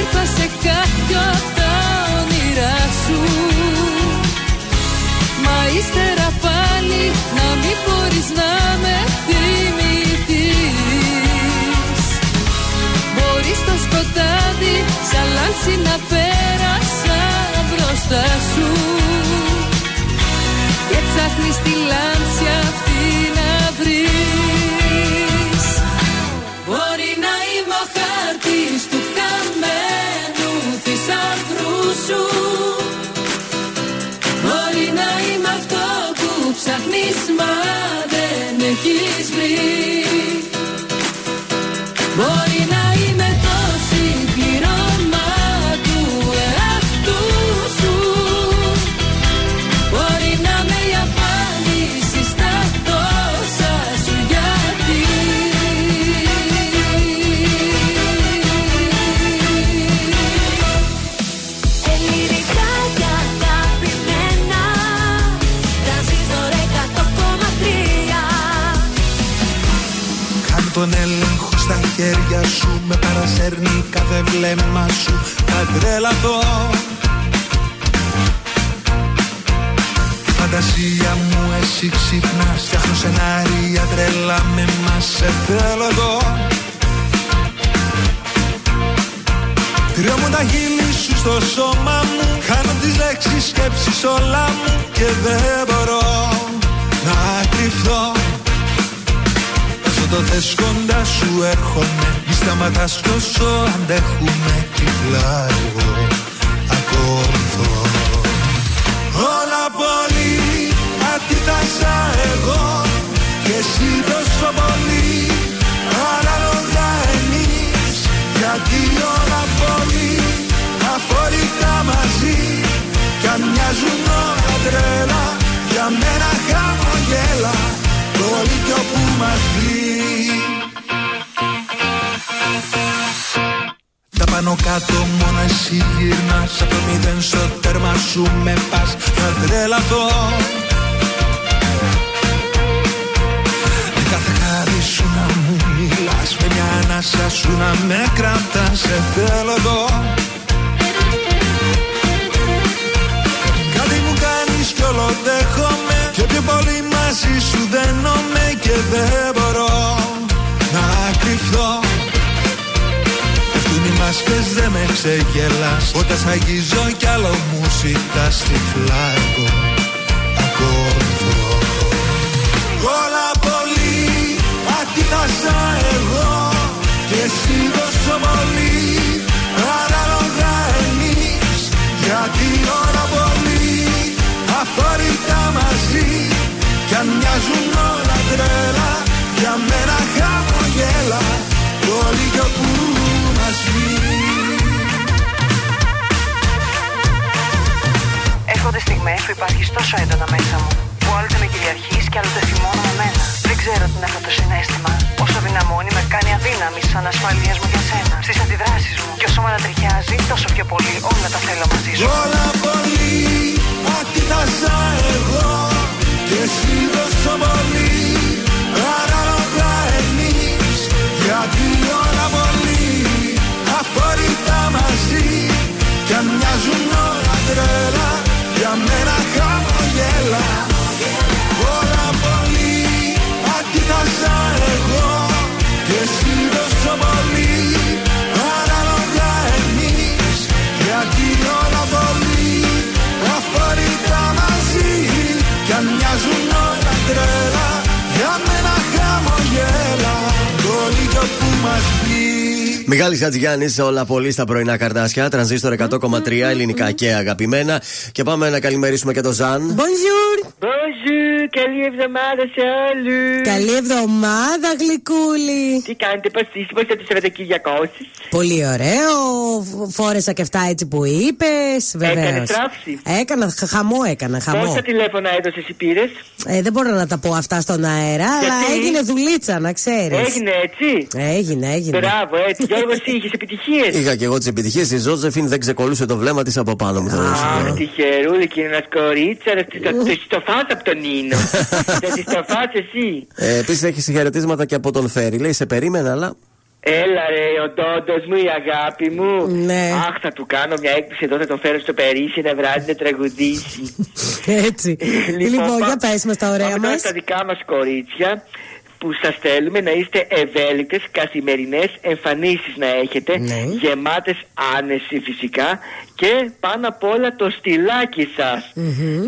ήρθα σε κάποιο απ' τα όνειρά σου. Μα ύστερα πάλι να μην μπορείς να με θυμηθείς. Μπορείς στο σκοτάδι σαν λάμψη να πέρασα μπροστά σου. Και ψάχνεις τη λάμψη αυτή να βρεις. Μπορεί να είμαι ο χάρτης του σου. Μπορεί να είμαι αυτό που ψάχνεις μα δεν έχεις βρει χέρια σου με παρασέρνει κάθε βλέμμα σου. Θα τρελαθώ. Τη φαντασία μου εσύ ξυπνάς. Φτιάχνω σενάρια τρελά με μας Σε θέλω εδώ. Τριόμουν τα χείλη σου στο σώμα μου. Χάνω τις λέξεις σκέψεις όλα μου. Και δεν μπορώ να κρυφθώ Όσο το θες κοντά σου έρχομαι. Μη σταματάς κι όσο αντέχουμε Τυφλά εγώ. Ακολουθώ Όλα πολύ αντίθασα εγώ. Και εσύ τόσο πολύ Ανάλογα εμείς. Γιατί όλα πολύ αφορικά μαζί. Κι αν μοιάζουν όλα τρέλα Για μένα χαμογέλα. Το λύκειο που μας βγει πάνω κάτω μόνο εσύ γυρνάς. Από το μηδέν στο τέρμα σου με πας. Θα τρελαθώ. Με κάθε χάρη σου να μου μιλάς. Με μια ανάσα σου να με κρατάς. Σε θέλω εδώ. Κάτι μου κάνεις κι όλο δέχομαι. Και πιο πολύ μαζί σου δένομαι Και δεν μπορώ να κρυφθώ Πέφτουν οι μάσκες δεν με ξεγελάς Όταν σ' αγγίζω κι άλλο μου ζητάς τυφλά εγώ ακολουθώ Όλα πολύ αντίθασα εγώ. Και εσύ τόσο πολύ Ανάλογα εμείς Γιατί όλα πολύ αφορικά μαζί. Κι αν μοιάζουν όλα τρέλα Για μένα χαμογέλα. Το λύκειο που μας βγει Έρχονται στιγμές που υπάρχει τόσο έντονα μέσα μου, που άλλοτε με κυριαρχείς και άλλοτε θυμώνω με μένα. Δεν ξέρω τι είναι αυτό το συνέστημα. Όσο δυναμώνει, με κάνει αδύναμη σαν ασφαλείας μου για σένα. Στις αντιδράσεις μου. Και όσο με ανατριχιάζει, τόσο πιο πολύ όλα τα θέλω μαζί σου. Όλα πολύ αντίθασα εγώ Και εσύ τόσο πολύ Ανάλογα εμείς Γιατί όλα πολύ Αφορικά μαζί Κι αν μοιάζουν όλα τρέλα Για μένα Μιχάλης Χατζηγιάννης, όλα πολύ στα πρωινά καρτάσια. Τρανζίστορ 100,3 ελληνικά και αγαπημένα. Και πάμε να καλημερίσουμε και τον Ζαν. Bonjour. Bonjour, καλή εβδομάδα σε όλους. Καλή εβδομάδα, γλυκούλη. Τι κάνετε, πώς είστε, πώς είστε το Σαββατοκύριακο Πολύ ωραίο. Φόρεσα και αυτά έτσι που είπες. Βεβαίως. Έκανε τράψη. Έκανα, χα- χαμό έκανα. Χαμό. Πόσα τηλέφωνα έδωσες ή πήρες; Ε, δεν μπορώ να τα πω αυτά στον αέρα, αλλά έγινε δουλίτσα, να ξέρεις. Έγινε έτσι; Έγινε, έγινε. Μπράβο, έτσι. Γιώργος, εσύ είχες επιτυχίες; Είχα και εγώ τις επιτυχίες. Η Ζώζεφιν δεν ξεκολούσε το βλέμμα της από πάνω μου. θέλω να σου πω. Αχ, τυχερούλη και ένας κορίτσα. Το το φας από τον Νίνο. Δεν τη το φας εσύ. Ε, Επίσης έχεις χαιρετίσματα και από τον Φέρι. Λέει σε περίμενα, αλλά. Έλα ρε, ο Ντόντο μου, η αγάπη μου. Ναι. Αχ, θα του κάνω μια έκπληξη εδώ, θα τον φέρω στο Περίσι ένα βράδυ να τραγουδήσει. Έτσι. Λοιπόν, για πες μας τα ωραία Πάμε τώρα μας. στα δικά μας κορίτσια που σας θέλουμε να είστε ευέλικτες καθημερινές εμφανίσεις να έχετε Ναι. γεμάτες άνεση φυσικά και πάνω απ' όλα το στυλάκι σας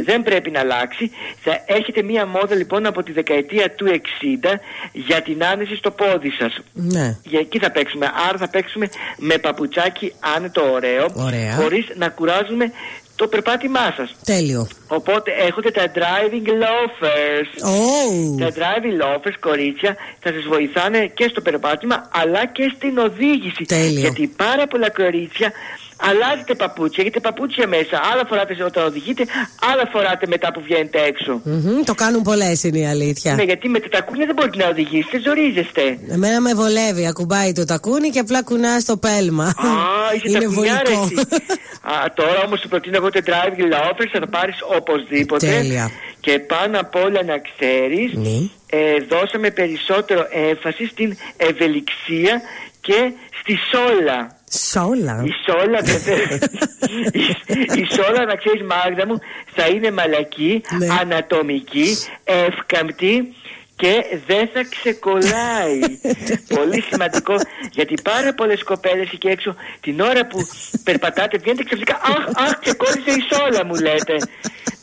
δεν πρέπει να αλλάξει θα έχετε μία μόδα λοιπόν από τη δεκαετία του 60 για την άνεση στο πόδι σας Ναι. για εκεί θα παίξουμε. Άρα θα παίξουμε με παπουτσάκι άνετο ωραίο. Ωραία. Χωρίς να κουράζουμε το περπάτημά σας. Τέλειο. Οπότε έχετε τα driving loafers. Oh. Τα driving loafers, κορίτσια, θα σας βοηθάνε και στο περπάτημα αλλά και στην οδήγηση. Τέλειο. Γιατί πάρα πολλά κορίτσια αλλάζετε παπούτσια, έχετε παπούτσια μέσα. Άλλα φοράτε όταν οδηγείτε, άλλα φοράτε μετά που βγαίνετε έξω. Μμμ, Το κάνουν πολλές είναι η αλήθεια. Ναι, γιατί με τα τακούνια δεν μπορείτε να οδηγήσετε, ζορίζεστε. Εμένα με βολεύει. Ακουμπάει το τακούνι και απλά κουνά στο πέλμα. Α, είσαι Είναι τακουνιάρα βολικό. εσύ. Α, τώρα όμως σου προτείνω εγώ το driving loafers, θα το πάρεις οπωσδήποτε. Τέλεια. Και πάνω απ' όλα να ξέρεις ε, Δώσαμε περισσότερο έμφαση στην ευελιξία και στη σόλα Σόλα. Η σόλα βεβαίως. η, η σόλα να ξέρεις Μάγδα μου Θα είναι μαλακή, ανατομική, εύκαμπτη και δεν θα ξεκολλάει. Πολύ σημαντικό γιατί πάρα πολλές κοπέλες εκεί έξω την ώρα που περπατάτε βγαίνετε ξαφνικά. Αχ, αχ, ξεκόλλησε η σόλα μου λέτε.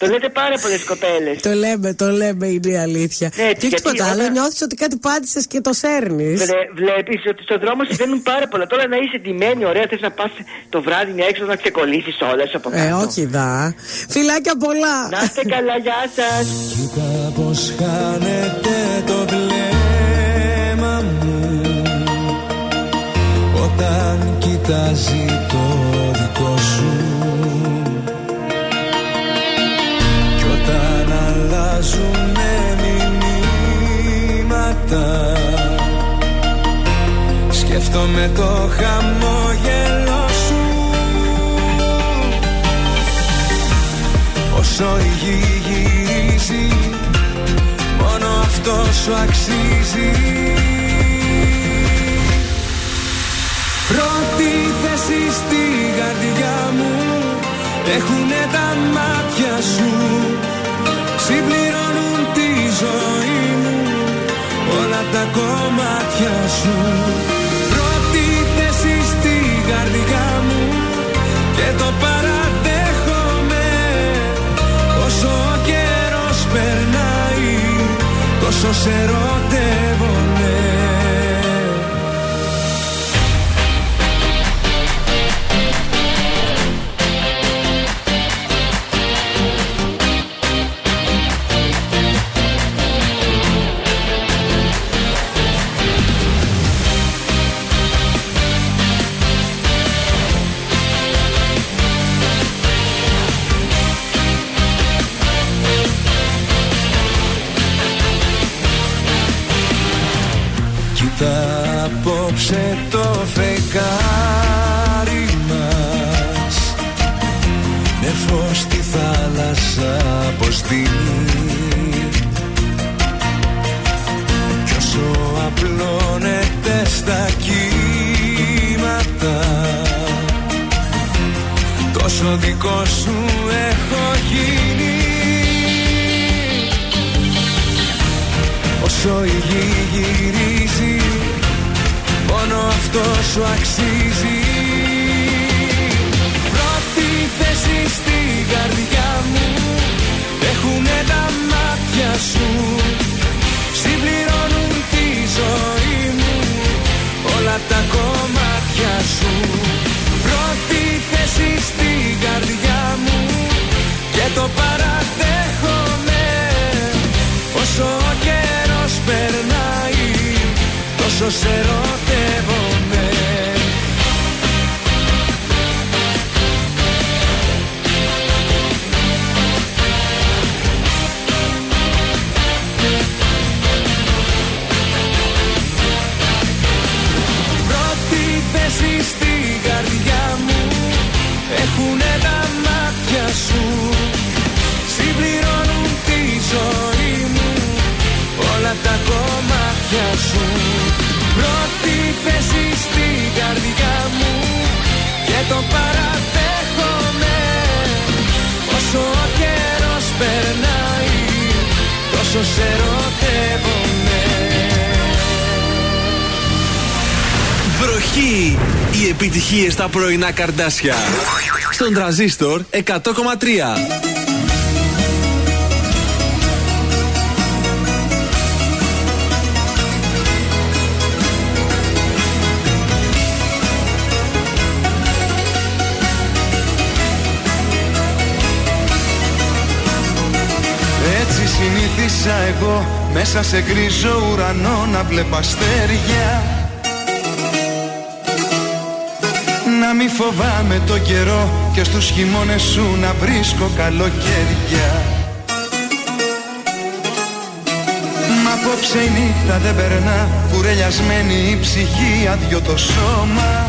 Το λέτε πάρα πολλές κοπέλες. Το λέμε, το λέμε, είναι η αλήθεια. Ναι, και γιατί τίποτα άλλο, όταν- νιώθεις ότι κάτι πάτησες και το σέρνεις. Βλέπεις ότι στον δρόμο συμβαίνουν πάρα πολλά. Τώρα να είσαι ντυμένη, ωραία, θες να πας το βράδυ μια έξω να ξεκολλήσεις όλα από κάτω. Ε, όχι δα. Φιλάκια πολλά. Να είστε καλά, γεια σας. Κοίτα πως χάνεται το βλέμμα μου Όταν κοιτάζει το αλλάζουνε μηνύματα. Σκέφτομαι το χαμόγελο σου. Όσο η γη γυρίζει Μόνο αυτός σου αξίζει. Πρώτη θέση στην καρδιά μου Έχουνε τα μάτια σου. Συμπληρώνουν τη ζωή μου Όλα τα κομμάτια σου. Πρώτη θέση στην καρδιά μου Και το παραδέχομαι. Όσο ο καιρός περνάει Τόσο σε ερωτεύομαι απόψε το φεγγάρι μας. Με φως στη θάλασσα πως δίνει. Κι όσο απλώνεται στα κύματα Τόσο δικό σου έχω γίνει. Όσο η γη γυρίζει Μόνο αυτό σου αξίζει. Πρώτη θέση στην καρδιά μου. Έχουνε τα μάτια σου. Συμπληρώνουν τη ζωή μου. Όλα τα κομμάτια σου. Πρώτη θέση στην καρδιά μου σε ερωτεύομαι στα πρωινά καρδάσια. Στον τραζίστορ 100,3. Έτσι συνήθισα εγώ μέσα σε γκρίζο ουρανό να βλέπω αστέρια Να μη φοβάμαι το καιρό και στους χειμώνες σου να βρίσκω καλοκαίρια. Μα απόψε η νύχτα δεν περνά κουρελιασμένη η ψυχή άδειο το σώμα.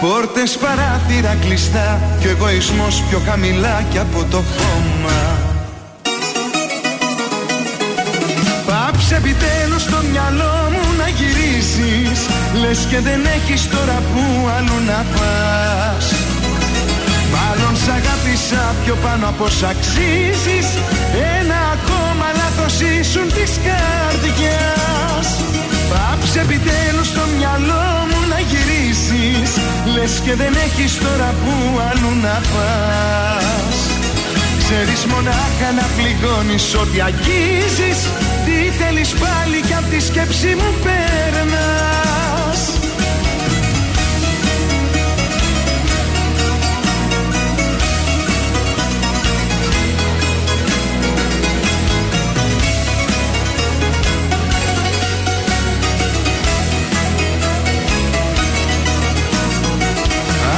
Πόρτες παράθυρα κλειστά Και ο εγωισμός πιο χαμηλά και από το χώμα. Πάψε επιτέλους στο μυαλό μου να γυρίσεις Λες και δεν έχεις τώρα που αλλού να πας. Μάλλον σ' αγάπησα πιο πάνω από σ' αξίζεις Ένα ακόμα λάθος ήσουν της καρδιάς. Πάψε επιτέλους στο μυαλό μου να γυρίσεις Λες και δεν έχεις τώρα που αλλού να πας. Ξέρεις μονάχα να πληγώνεις ό,τι αγγίζεις Τι θέλεις πάλι κι απ' τη σκέψη μου περνάς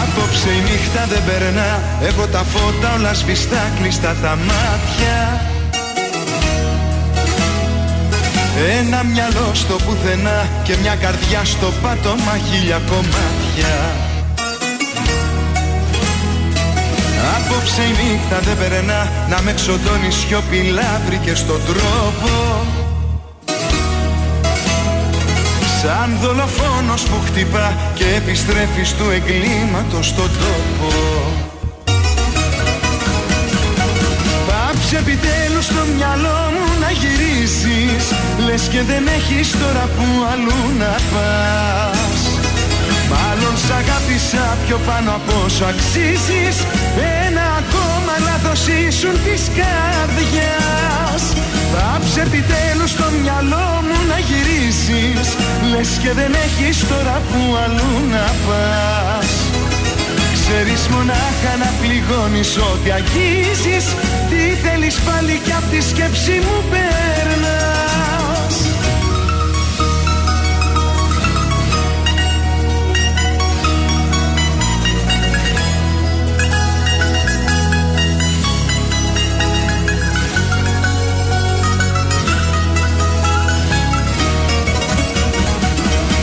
Απόψε η νύχτα δεν περνά. Έχω τα φώτα όλα σβηστά κλειστά τα μάτια Ένα μυαλό στο πουθενά Και μια καρδιά στο πάτωμα χίλια κομμάτια. Απόψε η νύχτα δεν περνά Να με ξοντώνει σιωπηλά βρήκες τον τρόπο. Σαν δολοφόνος που χτυπά και επιστρέφει του εγκλήματος στον τόπο Πάψε επιτέλους στο μυαλό μου να γυρίσεις. Λες και δεν έχεις τώρα που αλλού να πας. Μάλλον σ' αγάπησα πιο πάνω από όσο αξίζεις. Ένα ακόμα λάθος ήσουν της καρδιάς. Πάψε επιτέλους στο μυαλό μου να γυρίσεις. Λες και δεν έχεις τώρα που αλλού να πας. Ξέρεις μονάχα να πληγώνεις ό,τι αγγίζεις. Τι θέλεις πάλι κι απ' τη σκέψη μου περνάς.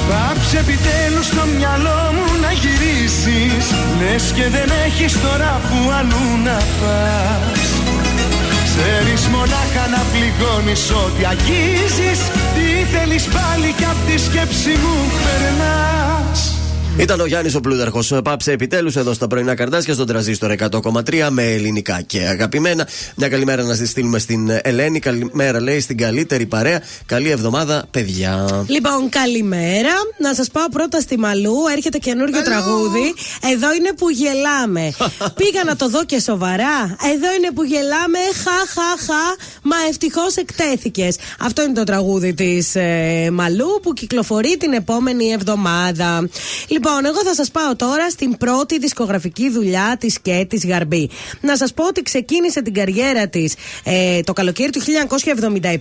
Πάψε επιτέλους στο μυαλό μου να γυρίσεις Λες και δεν έχεις τώρα που αλλού να πας Ξέρεις μονάχα να πληγώνεις ό,τι αγγίζεις. Τι θέλεις πάλι κι απ' τη σκέψη μου περνάς Ήταν ο Γιάννης ο Πλούταρχος. Πάψε επιτέλους εδώ στα πρωινά καρδάσια στον τραζίστορ 100,3 με ελληνικά και αγαπημένα. Μια καλημέρα να στη στείλουμε στην Ελένη. Καλημέρα, λέει, στην καλύτερη παρέα. Καλή εβδομάδα, παιδιά. Λοιπόν, καλημέρα. Να σας πάω πρώτα στη Μαλού. Έρχεται καινούριο τραγούδι. Εδώ είναι που γελάμε. Πήγα να το δω και σοβαρά. Εδώ είναι που γελάμε. Χα, χα, χα. Μα ευτυχώς εκτέθηκες. Αυτό είναι το τραγούδι της ε, Μαλού που κυκλοφορεί την επόμενη εβδομάδα. Λοιπόν, εγώ θα σας πάω τώρα στην πρώτη δισκογραφική δουλειά της Κέτης Γαρμπή. Να σας πω ότι ξεκίνησε την καριέρα της ε, το καλοκαίρι του 1977,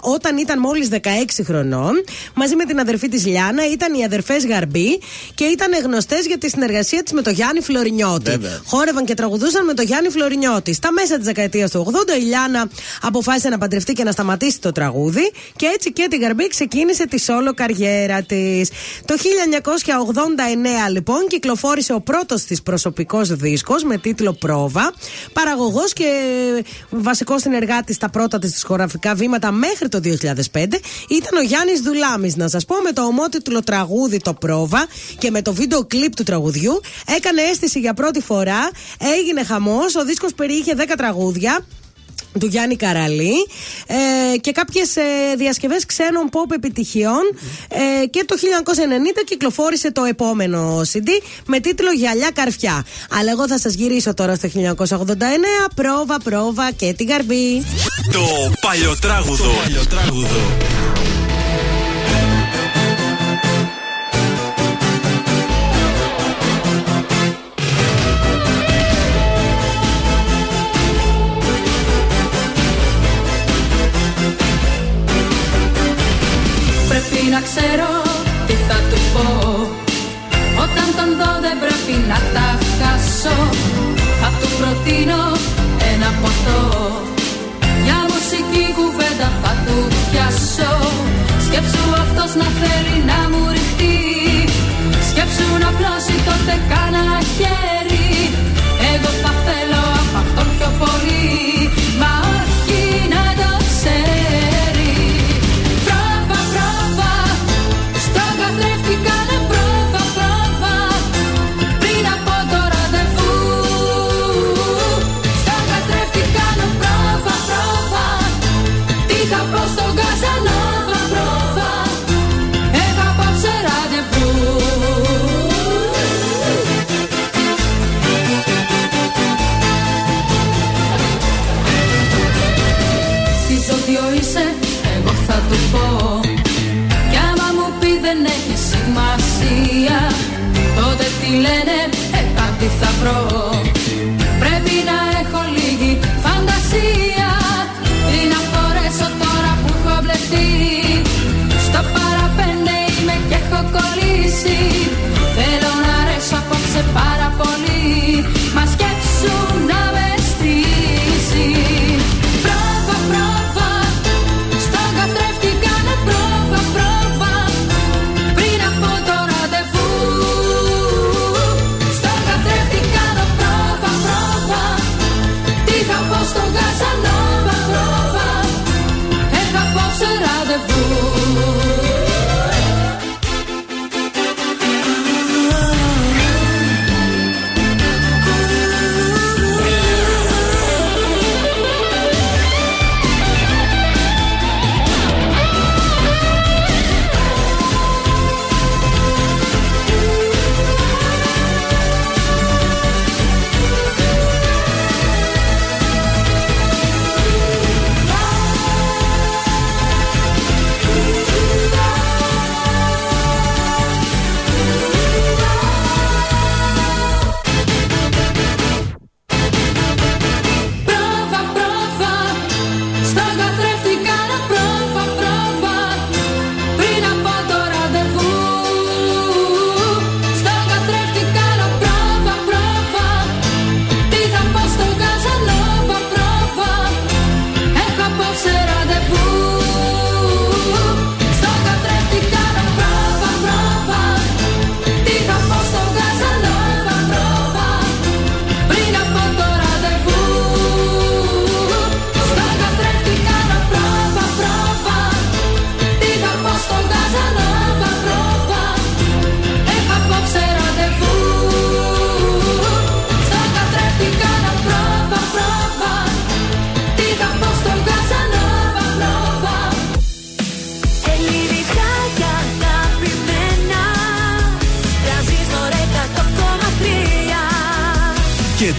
όταν ήταν μόλις 16 χρονών. Μαζί με την αδερφή της Λιάνα, ήταν οι αδερφές Γαρμπή και ήταν γνωστές για τη συνεργασία της με τον Γιάννη Φλωρινιώτη. Βέβαια. Χόρευαν και τραγουδούσαν με τον Γιάννη Φλωρινιώτη. Στα μέσα της δεκαετίας του 80, η Λιάνα αποφάσισε να παντρευτεί και να σταματήσει το τραγούδι και έτσι και τη Γαρμπή ξεκίνησε τη σόλο καριέρα της. Το 1989 λοιπόν κυκλοφόρησε ο πρώτος της προσωπικός δίσκος με τίτλο Πρόβα. Παραγωγός και βασικός συνεργάτης στα πρώτα της δισκογραφικά βήματα μέχρι το 2005 ήταν ο Γιάννης Δουλάμης. Να σας πω με το ομότιτλο τραγούδι το Πρόβα και με το βίντεο κλιπ του τραγουδιού έκανε αίσθηση για πρώτη φορά, έγινε χαμός, ο δίσκος περιείχε 10 τραγούδια του Γιάννη Καραλή ε, και κάποιες ε, διασκευές ξένων pop επιτυχιών ε, και το 1990 κυκλοφόρησε το επόμενο CD με τίτλο Γυαλιά Καρφιά. Αλλά εγώ θα σας γυρίσω τώρα στο 1989 πρόβα, πρόβα και την καρβή. Το παλιοτράγουδο. Το παλιοτράγουδο. Ξέρω τι θα του πω. Όταν τον δω δεν πρέπει να τα χάσω. Θα του προτείνω ένα ποτό. Μια μουσική κουβέντα θα του πιάσω. Σκέψου αυτός να θέλει να μου ρηχτεί. Σκέψου να πλώσει τότε κάνω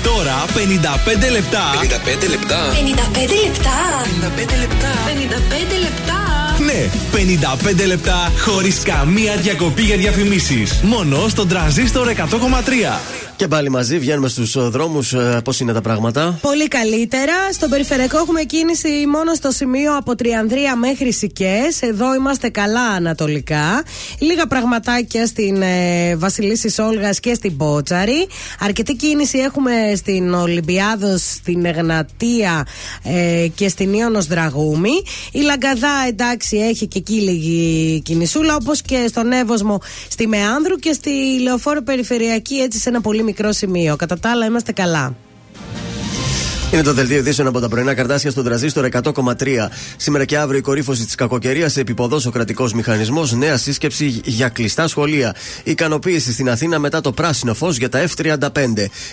τώρα 55 λεπτά. 55 55 λεπτά. λεπτά. 55 λεπτά. 55 λεπτά. Ναι, 55 λεπτά χωρίς καμία διακοπή για διαφημίσεις. Μόνο στον τραζίστορ 100,3. Και πάλι μαζί βγαίνουμε στους δρόμους. Πώς είναι τα πράγματα; Πολύ καλύτερα. Στον περιφερειακό έχουμε κίνηση μόνο στο σημείο από Τριανδρία μέχρι Σικές. Εδώ είμαστε καλά ανατολικά. Λίγα πραγματάκια στην ε, Βασιλίση Όλγας και στην Πότσαρη. Αρκετή κίνηση έχουμε στην Ολυμπιάδος, στην Εγνατία ε, και στην Ιωνος Δραγούμη. Η Λαγκαδά εντάξει έχει και εκεί λίγη κινησούλα όπως και στον Εύωσμο στη Μεάνδρου και στη Λεωφόρο Περιφερειακή έτσι σε ένα πολύ μικρό σημείο. Κατά τα άλλα είμαστε καλά. Είναι το δελτίο ειδήσεων από τα πρωινά καρτάσια στον τραζίστορ 100,3. Σήμερα και αύριο η κορύφωση της κακοκαιρίας σε επιποδός ο κρατικός μηχανισμός. Νέα σύσκεψη για κλειστά σχολεία. Ικανοποίηση στην Αθήνα μετά το πράσινο φως για τα F35.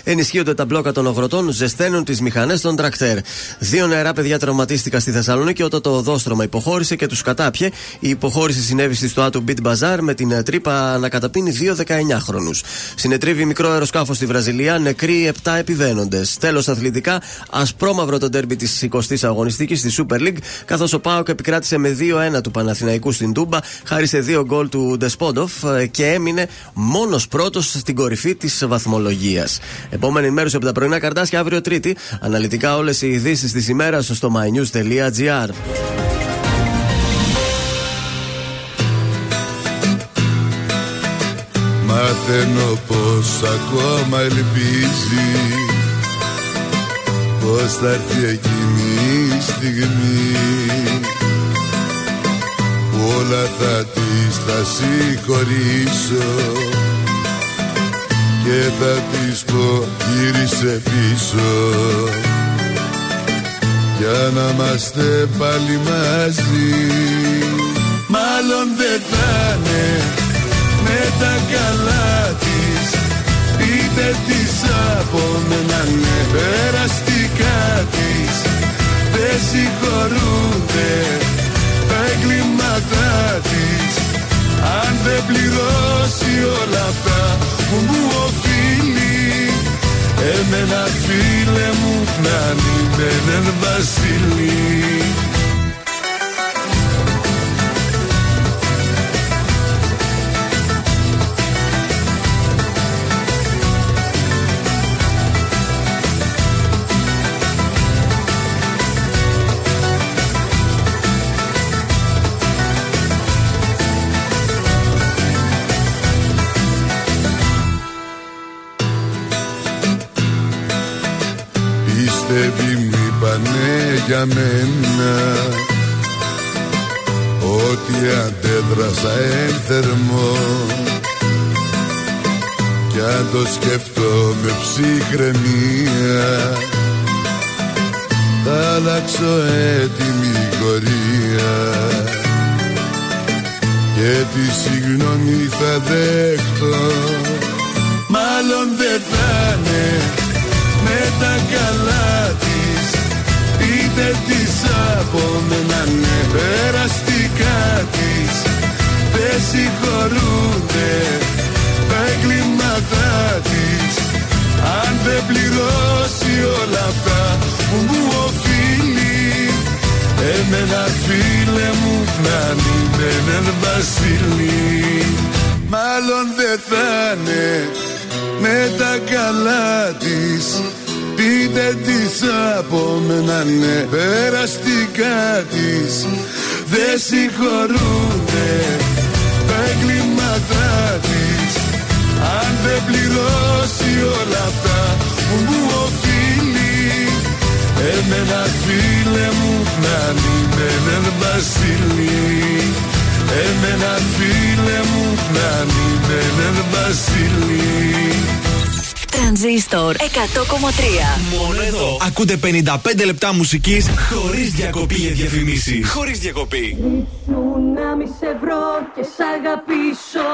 Ενισχύονται τα μπλόκα των αγροτών, ζεσταίνουν τις μηχανές των τρακτέρ. Δύο νεαρά παιδιά τραυματίστηκαν στη Θεσσαλονίκη όταν το οδόστρωμα υποχώρησε και τους κατάπιε. Η υποχώρηση συνέβη στη στοά του Beat Bazaar με την τρύπα να καταπίνει δύο 19χρονου. Συνετρίβει μικρό αεροσκάφος στη Βραζιλία, νεκροί 7 επιβαίνοντες. Τέλος αθλητικά, ασπρόμαυρο το ντέρμπι της 20η αγωνιστικής στη Super League, καθώς ο Πάοκ επικράτησε με 2-1 του Παναθηναϊκού στην Τούμπα, χάρη σε δύο γκολ του Ντεσπόντοφ και έμεινε μόνος πρώτος στην κορυφή της βαθμολογίας. Επόμενη ενημέρωση από τα πρωινά καρτάσια αύριο Τρίτη. Αναλυτικά όλες οι ειδήσεις της ημέρας στο mynews.gr. Μαθαίνω πως ακόμα ελπίζει Πως θα έρθει εκείνη η στιγμή Που όλα θα της τα συγχωρήσω Και θα της πω γύρισε πίσω. Για να είμαστε πάλι μαζί Μάλλον δεν θα είναι με τα καλά της Είτε της από μένα ναι περαστικά της. Δεν συγχωρούνται τα εγκλήματά της. Αν δεν πληρώσει όλα αυτά που μου οφείλει Εμένα φίλε μου να είναι έναν βασιλεί baby μου είπανε για μένα. Ότι αντέδρασα εν θερμό. Κι αν το σκεφτώ με ψυχραιμία Θα αλλάξω έτοιμη γορία Και τη συγγνώμη θα δέχτω Μάλλον δεν θα είναι με τα καλά της. Είτε της από μένα ναι περαστικά της. Δεν συγχωρούνται τα εγκλήματά της. Αν δεν πληρώσει όλα αυτά που μου οφείλει Εμένα φίλε μου να είναι έναν βασιλεί Μάλλον δεν θα είναι με τα καλά της Πείτε της από μένα ναι περαστικά της. Δεν συγχωρούνται τα εγκλήματά της. Αν δεν πληρώσει όλα αυτά που μου οφείλει Εμένα φίλε μου να είναι έναν βασιλεί Εμένα φίλε μου να είναι έναν βασιλεί Τρανζίστορ 100,3 Μόνο εδώ. Ακούτε 55 λεπτά μουσικής χωρίς διακοπή για διαφημίσεις. Χωρίς διακοπή. Σου να μη σε βρω και σ' αγαπήσω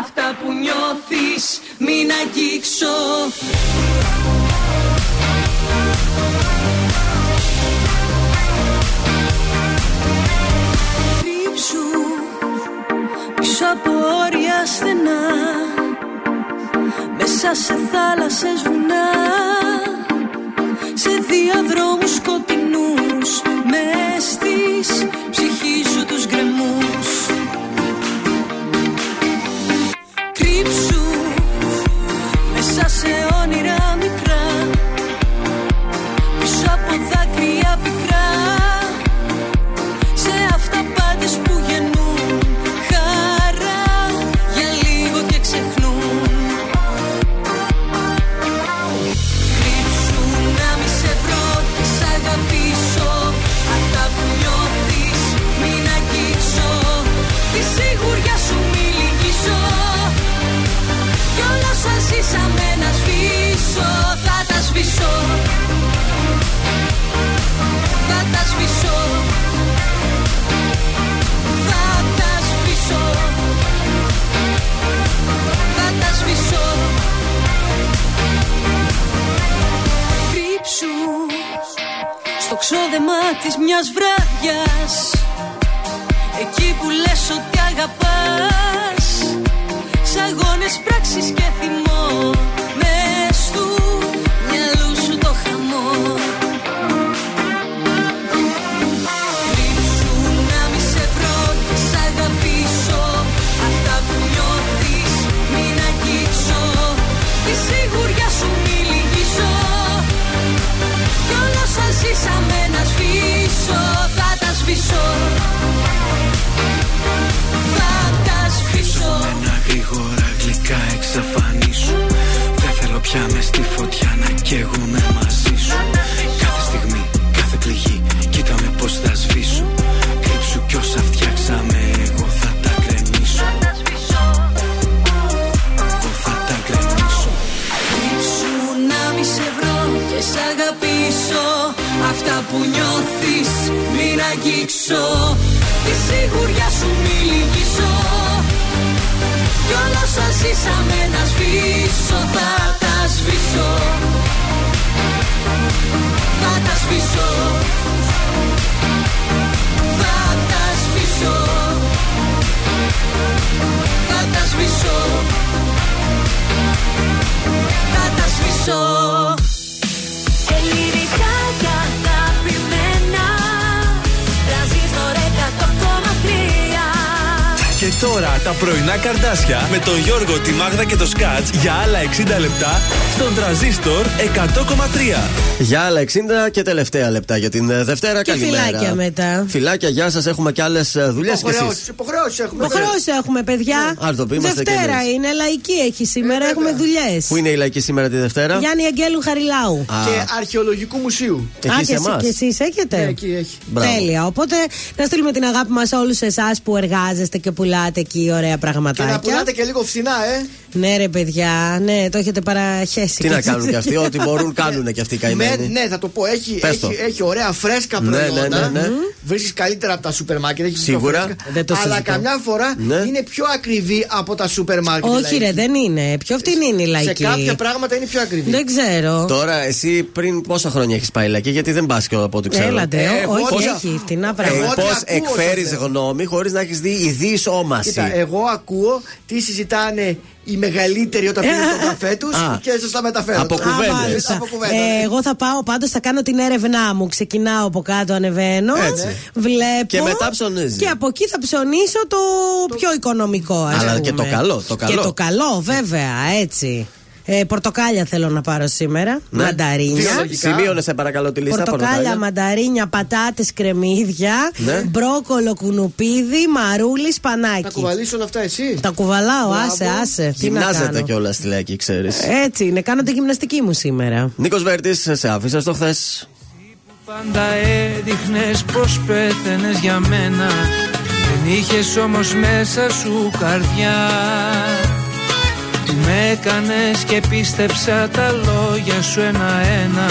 Αυτά που νιώθεις μην αγγίξω Κρύψου πίσω από όρια στενά. Μέσα σε θάλασσες βουνά. Σε διαδρόμους σκοτεινούς. Μες στις ψυχή σου τους γκρεμούς. Κρύψου μέσα σε όνειρα ξόδεμα της μιας βράδιας. Εκεί που λες ότι αγαπάς Σ' αγώνες πράξεις και θυμός όσα τώρα τα πρωινά καρδάσια με τον Γιώργο, τη Μάγδα και το Σκάτς για άλλα 60 λεπτά στον τραζίστορ 100,3. Για άλλα 60 και τελευταία λεπτά για την ε, Δευτέρα. Και Καλημέρα. φυλάκια μετά. Φιλάκια, γεια σας. Έχουμε και άλλες δουλειές κι εσείς. Υποχρεώσεις έχουμε. Υποχρεώσεις έχουμε, παιδιά. Α, το πούμε, είμαστε κι Δευτέρα εμείς. είναι, λαϊκή έχει σήμερα, έχουμε δουλειές. Πού είναι η λαϊκή σήμερα τη Δευτέρα; Γιάννη Αγγέλου Χαριλάου. Α. Και αρχαιολογικού μουσείου. Εκεί Α, σε και, εσύ- εμάς. και εσείς έχετε; Ναι, εκεί έχει. Μπράβο. Τέλεια. Οπότε να στείλουμε την αγάπη μας σε όλους εσάς που εργάζεστε και πουλάτε εκεί ωραία Και πραγματάκια. να πουλάτε και λίγο φθηνά, ε. Ναι, ρε παιδιά, ναι, το έχετε παραχέσει. Τι να κάνουν κι αυτοί, ό,τι μπορούν κάνουν κι αυτοί οι Με, καημένοι. ναι, θα το πω. Έχει, Πες το. έχει, έχει ωραία φρέσκα Ναι, ναι, προϊόντα. ναι, ναι. Βρίσκεις καλύτερα από τα σούπερ μάρκετ. Έχεις πιο Σίγουρα. φρέσκα. Δεν το Αλλά συζητώ. καμιά φορά Ναι. είναι πιο ακριβή από τα σούπερ μάρκετ. Όχι, ρε, δεν είναι. Πιο φτηνή είναι η Σε λαϊκή. κάποια πράγματα είναι πιο ακριβή. Δεν ξέρω. Τώρα, εσύ πριν πόσα χρόνια έχεις πάει λαϊκή, γιατί δεν πας από ό,τι ξέρω. Έλατε, Ε, ό- όχι, πώς- έχει φτηνά Ε, πράγματα. ό,τι Πώς ακούω εκφέρεις σας λέω. γνώμη χωρίς να έχεις δει ειδής όμαση. Κοίτα, εγώ ακούω τι συζητάνε οι μεγαλύτεροι όταν πίνουν τον καφέ τους Α. και σα τα μεταφέρω. Από τώρα. κουβέντες. Α, Μάλιστα. Από κουβέντα. Ε, εγώ θα πάω πάντως, θα κάνω την έρευνά μου. Ξεκινάω από κάτω, ανεβαίνω. Έτσι. Βλέπω. Και μετά ψωνίζεις. Και από εκεί θα ψωνίσω το, πιο οικονομικό, ας Αλλά πούμε. και το καλό, το καλό. Και το καλό, βέβαια, έτσι. Ε, πορτοκάλια θέλω να πάρω σήμερα. Ναι. Μανταρίνια. Φυσιολογικά. Σημείωνε σε παρακαλώ τη λίστα. Πορτοκάλια, πορτοκάλια. μανταρίνια, πατάτες, κρεμμύδια, Ναι. μπρόκολο, κουνουπίδι, μαρούλι, σπανάκι. Τα κουβαλήσει όλα αυτά εσύ; Τα κουβαλάω, Μπράβο. άσε, άσε. Τι να Γυμνάζεται κάνω. κιόλας στη λαϊκή, ξέρεις. Έτσι είναι, κάνω τη γυμναστική μου σήμερα. Νίκος Βέρτης, σε άφησα στο χθες. Πάντα έδειχνες πως πέθαινες για μένα Δεν είχες όμως μέσα σου καρδιά Με έκανες και πίστεψα τα λόγια σου ένα-ένα.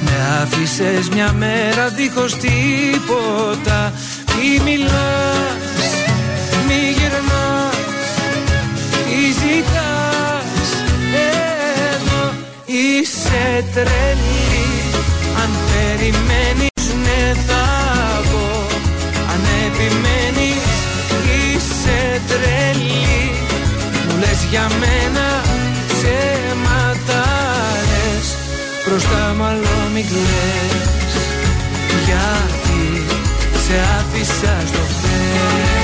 Με άφησες μια μέρα δίχως τίποτα. Μη μιλάς, μη γυρνάς Τι ζητάς. Εδώ Είσαι τρελή Αν περιμένεις για μένα ψέματα λες Μπροστά μάλλον μην κλαις Γιατί σε άφησα στο χθες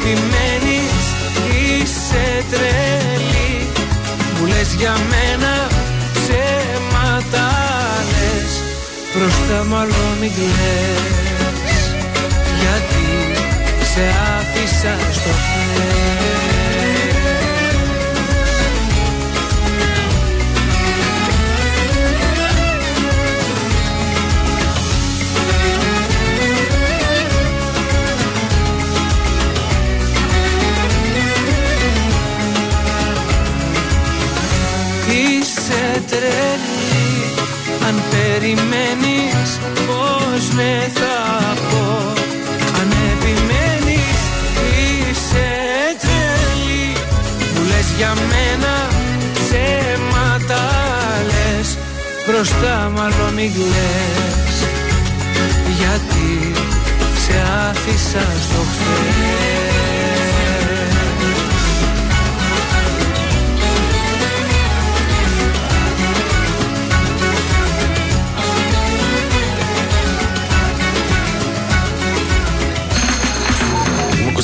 επιμένεις είσαι τρελή. Μου λες για μένα ψέματα λες. Μπροστά μάλλον μην κλαις. Γιατί σε άφησα στο χθες περιμένεις πως ναι θα πω. Αν επιμένεις είσαι τρελή. Μου λες για μένα ψέματα λες. Μπροστά μάλλον μην κλαις. Γιατί σε άφησα στο χθες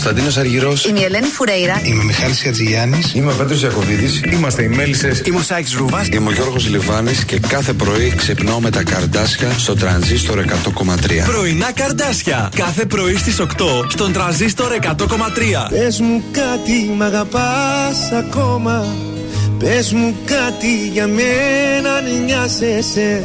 Κωνσταντίνος Αργυρός. Είμαι η Ελένη Φουρέιρα. Είμαι ο Μιχάλης Χατζηγιάννης. Είμαι ο Πέτρος Ιακοβίδη. Είμαστε οι Μέλισσες. Είμαι ο Σάιξ Ρούβα. Είμαι ο Γιώργος Λιβάνης και κάθε πρωί ξυπνάω με τα καρδάσια στο τρανζίστορ 100,3. Πρωινά καρδάσια. Κάθε πρωί στις 8 στον τραζίστορ 100,3. Πες μου κάτι, μ' αγαπάς ακόμα. Πες μου κάτι για μένα, αν νοιάζεσαι.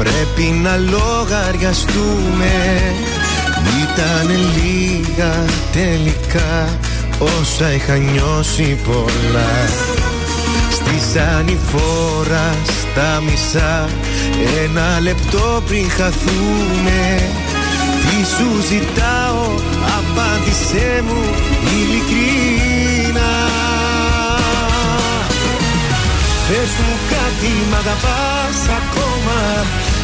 Πρέπει να λογαριαστούμε. Ήτανε λίγα τελικά. Όσα είχα νιώσει πολλά. Στη ανηφόρα στα μισά. Ένα λεπτό πριν χαθούμε. Τι σου ζητάω Απάντησέ μου ειλικρινά. Πες μου κάτι μ' αγαπάς ακόμα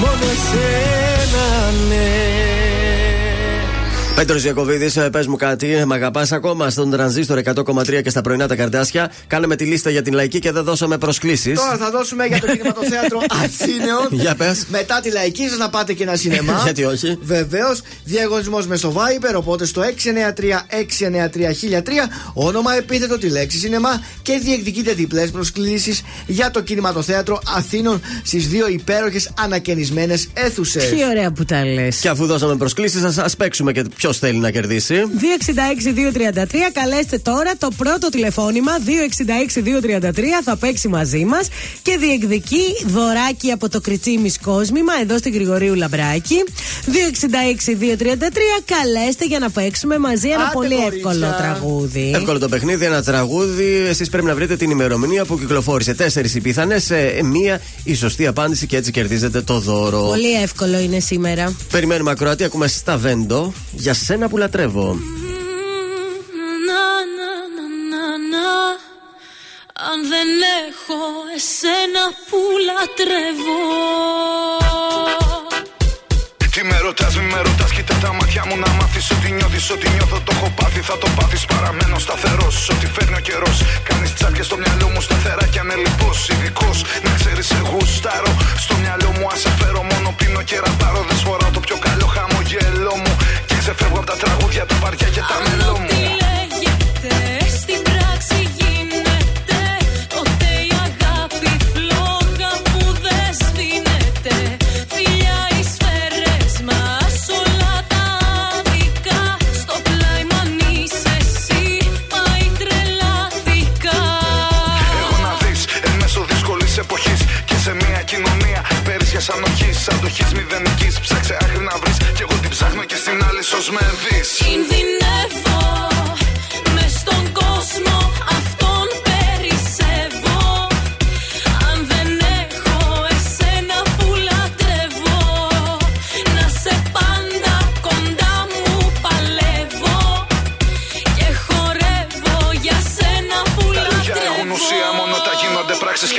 μόνο εσένα ναι Πέτρος Ιακοβίδη, πες μου κάτι. Μ' αγαπάς ακόμα; Στον τρανζίστορ 100,3 και στα πρωινά τα καρδάσια. Κάναμε τη λίστα για την λαϊκή και δεν δώσαμε προσκλήσεις. Τώρα θα δώσουμε για το κινηματοθέατρο Αθήνεων. Για πες. Μετά τη λαϊκή σας να πάτε και ένα σινεμά. Γιατί όχι. Βεβαίως, διαγωνισμός με στο Viber. Οπότε στο 693-693-1003 όνομα, επίθετο, τη λέξη σινεμά και διεκδικείτε διπλές προσκλήσεις για το κινηματοθέατρο Αθήνων στις δύο υπέροχες ανακαινισμένες αίθουσες. Τι ωραία που τα λες. Και αφού δώσαμε προσκλήσεις, ας παίξουμε και ποιος θέλει να κερδίσει; 266-233. Καλέστε τώρα το πρώτο τηλεφώνημα. 266-233 θα παίξει μαζί μας και διεκδικεί δωράκι από το Κριτσίμι Κόσμημα εδώ στην Γρηγορίου Λαμπράκη. 266-233. Καλέστε για να παίξουμε μαζί ένα Άντε, πολύ κορίτσια. εύκολο τραγούδι. Εύκολο το παιχνίδι, ένα τραγούδι. Εσείς πρέπει να βρείτε την ημερομηνία που κυκλοφόρησε. Τέσσερις οι πιθανές, μία η σωστή απάντηση και έτσι κερδίζετε το δώρο. Πολύ εύκολο είναι σήμερα. Περιμένουμε ακροατή, ακούμε στα Βέντο για σένα που λατρεύω. Να, να, να, να, να. Αν δεν έχω εσένα που λατρεύω Τι με ρωτάς, μη με ρωτάς, κοίτα τα μάτια μου να μάθεις Ότι νιώθεις, ότι νιώθω, το έχω πάθει, θα το πάθεις Παραμένω σταθερός, ό,τι φέρνει ο καιρός Κάνεις τσάπια στο μυαλό μου σταθερά κι ανελειπώς Ειδικός, να ξέρεις εγώ στάρω Στο μυαλό μου ας σε φέρω, μόνο πίνω και ραπάρω Δεν σφοράω το πιο καλό χαμογελό μου Και ξεφεύγω από τα τραγούδια, τα βαριά και τα μελό ανοχής Αντοχής μηδενικής. Ψάξε άκρη να βρεις. Κι εγώ την ψάχνω και στην άλλη σως με δεις. Κινδυνεύω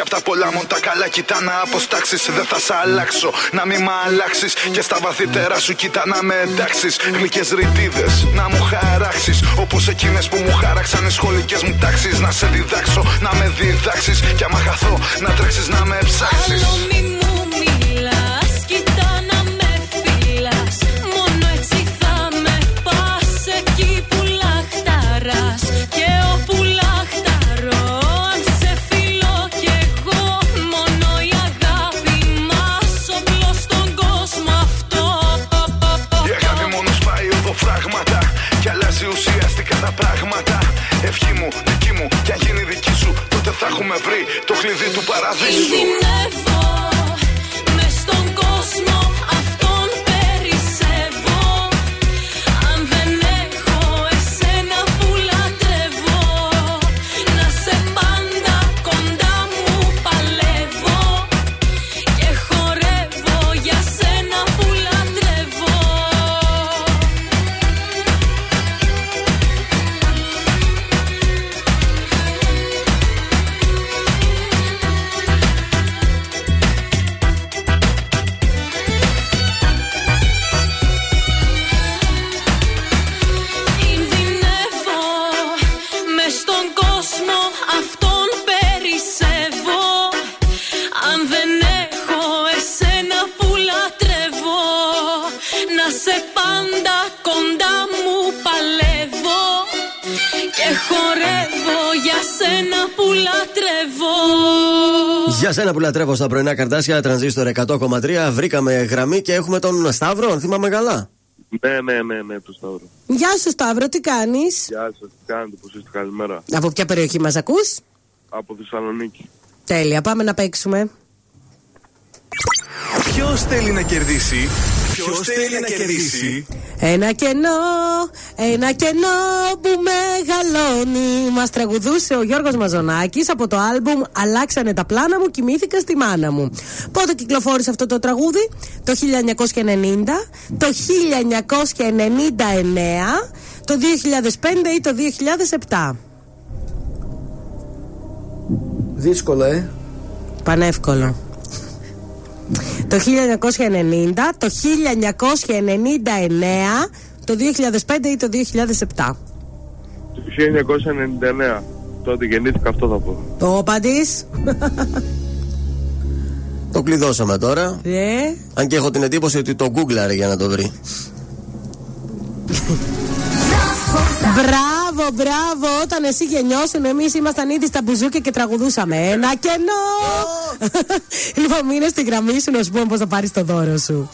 απ' τα πολλά μου τα καλά κοιτά να αποστάξεις. Δεν θα σ' αλλάξω να μη μ' αλλάξεις. Και στα βαθύτερα σου κοιτά να με εντάξεις. Γλυκές ρητίδες να μου χαράξεις. Όπως εκείνες που μου χάραξαν οι σχολικές μου τάξεις. Να σε διδάξω να με διδάξεις. Και άμα χαθώ να τρέξεις να με ψάξεις Ευχή μου, δική μου, κι αν γίνει δική σου. Τότε θα έχουμε βρει το κλειδί του παραδείσου Και χορεύω για σένα που λατρεύω Για σένα που λατρεύω στα πρωινά καρτάσια, τρανζίστορ 100,3. Βρήκαμε γραμμή και έχουμε τον Σταύρο, αν θυμάμαι καλά. Ναι, ναι, ναι, ναι, το Σταύρο. Γεια σου Σταύρο, τι κάνεις; Γεια σας, τι κάνετε, πώς είστε, καλημέρα. Από ποια περιοχή μας ακούς; Από Θεσσαλονίκη. Τέλεια, πάμε να παίξουμε Ποιος θέλει να κερδίσει; Ποιος θέλει να κερδίσει; Ένα κενό, ένα κενό που μεγαλώνει. Μας τραγουδούσε ο Γιώργος Μαζονάκης από το άλμπουμ Αλλάξανε τα πλάνα μου, κοιμήθηκα στη μάνα μου. Πότε κυκλοφόρησε αυτό το τραγούδι, το 1990, το 1999, το 2005 ή το 2007. Δύσκολο, ε. Πανεύκολο. Το 1990, το 1999, το 2005 ή το 2007. Το 1999. Τότε γεννήθηκα, αυτό θα πω. Το πατής. Το κλειδώσαμε τώρα. Ε. Αν και έχω την εντύπωση ότι το γκούγκλαρε για να το βρει. Μπράβο, μπράβο. Όταν εσύ γεννιώσουν, εμείς ήμασταν ήδη στα μπουζούκια και τραγουδούσαμε. Ένα κενό! λοιπόν, μείνε στη γραμμή σου να σου πούμε πώς θα πάρεις το δώρο σου.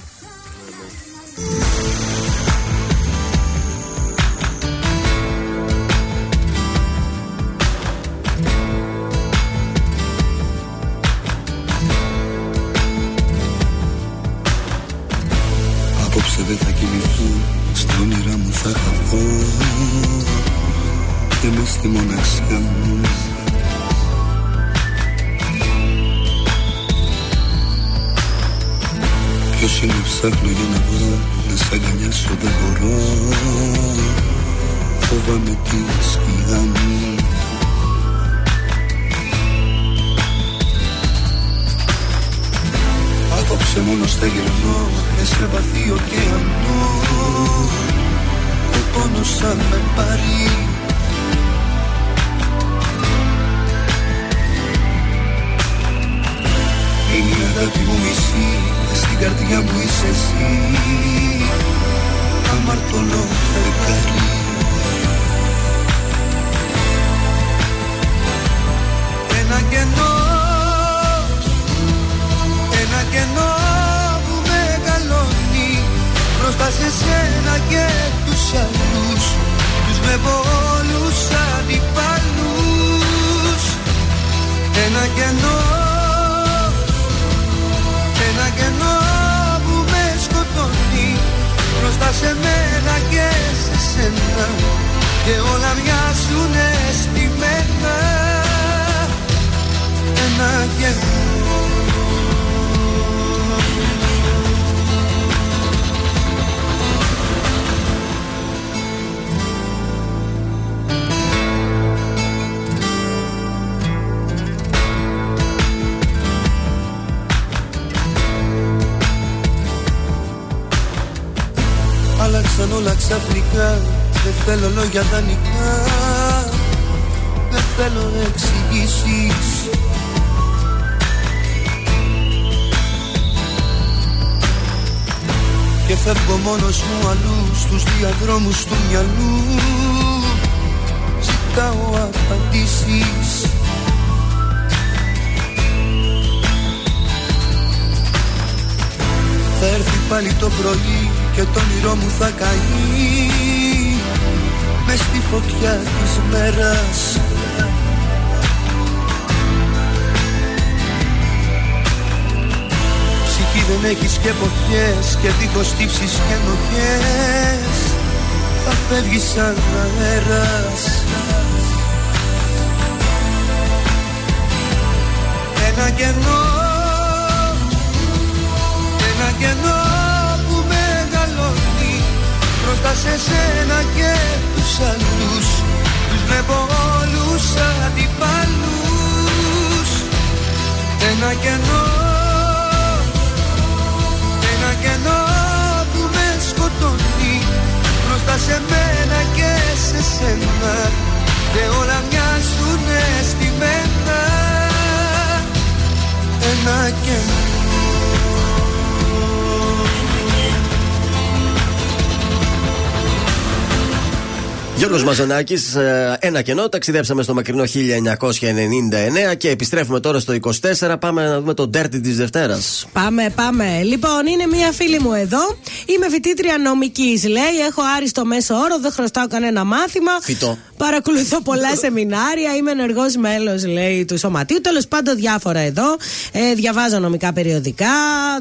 Γιώργος Μαζονάκης, ε, ένα κενό. Ταξιδέψαμε στο μακρινό 1999 και επιστρέφουμε τώρα στο 24. Πάμε να δούμε το ντέρτι της Δευτέρας. Πάμε, πάμε. Λοιπόν, είναι μία φίλη μου εδώ. Είμαι φοιτήτρια νομικής. Λέει: Έχω άριστο μέσο όρο, δεν χρωστάω κανένα μάθημα. Φυτό. Παρακολουθώ πολλά σεμινάρια. Είμαι ενεργός μέλος, λέει, του σωματείου. Τέλος πάντων, διάφορα εδώ. Ε, διαβάζω νομικά περιοδικά,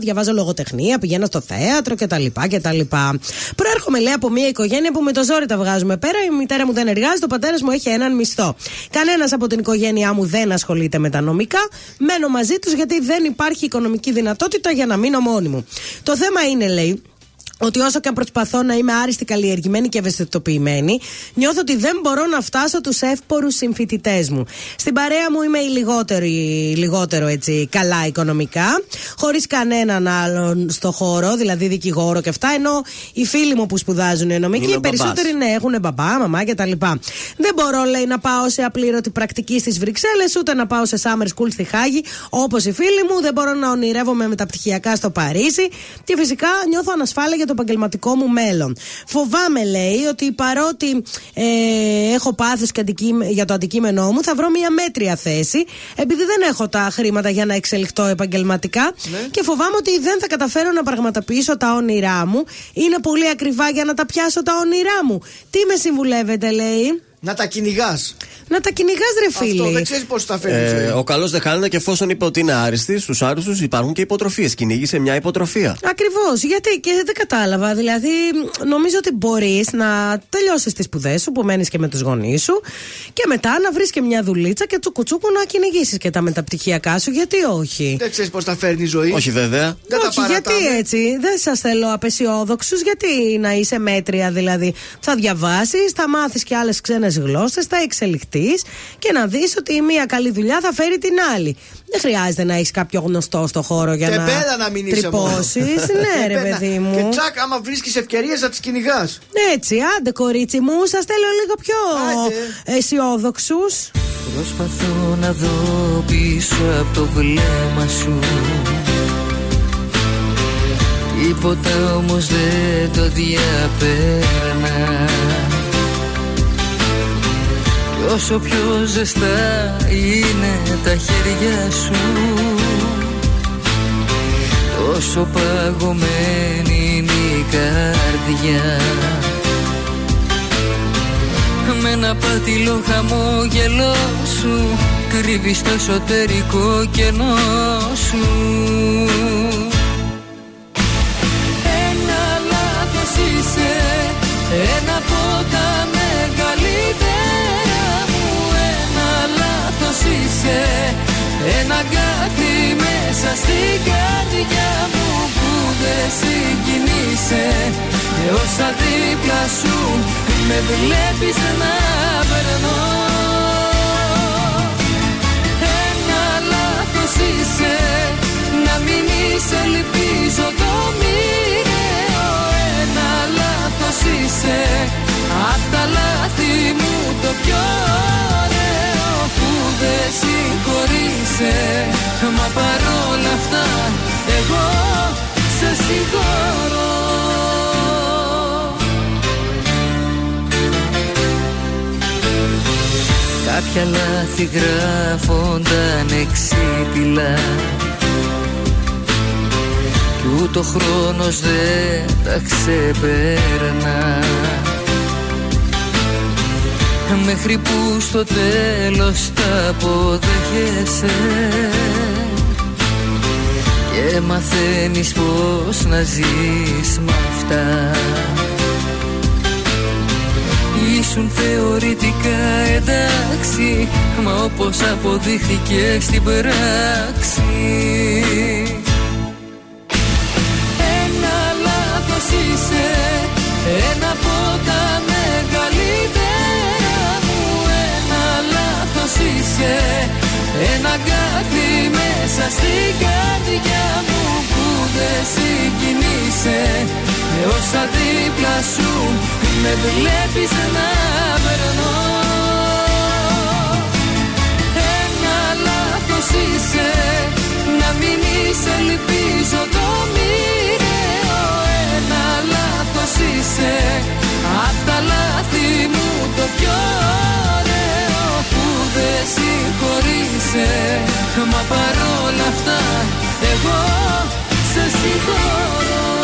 διαβάζω λογοτεχνία, πηγαίνω στο θέατρο κτλ. κτλ. Προέρχομαι, λέει, από μια οικογένεια που με το ζόρι τα βγάζουμε πέρα. Η μητέρα μου δεν εργάζεται, ο πατέρας μου έχει έναν μισθό. Κανένας από την οικογένειά μου δεν ασχολείται με τα νομικά. Μένω μαζί τους γιατί δεν υπάρχει οικονομική δυνατότητα για να μείνω μόνη μου. Το θέμα είναι, λέει, ότι όσο και αν προσπαθώ να είμαι άριστη, καλλιεργημένη και ευαισθητοποιημένη, νιώθω ότι δεν μπορώ να φτάσω τους εύπορους συμφοιτητές μου. Στην παρέα μου είμαι η λιγότερη, λιγότερο έτσι, καλά οικονομικά, χωρίς κανέναν άλλον στο χώρο, δηλαδή δικηγόρο και αυτά, ενώ οι φίλοι μου που σπουδάζουν νομική, Είναι οι ο μπαμπάς. περισσότεροι ναι, έχουν μπαμπά, μαμά κτλ. Δεν μπορώ, λέει, να πάω σε απλήρωτη πρακτική στις Βρυξέλλες, ούτε να πάω σε summer school στη Χάγη, όπως οι φίλοι μου. Δεν μπορώ να ονειρεύομαι μεταπτυχιακά στο Παρίσι. Και φυσικά νιώθω ανασφάλεια για το επαγγελματικό μου μέλλον. Φοβάμαι, λέει, ότι παρότι ε, έχω πάθος για το αντικείμενό μου, θα βρω μια μέτρια θέση, επειδή δεν έχω τα χρήματα για να εξελιχθώ επαγγελματικά. Και φοβάμαι ότι δεν θα καταφέρω να πραγματοποιήσω τα όνειρά μου. Είναι πολύ ακριβά για να τα πιάσω τα όνειρά μου. Τι με συμβουλεύετε, λέει; Να τα κυνηγάς. Να τα κυνηγάς, ρε φίλε. Αυτό δεν ξέρεις πώς τα φέρνει. Ε, ο καλός δεν χάνεται και εφόσον είπε ότι είναι άριστοι, στους άριστους υπάρχουν και υποτροφίες. Κυνήγησε μια υποτροφία. Ακριβώς. Γιατί και δεν κατάλαβα. Δηλαδή, νομίζω ότι μπορείς να τελειώσεις τις σπουδές σου που μένεις και με τους γονείς σου και μετά να βρεις και μια δουλίτσα και τσουκουτσούκου να κυνηγήσεις και τα μεταπτυχιακά σου. Γιατί όχι; Δεν ξέρεις πώς τα φέρνει η ζωή. Όχι, βέβαια. Δεν τα όχι, γιατί παρατάμε. έτσι; Δεν σας θέλω απεσιόδοξους. Γιατί να είσαι μέτρια, δηλαδή; Θα διαβάσεις, θα μάθεις και άλλες ξένες γλώσσες, θα εξελιχθείς και να δεις ότι η μία καλή δουλειά θα φέρει την άλλη. Δεν χρειάζεται να έχεις κάποιο γνωστό στο χώρο για Και να πέλα να μην είσαι μόνο. τρυπώσεις. ναι, ρε Επένα. παιδί μου. Και τσακ, άμα βρίσκεις ευκαιρίες να τις κυνηγάς. Έτσι, άντε κορίτσι μου, σας θέλω λίγο πιο αισιόδοξους. Προσπαθώ να δω πίσω από το βλέμμα σου Τίποτα όμως δεν το διαπέρνας Κι όσο πιο ζεστά είναι τα χέρια σου Τόσο παγωμένη είναι η καρδιά. Με ένα πάτηλο χαμόγελό σου Κρύβεις το εσωτερικό κενό σου είσαι Ένα κάτι μέσα στην καρδιά μου Που δεν συγκινείσαι. Και όσα δίπλα σου με βλέπεις να περνώ. Ένα λάθος είσαι Να μην είσαι ελπίζω το μοιραίο. Ένα λάθος είσαι Απ' τα λάθη μου το πιο ωραίο Που δεν συγχωρείσαι. Μα παρόλα αυτά εγώ σε συγχωρώ. Κάποια λάθη γράφονταν εξίτηλα Κι ούτε ο χρόνος δεν τα ξεπέρνα Μέχρι που στο τέλος τα αποδέχεσαι. Και μαθαίνεις πως να ζεις με αυτά. Ήσουν θεωρητικά εντάξει Μα όπως αποδείχθηκε στην πράξη. Ένα λάθος είσαι Ένα λάθος είσαι Ένα κάτι μέσα στην καρδιά μου Που δεν συγκινείσαι. Με όσα δίπλα σου με βλέπεις να περνώ. Ένα λάθος είσαι Να μην είσαι ελπίζω το μοιραίο. Ένα λάθος είσαι Απ' τα λάθη μου το πιο ωραίο. Που δεν συγχωρείσαι Μα παρόλα αυτά εγώ σε συγχωρώ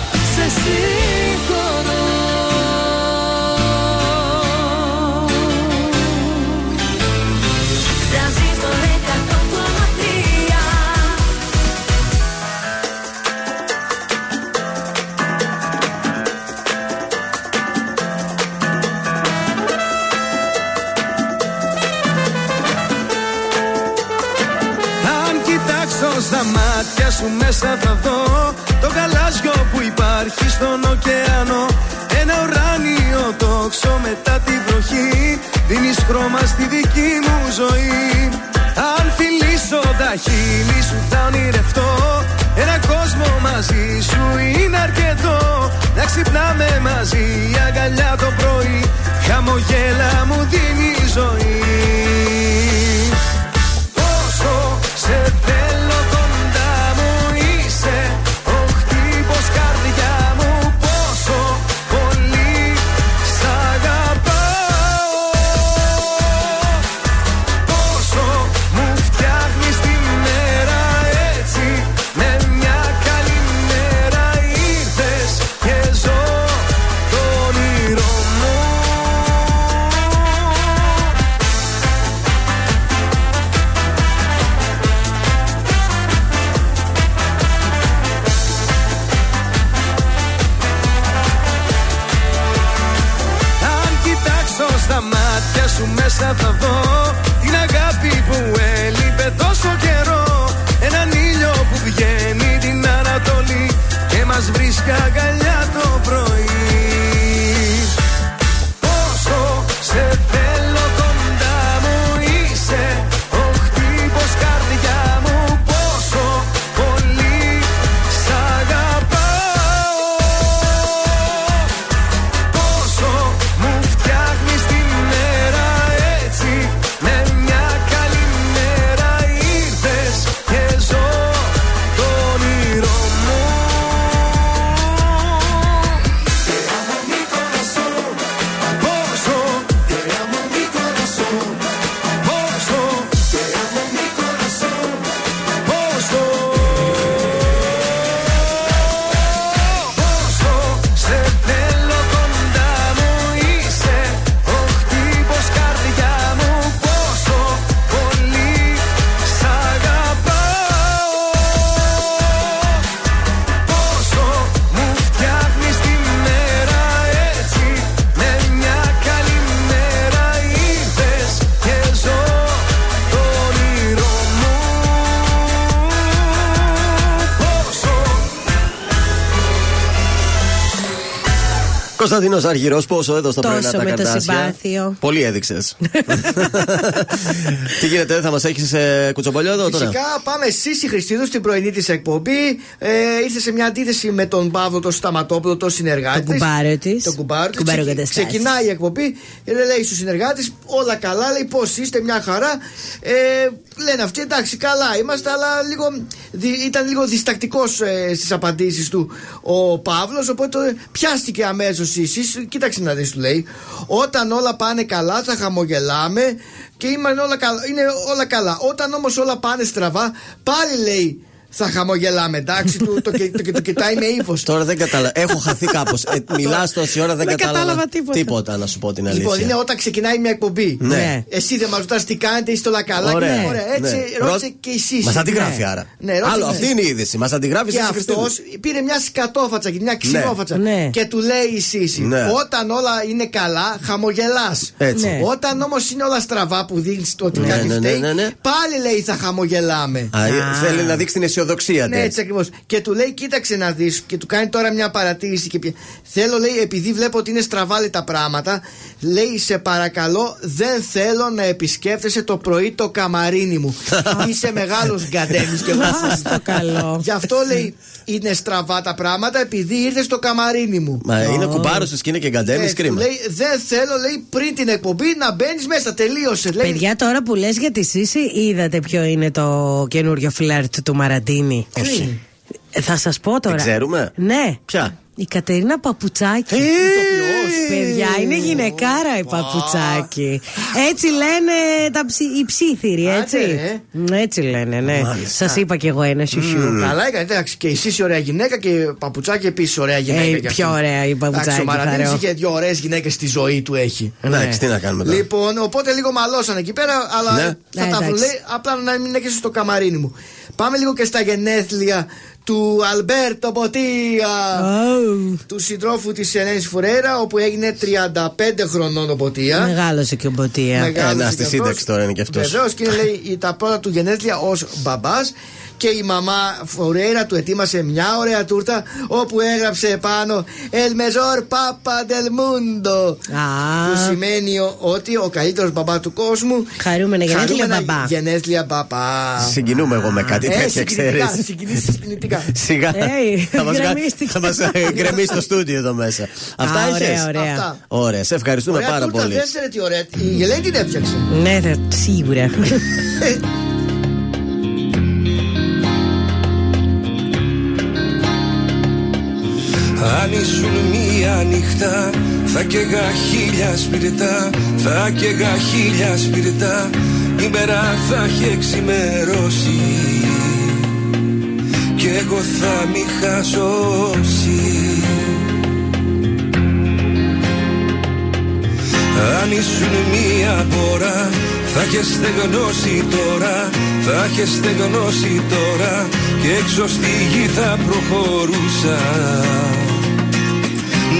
συγχωρώ Τρανζίστορ 100,3 Αν κοιτάξω στα μάτια σου μέσα θα δω στη δική μου ζωή. Αν φιλήσω τα χείλη σου θα ονειρευτώ. Ένα κόσμο μαζί σου είναι αρκετό. Να ξυπνάμε μαζί η αγκαλιά το πρωί. Χαμογέλα μου δίνει ζωή Κωνσταντίνος Αργυρός, πόσο έδωσε το πρωί Τόσο τα με το καρτάσια. συμπάθειο. Πολύ έδειξες. Τι γίνεται, θα μας έχεις ε, κουτσομπολιό εδώ τώρα; Φυσικά πάμε Σύση Χριστίδου στην πρωινή της εκπομπή. Ε, ήρθε σε μια αντίθεση με τον Παύλο τον Σταματόπουλο, τον συνεργάτη. Τον κουμπάρο της. Τον κουμπάρο της. Κουμπάρο Ξεκι- καταστάσεις. Ξεκινάει η εκπομπή και δεν λέει στους συνεργάτες όλα καλά. Λέει πώς είστε, μια χαρά. Ε, λένε αυτοί εντάξει, καλά είμαστε, αλλά λίγο, δι- ήταν λίγο διστακτικός ε, στις απαντήσεις του ο Παύλος. Οπότε ε, πιάστηκε αμέσως η Κοίταξε να δεις, του λέει. Όταν όλα πάνε καλά, θα χαμογελάμε και είναι όλα καλά. Είναι όλα καλά. Όταν όμως όλα πάνε στραβά, πάλι λέει θα χαμογελάμε. Εντάξει, του, το, το, το, το κοιτάει με ύφος. Τώρα δεν κατάλαβα. Έχω χαθεί κάπως. Ε, Μιλάς τόση ώρα, δεν Δεν κατάλαβα. κατάλαβα τίποτα. να σου πω την αλήθεια. Λοιπόν, είναι όταν ξεκινάει μια εκπομπή. Ναι. Εσύ δεν μας ρωτάς τι κάνετε, είστε όλα καλά. Ωραία. Και, ωραία. Έτσι Ναι. ρώτησε Ρω- και η Σύση. Μας αντιγράφει Ναι. άρα. Ναι, ρώτησε, Άλλο, ναι. αυτή είναι η είδηση. Μας αντιγράφεις Και εσύ αυτός πήρε μια σκατόφατσα και μια ξινόφατσα. Ναι. Και του λέει η Σύση: Ναι. Όταν όλα είναι καλά, χαμογελάς. Έτσι. Ναι. Όταν όμως είναι όλα στραβά που δείχνεις το ότι Ναι, κάτι ναι, ναι, φταίει, ναι, ναι. πάλι λέει θα χαμογελάμε. Α, ε, Θέλει να δείξει την αισιοδοξία Ναι, της. έτσι ακριβώς. Και του λέει, κοίταξε να δεις, και του κάνει τώρα μια παρατήρηση. Και πια- Θέλω, λέει, επειδή βλέπω ότι είναι στραβάλη τα πράγματα, λέει, σε παρακαλώ, δεν θέλω να επισκέφτεσαι το πρωί το καμαρίνι μου. Είσαι μεγάλος γκαντέμις και εγώ. το καλό. Γι' αυτό λέει, είναι στραβά τα πράγματα, επειδή ήρθες στο καμαρίνι μου. Μα είναι κουμπάρο τη και είναι και γκαντέμις, Ε, του κρίμα. λέει, δεν θέλω, λέει, πριν την εκπομπή να μπαίνεις μέσα. Τελείωσε. Λέει, Παιδιά, τώρα που λες για τη Σύση, είδατε ποιο είναι το καινούριο φλερτ του Μαραντίνη. Όχι. Ε, Θα σας πω τώρα. Την ξέρουμε; Ναι. Ποια; Η Κατερίνα Παπουτσάκη. Παιδιά, είναι γυναικάρα η Παπουτσάκη. Έτσι λένε τα ψι... οι ψήθυροι, έτσι. Άντε, Μ, Έτσι λένε, ναι. Σας είπα κι εγώ ένα σιουσιού. Καλά έκανε, εντάξει. Και η Σύση ωραία γυναίκα και η Παπουτσάκη επίσης ωραία γυναίκα. Ε, κι αυτή. πιο ωραία η Παπουτσάκη, Εντάξει, Ο Μαραντίνης θα είχε δύο ωραίες γυναίκες στη ζωή του έχει. Εντάξει, τι να κάνουμε τώρα. Λοιπόν, οπότε λίγο μαλώσαν εκεί πέρα, αλλά Ναι. θα Ε, τα βρουν. εντάξει. Λέει, απλά να μην έχεις στο καμαρίνι μου. Πάμε λίγο και στα γενέθλια του Αλμπέρτο Ποτία. Του συντρόφου της Ελένης Φουρέρα, όπου έγινε 35 χρονών ο Ποτία. Μεγάλωσε και ο Μποτία. Μεγάλωσε Ένα και στη αυτός. σύνταξη τώρα είναι και αυτός. Βεβαίως και είναι λέει, τα πρώτα του γενέθλια ως μπαμπάς. Και η μαμά Φορέιρα του ετοίμασε μια ωραία τούρτα όπου έγραψε πάνω El mejor papa del mundo. Που σημαίνει ο- ότι ο καλύτερος μπαμπά του κόσμου. Χαρούμενα γενέθλια μπαμπά. Γενέθλια μπαμπά. Συγκινούμε εγώ με κάτι Ε, τέτοια, συγκινητικά, ξέρεις. συγκινήσεις συγκινητικά. Σιγά. Hey, θα μας, γκρεμίστηκε. θα μας ε, γκρεμίσει το στούντιο εδώ μέσα. Αυτά Α, ωραία, είχες; ωραία. Αυτά. Ωραία, σε ευχαριστούμε Ωραία πάρα τούρτα, πολύ. δες ρε τι ωραία. Η Γελένη την έφτιαξε. Ναι, θα, σίγουρα. Αν ήσουν μία νύχτα θα καίγα χίλια σπιρτά Θα καίγα χίλια σπιρτά. Η μέρα θα έχει εξημερώσει Κι εγώ θα μη χασώσει. Αν ήσουν μία πόρα θα είχε στεγνώσει τώρα Θα είχε στεγνώσει τώρα Και έξω στη γη θα προχωρούσα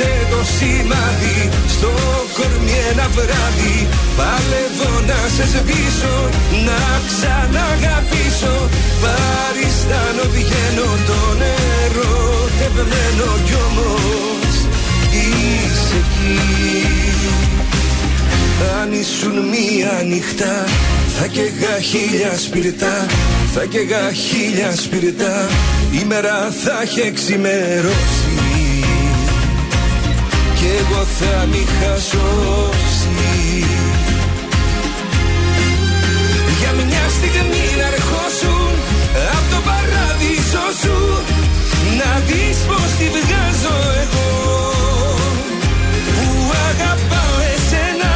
Είσαι το σημάδι στο κορμί ένα βράδυ. Παλεύω να σε σβήσω, να ξαναγαπήσω. Παριστάνω βγαίνω το νερό τευμένο κι όμως. Είσαι εκεί. Αν ήσουν μία νύχτα θα καίγα χίλια σπιρτά. Θα καίγα χίλια σπιρτά. Η μέρα θα έχει εξημερώσει Κι εγώ θα μη χασώσει Για μια στιγμή να ερχόσουν Απ' το παράδεισο σου Να δεις πως τη βγάζω εγώ. Που αγαπάω εσένα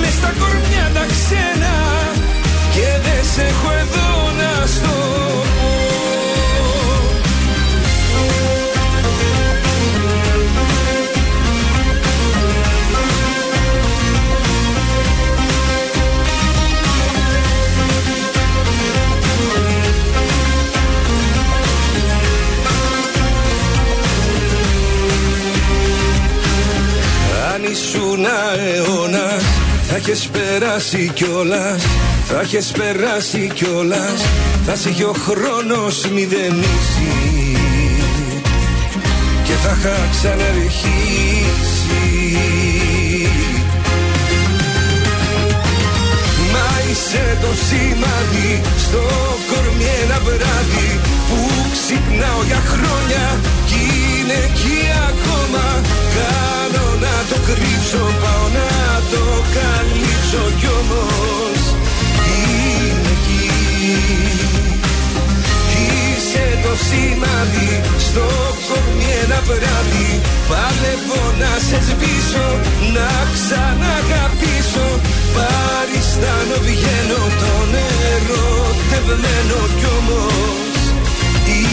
μες στα κορμιά τα ξένα Και δεν σε έχω εδώ να στο ήσουν αιώνα θα έχεις περάσει κιόλα. Θα έχεις περάσει κιόλα. Θα σε είχε ο χρόνος μηδενίσει Και θα είχα ξαναρχίσει Μα είσαι το σημάδι στο κορμί ένα βράδυ Που ξυπνάω για χρόνια κι είναι εκεί ακόμα. Κάνω να το κρύψω, πάω να το καλύψω κι όμως είναι εκεί. Είσαι το σημάδι στο κορμί ένα βράδυ. Παλεύω να σε σβήσω, να ξαναγαπήσω. Παριστάνω βγαίνω το νερό τευμένο κι όμως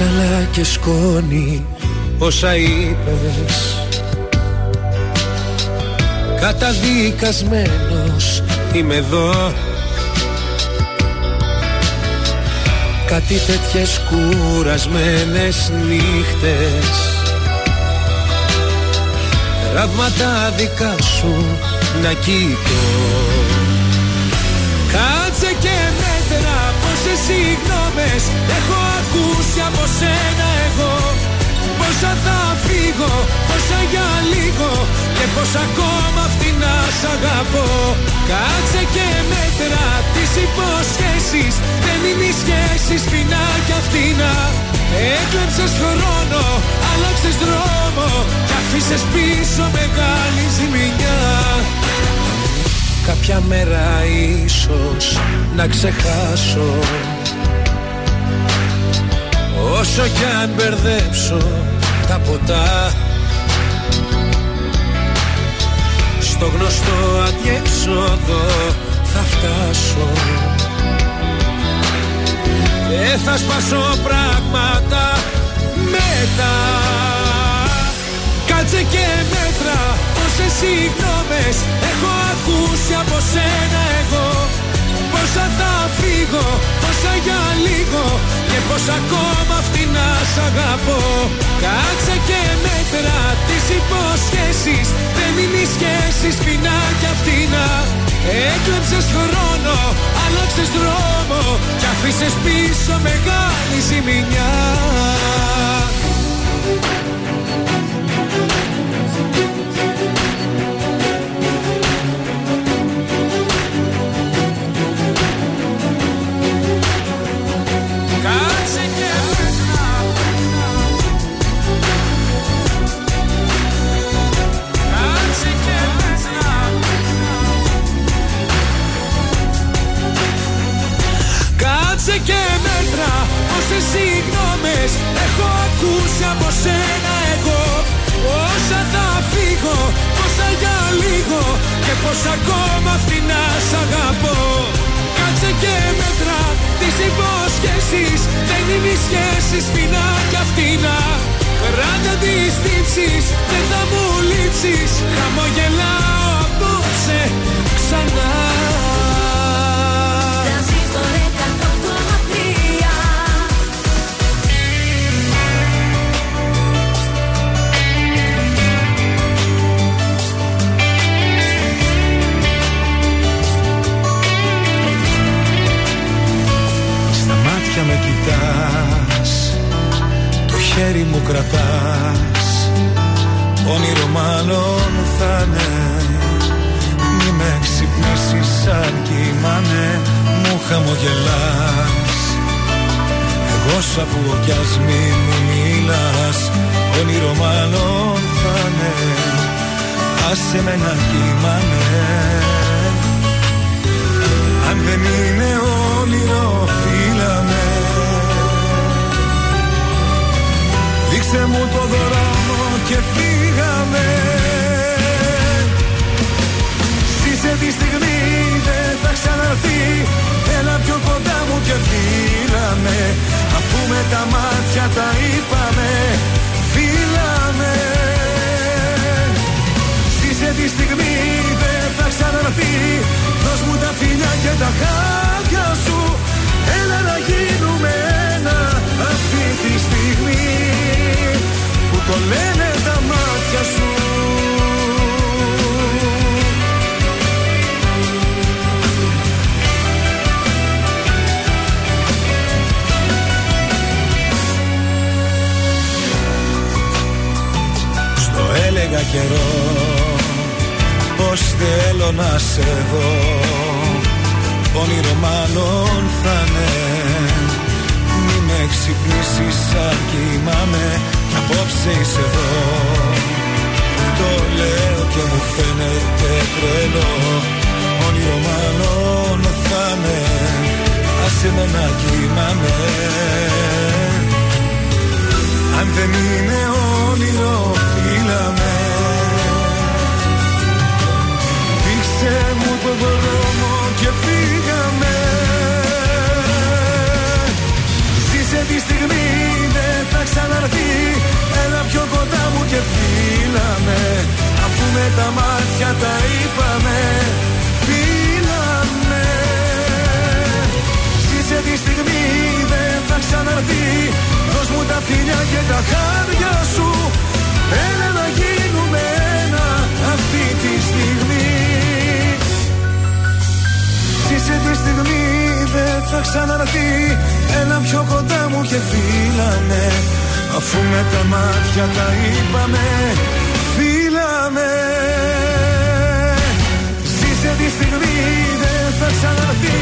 Θρύψαλα και σκόνη όσα είπες. Καταδικασμένος είμαι εδώ. Κάτι τέτοιες κουρασμένες νύχτες. Τραύματα δικά σου να κοιτώ. Κάτσε και μέτρα πόσες συγγνώμες Έχω ακούσει από σένα εγώ Πως Πόσα θα φύγω, πόσα για λίγο Και πόσα ακόμα φτηνά σ' αγαπώ. Κάτσε και μέτρα τις υποσχέσεις Δεν είναι οι σχέσεις φτηνά κι αυτήνα Έκλεψες χρόνο, άλλαξες δρόμο Κι αφήσες πίσω μεγάλη ζημιά. Κάποια μέρα ίσως να ξεχάσω Όσο κι αν μπερδέψω τα ποτά Στο γνωστό αδιέξοδο θα φτάσω. Και θα σπάσω πράγματα μετά. Κάτσε και μέτρα πόσες συγγνώμες έχω ακούσει από σένα εγώ Πόσα θα φύγω, πόσα για λίγο Και πόσα ακόμα φτηνά σ' αγαπώ. Κάτσε και μέτρα τις υποσχέσεις Δεν είναι οι σχέσεις φτηνά κι αυτήνα Έκλεψες χρόνο, άλλαξες δρόμο Κι αφήσες πίσω μεγάλη ζημιά Κάτσε και μέτρα Πόσες συγγνώμες έχω ακούσει από σένα εγώ. Όσα θα φύγω, πόσα για λίγο Και πόσα ακόμα φτηνά σ' αγαπώ. Κάτσε και μέτρα τις υποσχέσεις Δεν είναι οι σχέσεις φτηνά κι αυτήνα. Κράτα τις τύψεις, δεν θα μου λείψεις. Χαμογελάω απόψε ξανά χέρι μου κρατάς. Όνειρο μάλλον θα είναι. Μη με ξυπνήσεις αν κοιμάμαι Μου χαμογελάς. Εγώ σ' ακούω κι ας μη μου μιλάς. Όνειρο μάλλον θα είναι. Άσε με να κοιμάμαι αν δεν είναι όνειρο φύλαμε Δείξε μου το δρόμο και φύγαμε. Ζήσε τη στιγμή δεν θα ξαναρθεί. Έλα πιο κοντά μου και φύλαμε Αφού με τα μάτια τα είπαμε Φύλαμε Ζήσε τη στιγμή δεν θα ξαναρθεί. Δώσ' μου τα φιλιά και τα χάδια σου Έλα να γίνουμε ένα αυτή τη στιγμή Που το λένε τα μάτια σου. Στο έλεγα καιρό πως θέλω να σε δω Όνειρο μάλλον θα είναι. Μη με ξυπνήσεις αν κοιμάμαι Κι απόψε είσαι εδώ. Το λέω και μου φαίνεται τρελό Όνειρο μάλλον θα είναι. Άσε με να κοιμάμαι. Αν δεν είναι όνειρο φύλαμε Δείξε μου τον δρόμο και φύγαμε. Ζήσε τη στιγμή δεν θα ξαναρθεί. Έλα πιο κοντά μου και φύλαμε. Αφού με τα μάτια τα είπαμε Φύλαμε. Ζήσε τη στιγμή δεν θα ξαναρθεί. Δώσ' μου τα φιλιά και τα χάρια σου. Έλα να γίνουμε ένα αυτή τη Ζήσε τη στιγμή δεν θα ξαναρθεί Έλα πιο κοντά μου και φύλαμε. Αφού με τα μάτια τα είπαμε Φύλαμε. Ζήσε τη στιγμή δεν θα ξαναρθεί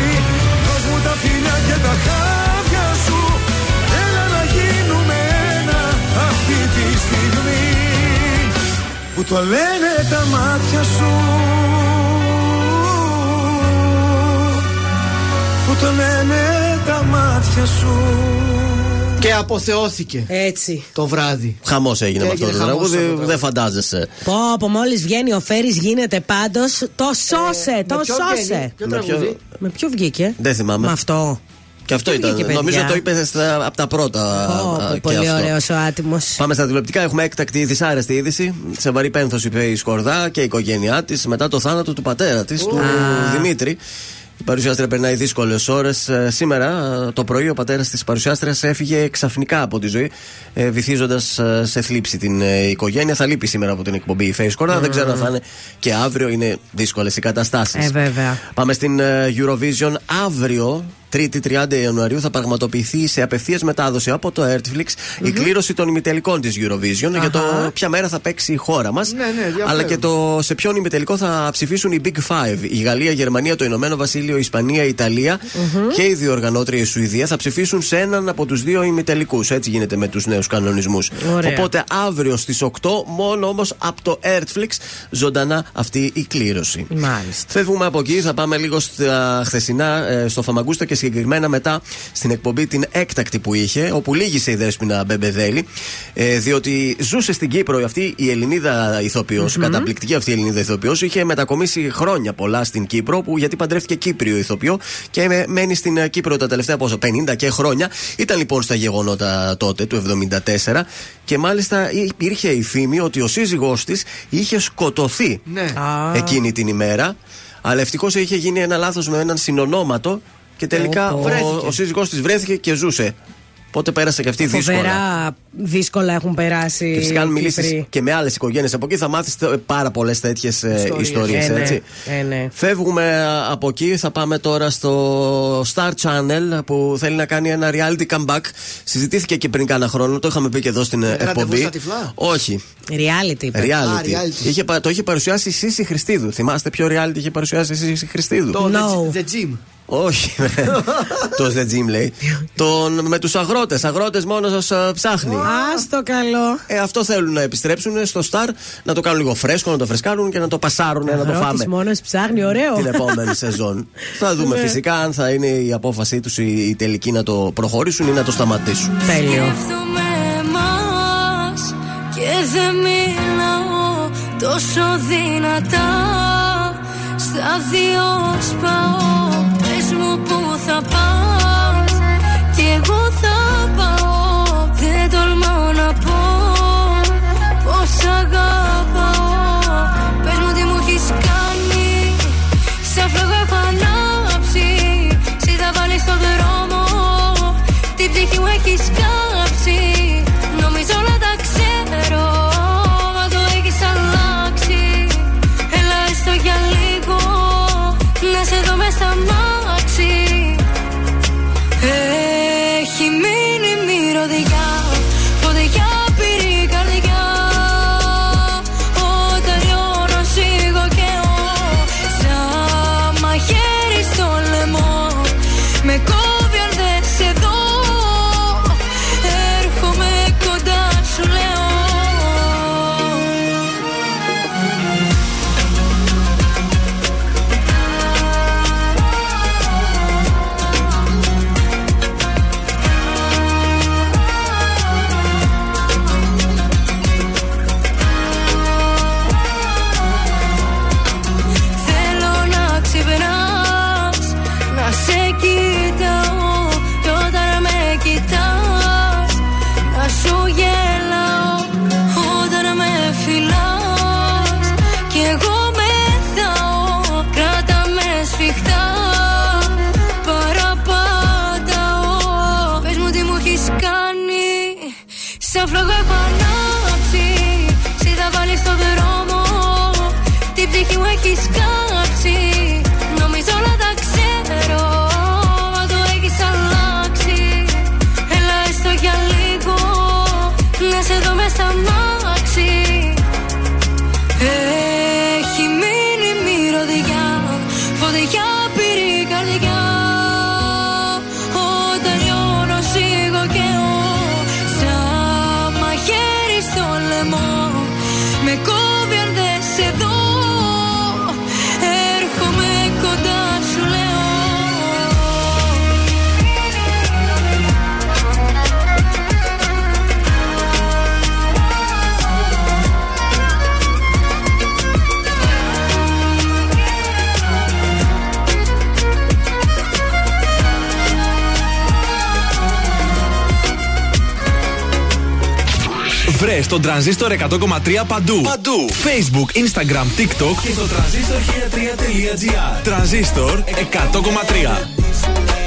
Δώσ' μου τα φιλιά και τα χάδια σου. Έλα να γίνουμε ένα αυτή τη στιγμή. Που το λένε τα μάτια σου το λένε τα μάτια σου Και αποθεώθηκε. Έτσι. Το βράδυ. Χαμός έγινε με αυτό Έγινε το χαμός τραγούδι, αυτό το δεν φαντάζεσαι. Πω, πω, μόλις βγαίνει ο Φέρι γίνεται πάντως. Το σώσε, με το ποιο σώσε. βγαίνει, ποιο Με τραγούδι; ποιο- Με ποιο βγήκε; Δεν θυμάμαι. Με αυτό. Και αυτό Ποιο ήταν. βγήκε, παιδιά; Νομίζω το είπες στα- από τα πρώτα. Πω, α, πω, και πολύ αυτό. ωραίος ο άτιμος. Πάμε στα τηλεοπτικά. Έχουμε έκτακτη δυσάρεστη είδηση. Σε βαρύ πένθος είπε η Σκορδά και η οικογένειά της μετά το θάνατο του πατέρα της, του Δημήτρη. Η παρουσιάστρια περνάει δύσκολες ώρες. Σήμερα ε, το πρωί ο πατέρας της παρουσιάστριας έφυγε ξαφνικά από τη ζωή, βυθίζοντας σε θλίψη την ε, οικογένεια. Θα λείπει σήμερα από την εκπομπή η Face Σκορδά. Δεν ξέρω αν θα είναι και αύριο. Είναι δύσκολες οι καταστάσεις. Ε, βέβαια. Πάμε στην ε, Eurovision. Αύριο, 3η 30 Ιανουαρίου, θα πραγματοποιηθεί σε απευθείας μετάδοση από το Airtflix η κλήρωση των ημιτελικών της Eurovision για το ποια μέρα θα παίξει η χώρα μας. Ναι, ναι, ενδιαφέρον. αλλά και το σε ποιον ημιτελικό θα ψηφίσουν οι Big Five. Η Γαλλία, η Γερμανία, το Ηνωμένο Βασίλειο, η Ισπανία, η ιταλια και η διοργανώτρια η Σουηδία θα ψηφίσουν σε έναν από τους δύο ημιτελικούς. Έτσι γίνεται με τους νέους κανονισμούς. Ωραία. Οπότε αύριο στις 8, μόνο όμως από το Airtflix, ζωντανά αυτή η κλήρωση. Μάλιστα. Φεύγουμε από εκεί, θα πάμε λίγο στα χθεσινά, ε, στο Φαμαγκούστα και συγκεκριμένα μετά στην εκπομπή την έκτακτη που είχε, όπου λύγησε η Δέσποινα Μπεμπεδέλη, ε, διότι ζούσε στην Κύπρο αυτή η Ελληνίδα ηθοποιός, καταπληκτική αυτή η Ελληνίδα ηθοποιός, είχε μετακομίσει χρόνια πολλά στην Κύπρο, που, γιατί παντρεύτηκε Κύπριο ηθοποιό και με- μένει στην ε, Κύπρο τα τελευταία πόσο, 50 και χρόνια. Ήταν λοιπόν στα γεγονότα τότε, του 74, και μάλιστα υπήρχε η φήμη ότι ο σύζυγός της είχε σκοτωθεί Ναι. εκείνη την ημέρα. Αλλά ευτυχώς είχε γίνει ένα λάθος με έναν συνονόματο και τελικά Ω, ο, βρέθηκε. ο σύζυγός της βρέθηκε και ζούσε. Οπότε πέρασε και αυτή δύσκολα. Φοβερά δύσκολα έχουν περάσει. Και φυσικά, αν οι μιλήσεις Κύπροι. και με άλλες οικογένειες από εκεί, θα μάθεις πάρα πολλές τέτοιες ιστορίες. Ε, ναι. έτσι. Ε, ναι. Φεύγουμε ε, από εκεί, θα πάμε τώρα στο Star Channel που θέλει να κάνει ένα reality comeback. Συζητήθηκε και πριν κάνα χρόνο, το είχαμε πει και εδώ στην ε, ραντεβού εκπομπή. στα τυφλά; Όχι. Reality. είπε. Reality. Α, reality. Είχε, πα- το είχε παρουσιάσει η Σύση Χριστίδου. Θυμάστε ποιο reality είχε παρουσιάσει η Σύση Χριστίδου; Το No. The Gym. Όχι. τος The Gym λέει. Τον, με τους αγρότες. Αγρότες μόνος σα ψάχνει. Α το καλό. Ε, αυτό θέλουν να επιστρέψουν στο Star, να το κάνουν λίγο φρέσκο, να το φρεσκάρουν και να το πασάρουν, να το φάμε μόνος ψάχνει, ωραίο. την επόμενη σεζόν. θα δούμε Ναι. φυσικά αν θα είναι η απόφασή τους η, η τελική να το προχωρήσουν ή να το σταματήσουν. Τέλειο. Σκέφτομαι εμάς και δεν μιλάω τόσο δυνατά Στα δύο σπάω, πες μου που θα πας Κι εγώ θα πάω, δεν τολμάω να πω. Πως αγαπάω, Βρε τον τρανζίστορ 100,3 παντού. Παντού. Facebook, Instagram, TikTok και στο τρανζίστορ 1003.gr. Τρανζίστορ 100,3.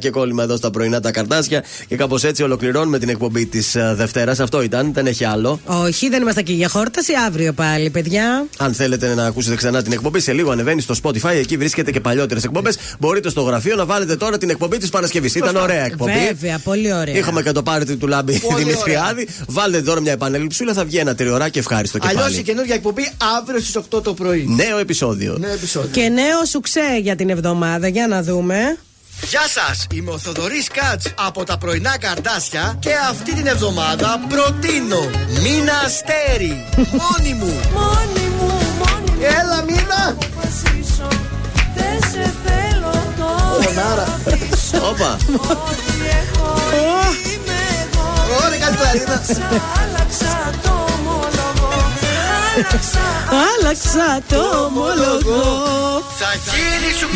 Και κόλλημα εδώ στα πρωινά τα καρτάσια. Και κάπως έτσι ολοκληρώνουμε την εκπομπή της Δευτέρας. Αυτό ήταν, δεν έχει άλλο. Όχι, δεν είμαστε εκεί για χόρταση. Αύριο πάλι, παιδιά. Αν θέλετε να ακούσετε ξανά την εκπομπή, σε λίγο ανεβαίνει στο Spotify. Εκεί βρίσκεται και παλιότερες εκπομπές. Μπορείτε στο γραφείο να βάλετε τώρα την εκπομπή της Παρασκευής. Ήταν ωραία εκπομπή. Βέβαια, πολύ ωραία. Είχαμε και το πάρτι του Λάμπη Πολύ Δημητριάδη. Βάλτε τώρα μια επανέλειψούλα, θα βγει ένα τριωράκι ευχάριστο και Αλλιώς η πάλι. καινούργια εκπομπή αύριο στις 8 το πρωί. Νέο επεισόδιο. Νέο επεισόδιο. Και νέο σουξέ για την εβδομάδα. Για να δούμε. Γεια σας, είμαι ο Θοδωρής Κάτς από τα πρωινά καρτάσια και αυτή την εβδομάδα προτείνω Μίνα Αστέρι. Μόνη μου. Μόνη μου, μόνη μου Έλα, Μίνα. αποφασίσω Δεν σε θέλω τώρα Φωνάρα. Όπα. Ό,τι έχω είμαι εγώ Ωραία, κάτι κλαρίνα. Άλλαξα το ομολογώ Άλλαξα Άλλαξα το ομολογώ. Θα γίνει σου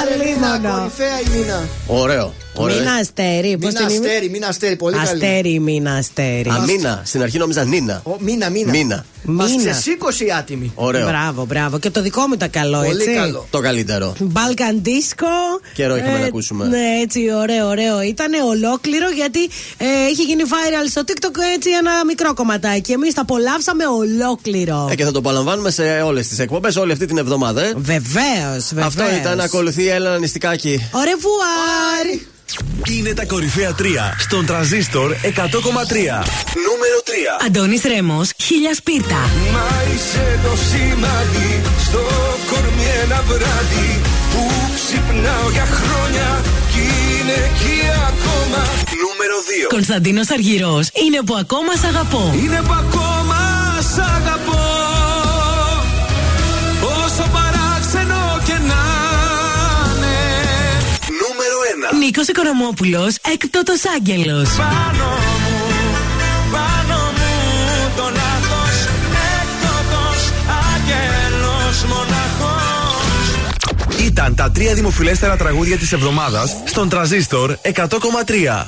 Άλλη Μίνα, μόνο. κορυφαία η Μίνα. Ωραίο. Ωραίο. Μήνα αστέρι. Πώς Μίνα την είπες; Αστέρι, Μίνα Αστέρι, πολύ καλή. Αστέρι, μήνα αστέρι. Αμίνα. Στην αρχή νόμιζα Νίνα. Ο, Μίνα, Μίνα. Μίνα. Μας Μίνα. ξεσήκωσε η άτιμη. Ωραίο. Μπράβο, μπράβο. Και το δικό μου ήταν καλό, Πολύ έτσι. καλό. Το καλύτερο. Balkan Disco. Καιρό είχαμε να ακούσουμε. Ναι, έτσι, ωραίο, ωραίο. Ήταν ολόκληρο γιατί ε, είχε γίνει viral στο TikTok έτσι ένα μικρό κομματάκι. Εμείς τα απολαύσαμε ολόκληρο. Ε, και θα το απολαμβάνουμε σε όλες τις εκπομπές όλη αυτή την εβδομάδα. Ε. Βεβαίως, βεβαίω. Αυτό ήταν. Ακολουθεί η Έλενα Νηστικάκη. Ωρεβουάρ! Είναι τα κορυφαία 3 στον τραζίστορ 100,3. Νούμερο 3. Αντώνης Ρέμος, χίλια σπίρτα. Μα είσαι το σημάδι στο κορμί ένα βράδυ που ξυπνάω για χρόνια κι είναι εκεί ακόμα. Νούμερο 2. Κωνσταντίνος Αργυρός, είναι που ακόμα σ' αγαπώ. Είναι που ακόμα σ' αγαπώ. Νίκος Οικονομόπουλος, έκτοτος άγγελος. Πάνω μου, πάνω μου το λάθος Έκτοτος άγγελος μοναχός Ήταν τα τρία δημοφιλέστερα τραγούδια της εβδομάδας στον Τραζίστορ 100,3.